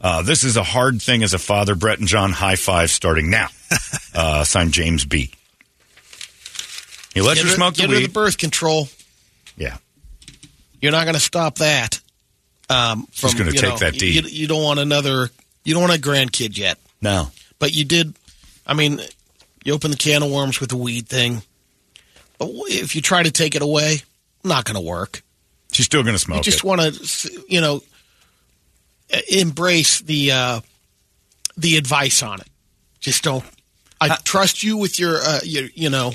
Uh, this is a hard thing as a father. Brett and John, high five starting now. uh, signed James B. He lets Get her her- smoke the get her the birth control. yeah. You're not going to stop that. Um, She's gonna take know, that deed. You, you don't want another. You don't want a grandkid yet. No. But you did. I mean, you open the can of worms with the weed thing. But if you try to take it away, not going to work. She's still going to smoke you just want to, you know, embrace the uh, the advice on it. Just don't. I trust you with your, uh, your, you know,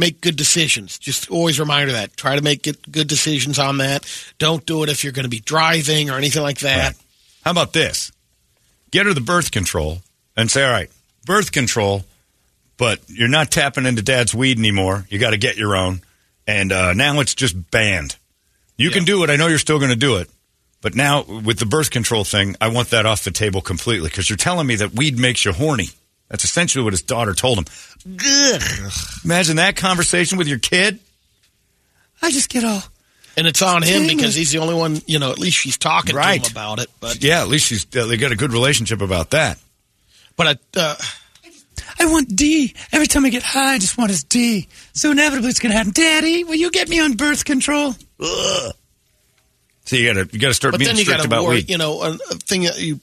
make good decisions. Just always remind her that. Try to make good, decisions on that. Don't do it if you're going to be driving or anything like that. How about this? Get her the birth control and say, all right, birth control, but you're not tapping into dad's weed anymore. You got to get your own. And uh, now it's just banned. You can do it. I know you're still going to do it. But now with the birth control thing, I want that off the table completely because you're telling me that weed makes you horny. That's essentially what his daughter told him. Ugh. Imagine that conversation with your kid. I just get all. And it's on him because he's the only one, you know, at least she's talking Right. to him about it. But Yeah, at least she's, uh, they got a good relationship about that. but I, uh, I want D. Every time I get high, I just want his D. So inevitably it's going to happen. Daddy, will you get me on birth control? Ugh. So you got to you got to start But being then you strict about worry. weed. You know, a thing that you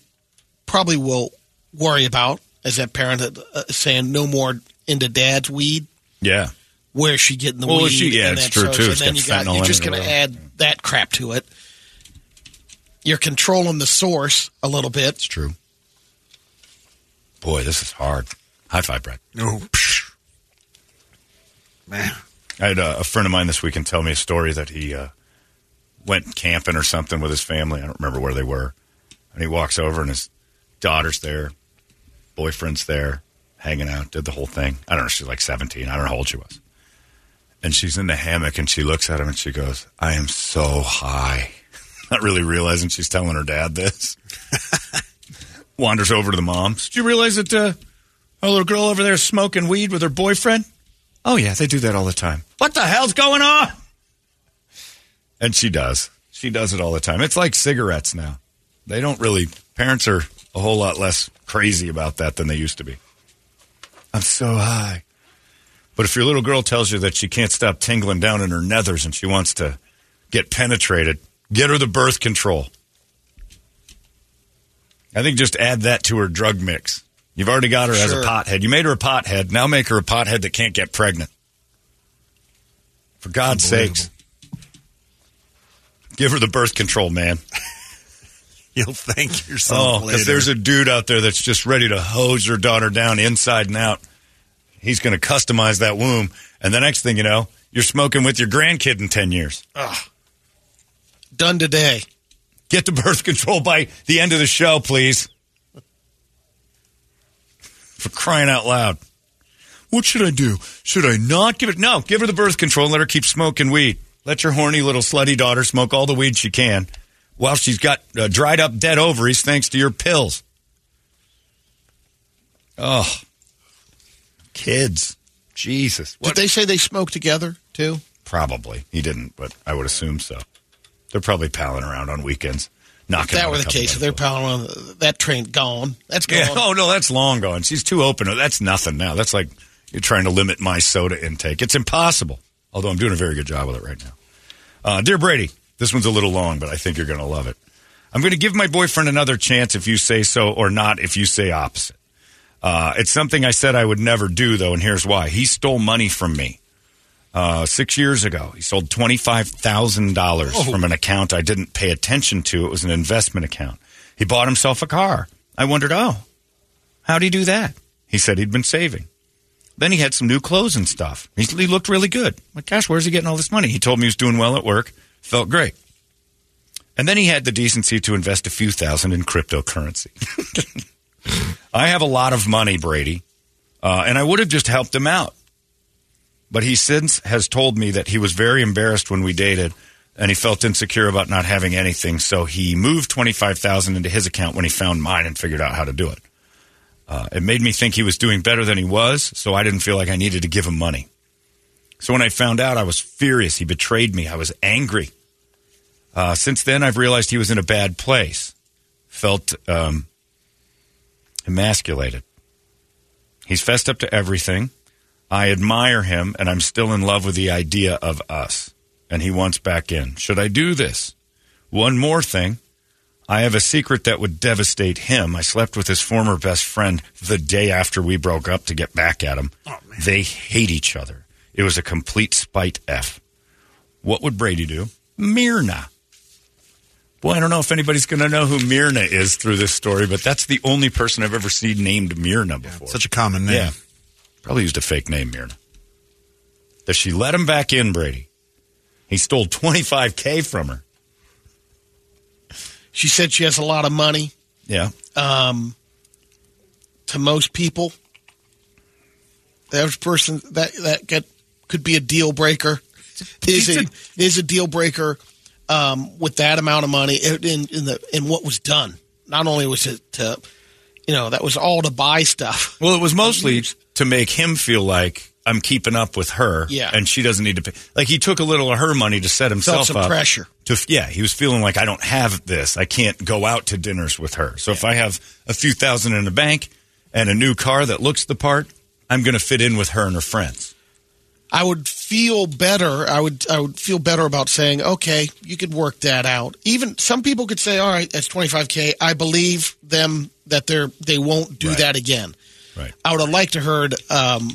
probably will worry about as that parent that, uh, saying no more into dad's weed. Yeah. Where's she getting the Well, weed? she- yeah, and it's that true, source, too. And It's then you got, you're just going to add that crap to it. You're controlling the source a little bit. It's true. Boy, this is hard. High five, Brett. No. Man. I had a, a friend of mine this weekend tell me a story that he uh, went camping or something with his family. I don't remember where they were. And he walks over and his daughter's there, boyfriend's there, hanging out, did the whole thing. I don't know, she's like 17. I don't know how old she was. And she's in the hammock and she looks at him and she goes, I am so high. Not really realizing she's telling her dad this. Wanders over to the mom. Did you realize that uh, our little girl over there smoking weed with her boyfriend? Oh, yeah, they do that all the time. What the hell's going on? And she does. She does it all the time. It's like cigarettes now. They don't really, parents are a whole lot less crazy about that than they used to be. I'm so high. But if your little girl tells you that she can't stop tingling down in her nethers and she wants to get penetrated, get her the birth control. I think just add that to her drug mix. You've already got her as a pothead. You made her a pothead. Now make her a pothead that can't get pregnant. For God's sakes. Give her the birth control, man. You'll thank Oh, yourself later. because there's a dude out there that's just ready to hose your daughter down inside and out, he's going to customize that womb. And the next thing you know, you're smoking with your grandkid in 10 years. Done today. Get the birth control by the end of the show, please. For crying out loud. What should I do? Should I not give it? No, give her the birth control and let her keep smoking weed. Let your horny little slutty daughter smoke all the weed she can while she's got uh, dried up dead ovaries thanks to your pills. Oh, kids. Jesus. What? Did they say they smoke together too? Probably. He didn't, but I would assume so. They're probably palling around on weekends. Knocking If that were the case, if they're piling on, that train gone. That's gone. Yeah. Oh no, that's long gone. She's too open. That's nothing now. That's like you're trying to limit my soda intake. It's impossible. Although I'm doing a very good job with it right now. Uh, dear Brady, this one's a little long, but I think you're going to love it. I'm going to give my boyfriend another chance if you say so, or not if you say opposite. Uh, it's something I said I would never do, though, and here's why. He stole money from me uh, six years ago. He sold $25,000 from an account I didn't pay attention to. It was an investment account. He bought himself a car. I wondered, oh, how'd he do that? He said he'd been saving. Then he had some new clothes and stuff. He, he looked really good. I'm like, gosh, where's he getting all this money? He told me he was doing well at work. Felt great. And then he had the decency to invest a few thousand in cryptocurrency. I have a lot of money, Brady, uh, and I would have just helped him out. But he since has told me that he was very embarrassed when we dated, and he felt insecure about not having anything. So he moved twenty five thousand into his account when he found mine and figured out how to do it. Uh, it made me think he was doing better than he was, so I didn't feel like I needed to give him money. So when I found out, I was furious. He betrayed me. I was angry. Uh, since then, I've realized he was in a bad place. Felt um, emasculated. He's fessed up to everything. I admire him, and I'm still in love with the idea of us. And he wants back in. Should I do this? One more thing. I have a secret that would devastate him. I slept with his former best friend the day after we broke up to get back at him. they hate each other. It was a complete spite F. What would Brady do? Myrna. Boy, I don't know if anybody's going to know who Myrna is through this story, but that's the only person I've ever seen named Myrna before. Such a common name. Yeah. Probably used a fake name, Myrna. Does she let him back in, Brady? He stole 25K from her. She said she has a lot of money. Yeah. Um, to most people, the average person that that get, could be a deal breaker. Is a, is a deal breaker um, with that amount of money in, in the in what was done. Not only was it to, you know, that was all to buy stuff. Well, it was mostly to make him feel like I'm keeping up with her, Yeah. and she doesn't need to pay. Like he took a little of her money to set himself up. pressure. To yeah, he was feeling like I don't have this. I can't go out to dinners with her. So if I have a few thousand in the bank and a new car that looks the part, I'm going to fit in with her and her friends. I would feel better. I would I would feel better about saying, okay, you could work that out. Even some people could say, all right, that's twenty five k. I believe them that they're they won't do Right. that again. Right. I would have liked to heard um,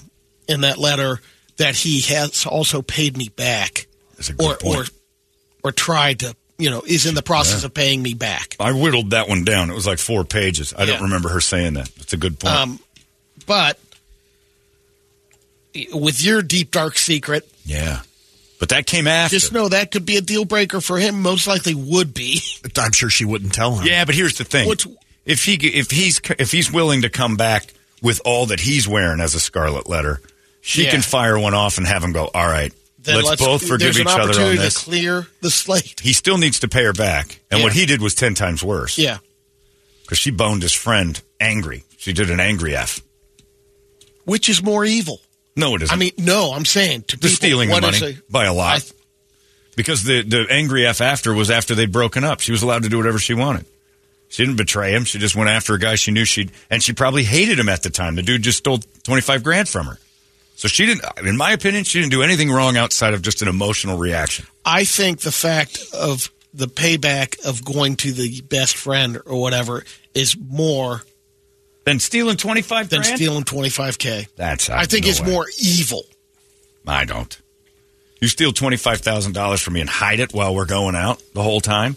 in that letter that he has also paid me back, That's a good or point. or or tried to, you know, is in the process Yeah. of paying me back. I whittled that one down. It was like four pages. I don't remember her saying that. That's a good point. Um, but with your deep dark secret, yeah. But that came after. just know that could be a deal breaker for him. Most likely would be. I'm sure she wouldn't tell him. Yeah, but here's the thing: What's- if he if he's if he's willing to come back with all that he's wearing as a scarlet letter, she Yeah. can fire one off and have him go. All right, Then let's, both forgive there's each an other on opportunity this. to clear the slate. he still needs to pay her back, and what he did was ten times worse. Yeah. because she boned his friend angry. She did an angry f. Which is more evil? No, it isn't. I mean, no, I'm saying to the people, stealing the money a- by a lot. Th- because the the angry f after was after they'd broken up. She was allowed to do whatever she wanted. She didn't betray him. She just went after a guy she knew she'd, and she probably hated him at the time. The dude just stole twenty five grand from her. So she didn't. In my opinion, she didn't do anything wrong outside of just an emotional reaction. I think the fact of the payback of going to the best friend or whatever is more Than stealing twenty five than grand. stealing 25k. That's I think no it's way. more evil. I don't. You steal twenty five thousand dollars from me and hide it while we're going out the whole time.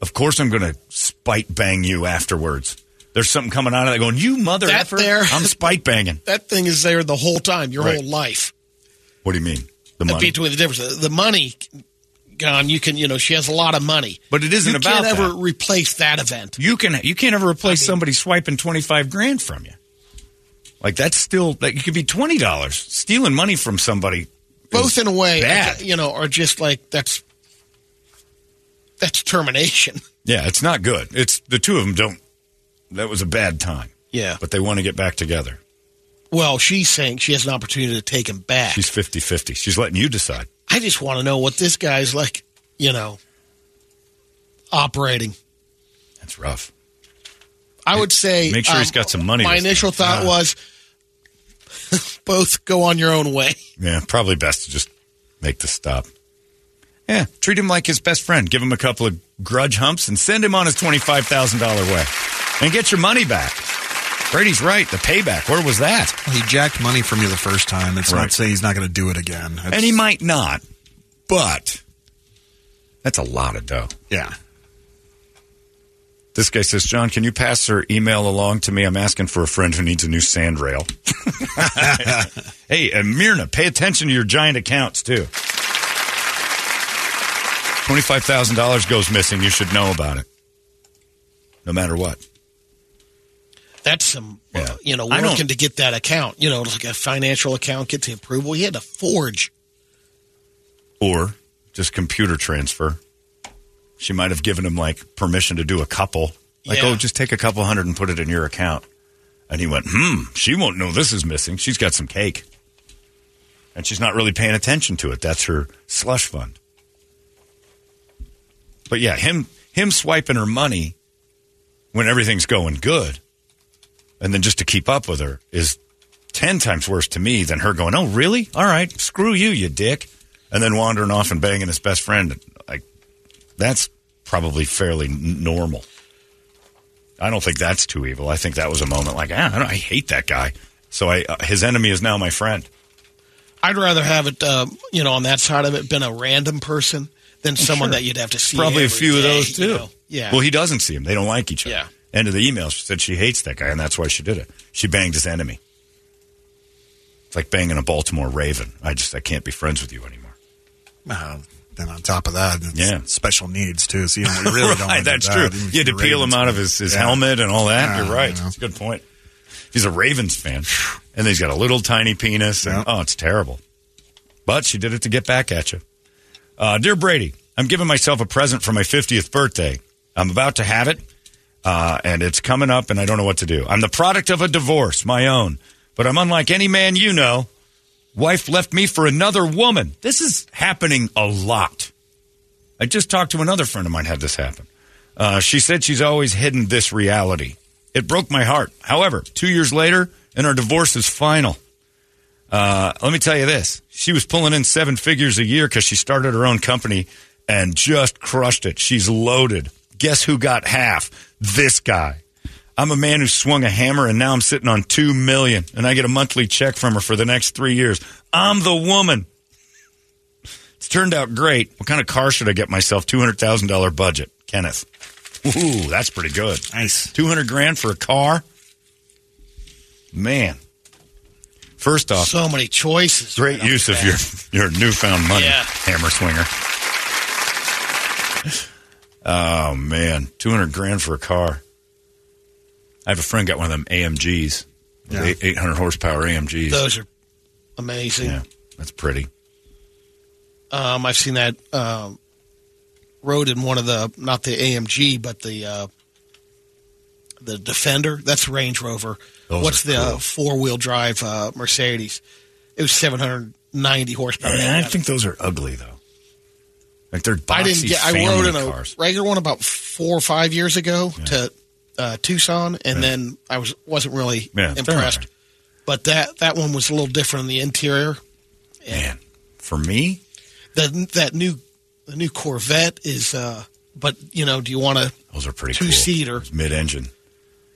Of course, I'm going to spite bang you afterwards. There's something coming out of that going, you mother That effer. there- I'm spite banging. That thing is there the whole time, your Right. whole life. What do you mean? The money. Between the difference, the money gone. You can, you know, she has a lot of money, But it isn't you about can't ever replace that event. You can you can't ever replace somebody swiping twenty five grand from you. Like that's still like you could be twenty dollars. Stealing money from somebody. Both in a way, bad. you know, are just like that's that's termination. Yeah, it's not good. It's the two of them don't. That was a bad time. Yeah. But they want to get back together. Well, she's saying she has an opportunity to take him back. She's 50-50. She's letting you decide. I just want to know what this guy's like, you know, operating. That's rough. I would say um, Make sure he's got some money My initial time. thought was both go on your own way. Yeah, probably best to just make the stop. Yeah, treat him like his best friend. Give him a couple of grudge humps and send him on his twenty-five thousand dollar way, and get your money back. Brady's right. The payback. Where was that? He jacked money from you the first time. It's Right. not saying he's not going to do it again. It's- And he might not, but that's a lot of dough. Yeah. This guy says, John, can you pass her email along to me? I'm asking for a friend who needs a new sand rail. hey, and Myrna, pay attention to your giant accounts, too. $25,000 goes missing. You should know about it. No matter what. That's some, uh, Yeah. you know, I don't- working to get that account. You know, like a financial account, get the approval. He had to forge. Or just computer transfer. She might have given him like permission to do a couple. Like, Yeah. oh, just take a couple hundred and put it in your account. And he went, hmm, she won't know this is missing. She's got some cake. And she's not really paying attention to it. That's her slush fund. But yeah, him him swiping her money when everything's going good, and then just to keep up with her is ten times worse to me than her going, "Oh, really? All right, screw you, you dick," and then wandering off and banging his best friend. Like that's probably fairly normal. I don't think that's too evil. I think that was a moment like, ah, I, don't, I hate that guy. So I, uh, his enemy is now my friend. I'd rather have it, uh, you know, on that side of it, been a random person than someone Sure. that you'd have to see. Probably a few of those too. you know? Yeah. Well, he doesn't see him. They don't like each other. Yeah. End of the email. She said she hates that guy, and that's why she did it. She banged his enemy. It's like banging a Baltimore Raven. I just I can't be friends with you anymore. Uh, then on top of that, it's Yeah. special needs too. So you, really don't. right, that's that, true. You had to peel him out of his, his Yeah. helmet and all that. Yeah, You're right. you know. That's a good point. He's a Ravens fan, and he's got a little tiny penis, and oh, it's terrible. But she did it to get back at you. Uh, dear Brady, I'm giving myself a present for my 50th birthday. I'm about to have it, uh, and it's coming up, and I don't know what to do. I'm the product of a divorce, my own, but I'm unlike any man you know. Wife left me for another woman. This is happening a lot. I just talked to another friend of mine had this happen. Uh, she said she's always hidden this reality. It broke my heart. However, two years later, and our divorce is final. Uh, let me tell you this: she was pulling in seven figures a year because she started her own company and just crushed it. She's loaded. Guess who got half? This guy. I'm a man who swung a hammer and now I'm sitting on two million and I get a monthly check from her for the next three years. I'm the woman. It's turned out great. What kind of car should I get myself? $200,000 budget. Kenneth. Ooh, that's pretty good. Nice. 200 grand for a car? Man. First off, So many choices. great right use of your, your newfound money, Yeah. hammer swinger. Oh, man. 200 grand for a car. I have a friend got one of them AMGs, Yeah. 800 horsepower AMGs. Those are amazing. Yeah, that's pretty. Um, I've seen that um, rode in one of the not the AMG, but the uh, the Defender. That's Range Rover. Those What's the cool. uh, four wheel drive uh, Mercedes? It was seven hundred ninety horsepower. I think those are ugly, though. Like they're boxy I didn't get. I rode in a cars. regular one about four or five years ago to uh, Tucson, and then I was wasn't really Yeah, impressed. all right. But that that one was a little different in the interior. Man, for me, the that new the new Corvette is. Uh, but you know, do you want to those are pretty two cool. seater? Mid-engine.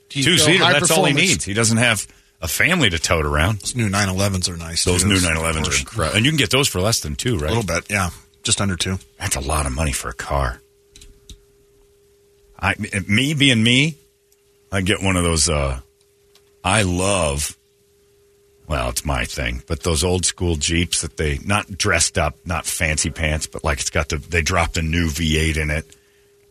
Two seater. That's all he needs. He doesn't have a family to tote around. Those new 911s are nice. Those too. new Of 911s are incredible, and you can get those for less than two, right? A little bit, yeah, just under two. That's a lot of money for a car. I, me being me, I get one of those. Uh, I love. Well, it's my thing, but those old school Jeeps that they not dressed up, not fancy pants, but like it's got the they dropped a new V8 in it,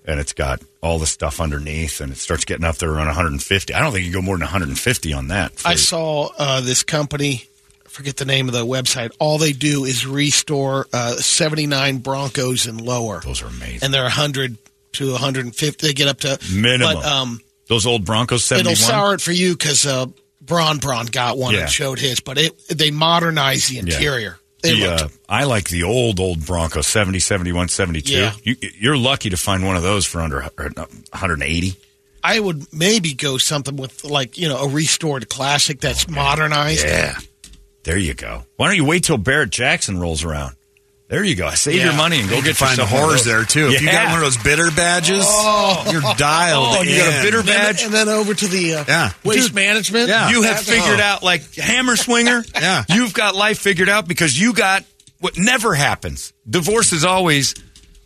and it's got all the stuff underneath, and it starts getting up there around 150. I don't think you go more than 150 on that. for- I saw uh, this company. Forget the name of the website. All they do is restore uh, 79 Broncos and lower. Those are amazing. And they're 100 to 150. They get up to Minimum. But um, those old Broncos 71. it'll sour it for you because uh, Braun Braun got one Yeah. and showed his. But it they modernized the interior. They The, uh, I like the old, old Bronco, 70, 71, 72. Yeah. You, you're lucky to find one of those for under uh, 180. I would maybe go something with like you know a restored classic that's modernized. Yeah. There you go. Why don't you wait till Barrett Jackson rolls around? There you go. Save Yeah. your money and go You get find the one of whores those. there too. If you got one of those bitter badges, oh. you're dialed. Oh, you got a in. bitter And then- badge? and then over to the uh, Yeah. waste Dude, management. yeah. You have That's- figured oh. out like hammer swinger. Yeah. You've got life figured out because you got what never happens. Divorce is always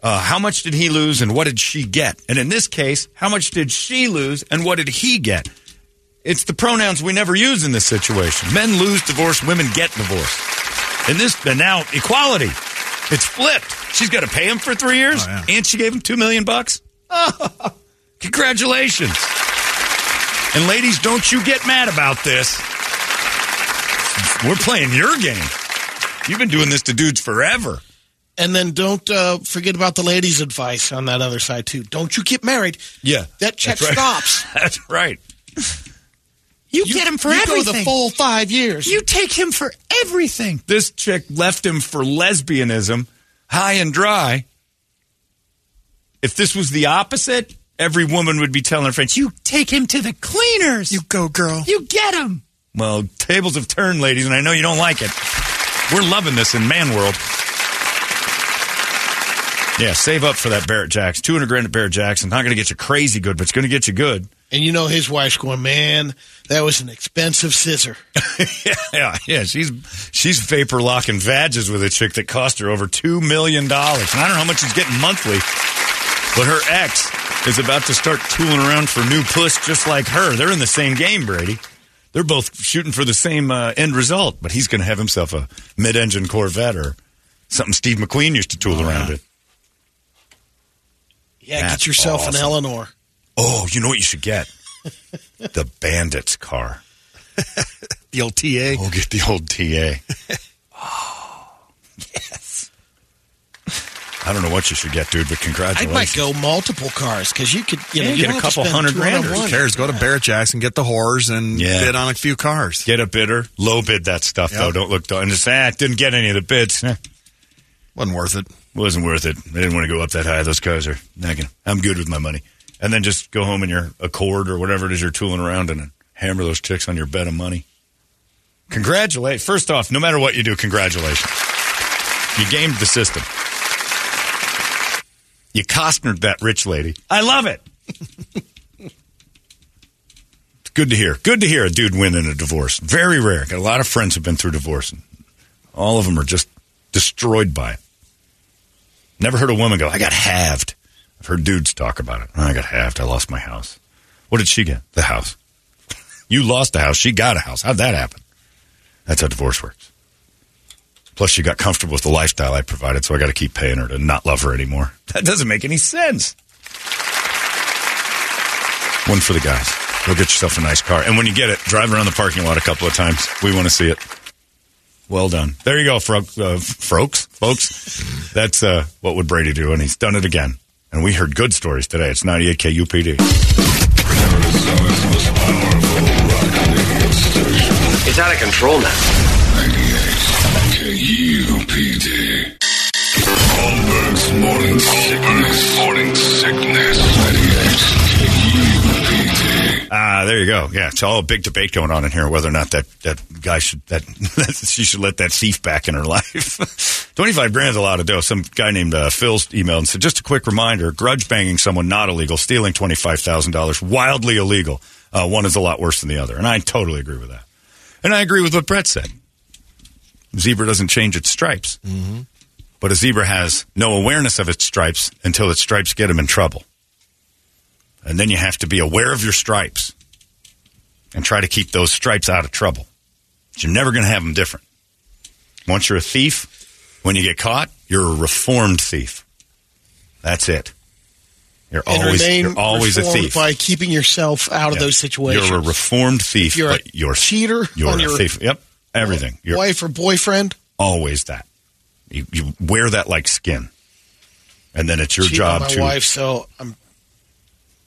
uh, how much did he lose and what did she get? And in this case, how much did she lose and what did he get? It's the pronouns we never use in this situation. Men lose divorce, women get divorce. And this, and now equality. It's flipped. She's got to pay him for three years, Oh, yeah. and she gave him two million bucks. Oh, congratulations! And ladies, don't you get mad about this. We're playing your game. You've been doing this to dudes forever. And then don't uh, forget about the ladies' advice on that other side too. Don't you get married? Yeah, that check that's right. stops. That's right. You, get him for you everything. go the full five years. you take him for everything. This chick left him for lesbianism, high and dry. If this was the opposite, every woman would be telling her friends, You take him to the cleaners. You go, girl. You get him. Well, tables have turned, ladies, and I know you don't like it. We're loving this in man world. Yeah, save up for that Barrett Jackson. 200 grand at Barrett Jackson. Not going to get you crazy good, but it's going to get you good. And you know his wife's going, man, that was an expensive scissor. yeah, yeah, yeah. She's she's vapor locking vages with a chick that cost her over two million dollars. And I don't know how much she's getting monthly, but her ex is about to start tooling around for new puss just like her. They're in the same game, Brady. They're both shooting for the same uh, end result, but he's going to have himself a mid-engine Corvette or something Steve McQueen used to tool around it. Yeah, That's get yourself awesome. an Eleanor. Oh, you know what you should get? the Bandits car. The old TA. We'll get the old TA. oh, yes. I don't know what you should get, dude, but congratulations. I might go multiple cars because you could, you know, you get a don't have to couple hundred grand Who cares? Go to Barrett Jackson, get the whores, and Yeah. bid on a few cars. Get a bidder, low bid that stuff though. Don't look down. and just ah, didn't get any of the bids. Eh, Wasn't worth it. wasn't worth it. I didn't want to go up that high. Those cars are not gonna. I'm good with my money. And then just go home in your Accord or whatever it is you're tooling around in and hammer those chicks on your bed of money. Congratulate. First off, no matter what you do, congratulations. You gamed the system. You Costnered that rich lady. I love it. it's good to hear. Good to hear a dude win in a divorce. Very rare. Got a lot of friends who've been through divorce. And all of them are just destroyed by it. Never heard a woman go, I got halved. I've heard dudes talk about it. I got halved. I lost my house. What did she get? The house. you lost the house. She got a house. How'd that happen? That's how divorce works. Plus, she got comfortable with the lifestyle I provided, so I got to keep paying her to not love her anymore. That doesn't make any sense. One for the guys. Go get yourself a nice car. And when you get it, drive around the parking lot a couple of times. We want to see it. Well done. There you go, Fro- uh, folks. Folks, that's uh, what would Brady do, and he's done it again. And we heard good stories today. It's 98 KUPD. It's out of control now. 98 KUPD. Holmberg's morning sickness. Morning sickness. 98 KUPD. Ah, there you go. Yeah, it's all a big debate going on in here whether or not that, that guy should that she should let that thief back in her life. Twenty five grand's a lot of dough. Some guy named uh, Phil's emailed and said, just a quick reminder: grudge banging someone not illegal, stealing twenty five thousand dollars wildly illegal. Uh, one is a lot worse than the other, and I totally agree with that. And I agree with what Brett said. Zebra doesn't change its stripes, Mm-hmm. but a zebra has no awareness of its stripes until its stripes get him in trouble. And then you have to be aware of your stripes and try to keep those stripes out of trouble. But you're never going to have them different. Once you're a thief, when you get caught, you're a reformed thief. That's it. You're And always you're always a thief. by keeping yourself out of those situations. You're a reformed thief, you're a but you're cheater You're a your thief. Yep, everything. You're wife or boyfriend. always that. You, you wear that like skin, and then it's your cheat job my to wife, so I'm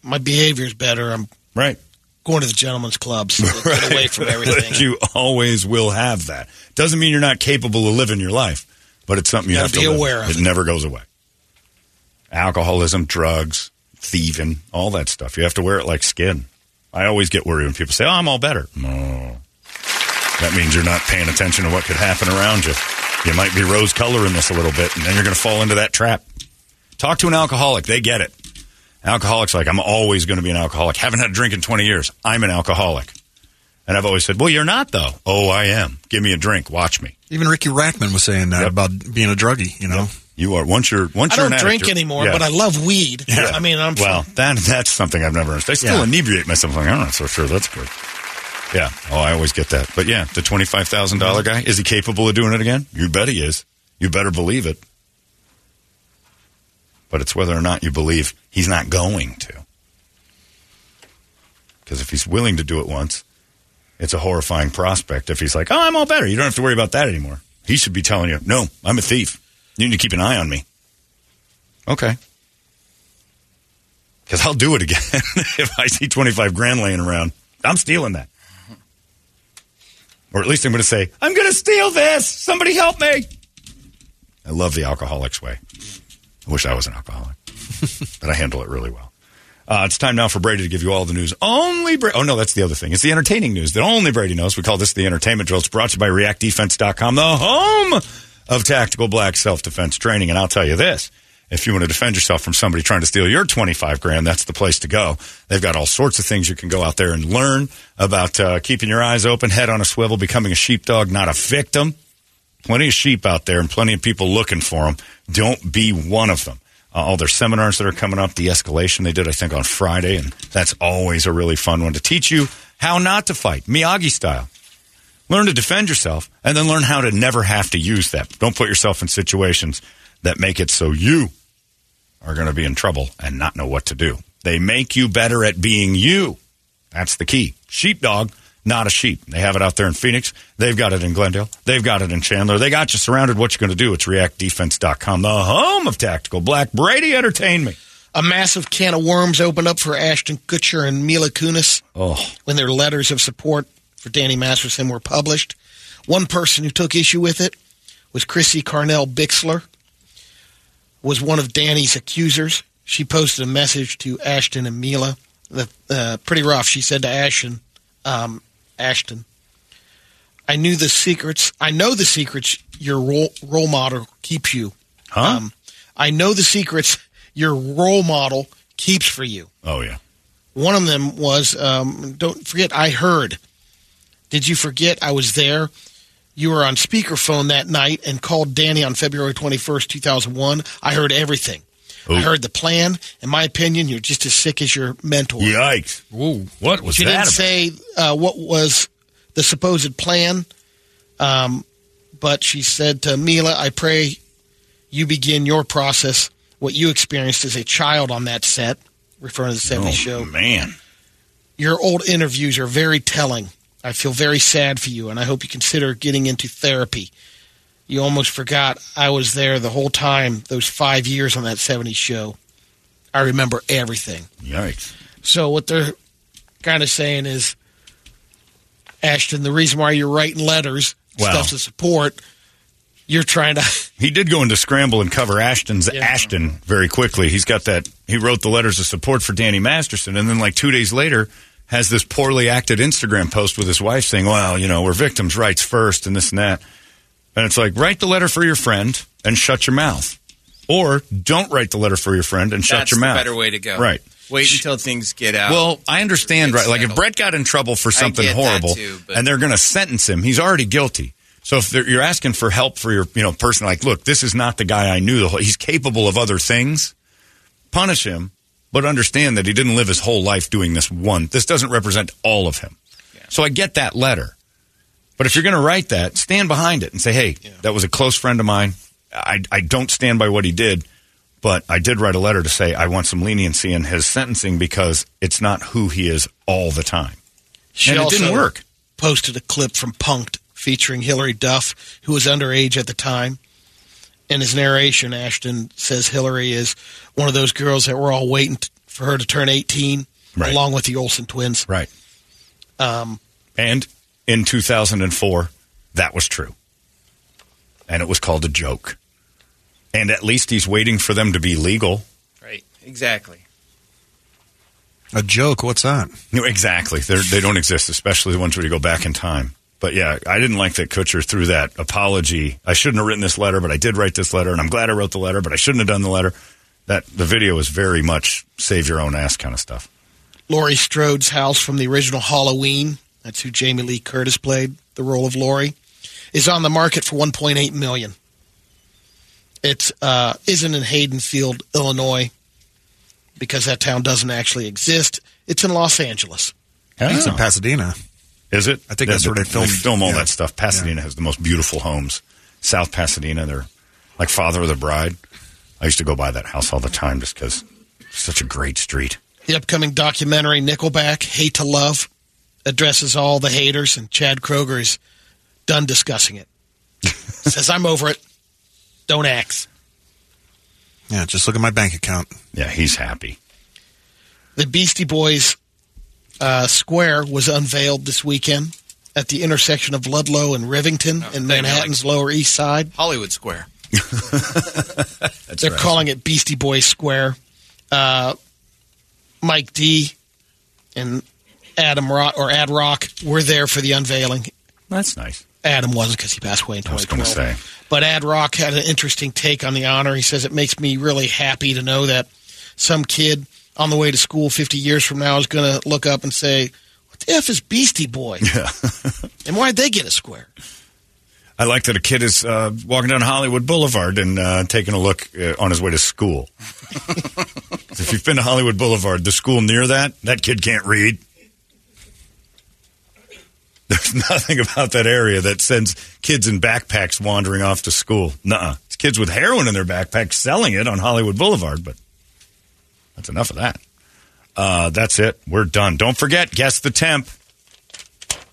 my behavior's better. I'm right going to the gentleman's clubs, so I away from everything. You always will have that. Doesn't mean you're not capable of living your life, but it's something you Gotta have to be live. aware of It it. never goes away. Alcoholism, drugs, thieving, all that stuff. You have to wear it like skin. I always get worried when people say, "Oh, I'm all better." No, that means you're not paying attention to what could happen around you. You might be rose coloring this a little bit, and then you're going to fall into that trap. Talk to an alcoholic; they get it. Alcoholics like I'm always going to be an alcoholic. Haven't had a drink in 20 years. I'm an alcoholic. And I've always said, "Well, you're not though." Oh, I am. Give me a drink. Watch me. Even Ricky Rachtman was saying that about being a druggie, you know? You are once you're once I you're don't an addict, drink anymore, yeah. but I love weed. Yeah. I mean, I'm well. That that's something I've never understood. I still Yeah. inebriate myself. Like I'm not so sure that's good. Yeah. Oh, I always get that. But yeah, the twenty five thousand dollar guy is he capable of doing it again? You bet he is. You better believe it. But it's whether or not you believe he's not going to. Because if he's willing to do it once, it's a horrifying prospect. If he's like, "Oh, I'm all better," you don't have to worry about that anymore. He should be telling you, "No, I'm a thief. You need to keep an eye on me." Okay. Because I'll do it again if I see 25 grand laying around. I'm stealing that. Or at least I'm going to say, I'm going to steal this. Somebody help me. I love the alcoholic's way. I wish I was an alcoholic, but I handle it really well. Uh, it's time now for Brady to give you all the news. Only Brady. Oh, no, that's the other thing. It's the entertaining news that only Brady knows. We call this the entertainment drill. It's brought to you by reactdefense.com, the home of tactical black self defense training. And I'll tell you this if you want to defend yourself from somebody trying to steal your 25 grand, that's the place to go. They've got all sorts of things you can go out there and learn about uh, keeping your eyes open, head on a swivel, becoming a sheepdog, not a victim. Plenty of sheep out there and plenty of people looking for them. Don't be one of them. Uh, all their seminars that are coming up, the escalation they did, I think, on Friday, and that's always a really fun one to teach you how not to fight, Miyagi style. Learn to defend yourself and then learn how to never have to use that. Don't put yourself in situations that make it so you are going to be in trouble and not know what to do. They make you better at being you. That's the key. Sheepdog, not a sheep. They have it out there in Phoenix. They've got it in Glendale. They've got it in Chandler. They got you surrounded. What you going to do? It's reactdefense.com, the home of tactical black. Brady, entertain me. A massive can of worms opened up for Ashton Kutcher and Mila Kunis Oh, when their letters of support for Danny Masterson were published. One person who took issue with it was Chrissie Carnell Bixler, was one of Danny's accusers. She posted a message to Ashton and Mila. The, uh, pretty rough. She said to Ashton, um, Ashton, I knew the secrets. I know the secrets your role, role model keeps you. Huh? Um, I know the secrets your role model keeps for you. Oh yeah. One of them was um, don't forget. I heard. Did you forget I was there? You were on speakerphone that night and called Danny on February twenty first, two thousand one. I heard everything. I heard the plan. In my opinion, you're just as sick as your mentor. Yikes! Ooh, what was she that? didn't about? say uh, what was the supposed plan, um, but she said to Mila, "I pray you begin your process. What you experienced as a child on that set, referring to the '70s Oh, show. man. Your old interviews are very telling. I feel very sad for you, and I hope you consider getting into therapy. You almost forgot I was there the whole time. Those five years on that '70s show, I remember everything." Yikes! So what they're kind of saying is, Ashton, the reason why you're writing letters, Wow. stuff to support, you're trying to. He did go into scramble and cover Ashton's Yeah. Ashton very quickly. He's got that. He wrote the letters of support for Danny Masterson, and then like two days later, has this poorly acted Instagram post with his wife saying, "Well, you know, we're victims' rights first, and this and that." And it's like, write the letter for your friend and shut your mouth, or don't write the letter for your friend and shut That's your mouth. better way to go. Right. Wait until things get out. Well, I understand, right? Like if. Brett got in trouble for something horrible, too, and they're going to sentence him, he's already guilty. So if you're asking for help for your, you know, person, like, look, this is not the guy I knew. The whole, he's capable of other things. Punish him, but understand that he didn't live his whole life doing this one. This doesn't represent all of him. So I get that letter, but if you're going to write that, stand behind it and say, hey, that was a close friend of mine. I, I don't stand by what he did. But I did write a letter to say I want some leniency in his sentencing because it's not who he is all the time. She and it didn't work. Posted a clip from Punk'd featuring Hilary Duff, who was underage at the time. In his narration, Ashton says Hilary is one of those girls that we're all waiting for her to turn 18, Right. along with the Olsen twins. Right. Um, And in 2004, that was true. And it was called a joke. And at least he's waiting for them to be legal. right, exactly. A joke? What's that? No, exactly. They're, they don't exist, especially the ones where you go back in time. But yeah, I didn't like that Kutcher threw that apology. I shouldn't have written this letter, but I did write this letter, and I'm glad I wrote the letter, but I shouldn't have done the letter. That the video is very much save your own ass kind of stuff. Laurie Strode's house from the original Halloween. That's who Jamie Lee Curtis played the role of Laurie. Is on the market for 1.8 million. It uh, isn't in Haddonfield, Illinois, because that town doesn't actually exist. It's in Los Angeles. I think it's in. Pasadena. Is it? I think that's where they filmed- film all yeah. that stuff. Pasadena has the most beautiful homes. South Pasadena, they're like Father of the Bride. I used to go by that house all the time just because it's such a great street. The upcoming documentary Nickelback, Hate to Love, addresses all the haters, and Chad Kroeger is done discussing it. Says, I'm over it. Don't axe. Yeah, just look at my bank account. Yeah, he's happy. The Beastie Boys uh, Square was unveiled this weekend at the intersection of Ludlow and Rivington in Manhattan's Lower East Side. Hollywood Square. They're calling it Beastie Boys Square. Uh, Mike D and Adam Rock or Ad Rock were there for the unveiling. That's nice. Adam wasn't because he passed away in I was 2012. say. But Ad Rock had an interesting take on the honor. He says it makes me really happy to know that some kid on the way to school 50 years from now is going to look up and say, "What the f is Beastie Boy?" Yeah. and why'd they get a square? I like that a kid is uh, walking down Hollywood Boulevard and uh, taking a look uh, on his way to school. if you've been to Hollywood Boulevard, the school near that, that kid can't read. There's nothing about that area that sends kids in backpacks wandering off to school. Nuh-uh. It's kids with heroin in their backpacks selling it on Hollywood Boulevard, but that's enough of that. Uh, that's it. We're done. Don't forget, guess the temp.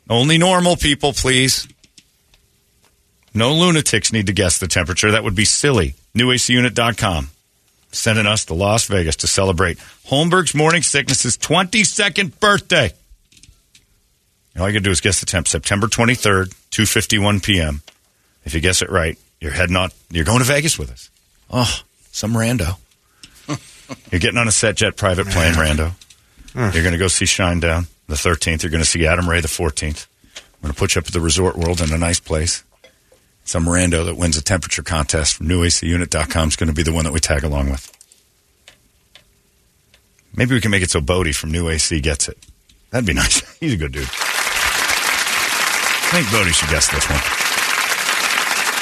Only normal people, please. No lunatics need to guess the temperature. That would be silly. NewACUnit.com. Sending us to Las Vegas to celebrate Holmberg's morning sickness's 22nd birthday. All you got to do is guess the temp. September 23rd, 2.51 p.m. If you guess it right, you're heading out. You're going to Vegas with us. Oh, some rando. you're getting on a SetJet private plane, rando. You're going to go see Shinedown the 13th. You're going to see Adam Ray the 14th. I'm going to put you up at the Resort World in a nice place. Some rando that wins a temperature contest from newacunit.com is going to be the one that we tag along with. Maybe we can make it so Bodie from New AC gets it. That'd be nice. He's a good dude. I think Bodie should guess this one.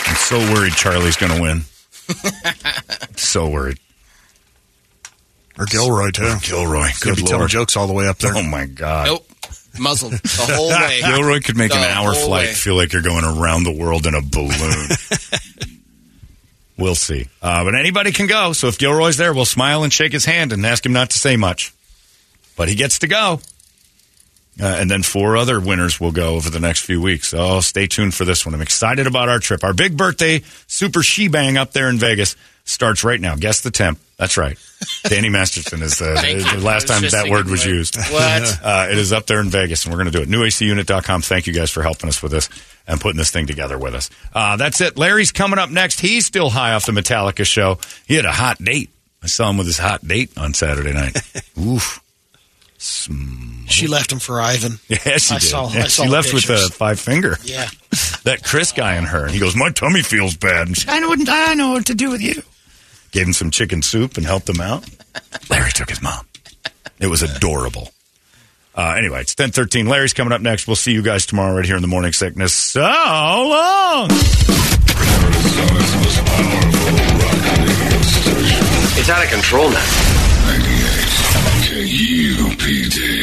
I'm so worried Charlie's going to win. so worried. Or Gilroy, too. Gilroy. Could be Good telling Lord. jokes all the way up there. Oh, my God. Nope. Muzzled the whole way. Gilroy could make The an hour whole flight way. feel like you're going around the world in a balloon. we'll see. Uh, but anybody can go. So if Gilroy's there, we'll smile and shake his hand and ask him not to say much. But he gets to go. Uh, and then four other winners will go over the next few weeks. So stay tuned for this one. I'm excited about our trip. Our big birthday super shebang up there in Vegas starts right now. Guess the temp. That's right. Danny Masterson is the, the last time that word was used. what? Uh, it is up there in Vegas, and we're going to do it. NewACUnit.com. Thank you guys for helping us with this and putting this thing together with us. Uh, that's it. Larry's coming up next. He's still high off the Metallica show. He had a hot date. I saw him with his hot date on Saturday night. Oof. She left him for Ivan. Yeah, she I did. Saw, Yeah, I saw she the left with a five finger. Yeah. That Chris guy in her. And he goes, My tummy feels bad. And she I know, what, I know what to do with you. gave him some chicken soup and helped him out. Larry took his mom. It was adorable. Uh, anyway, it's 1013. Larry's coming up next. We'll see you guys tomorrow right here in the morning sickness. So long. It's out of control now. KUPD.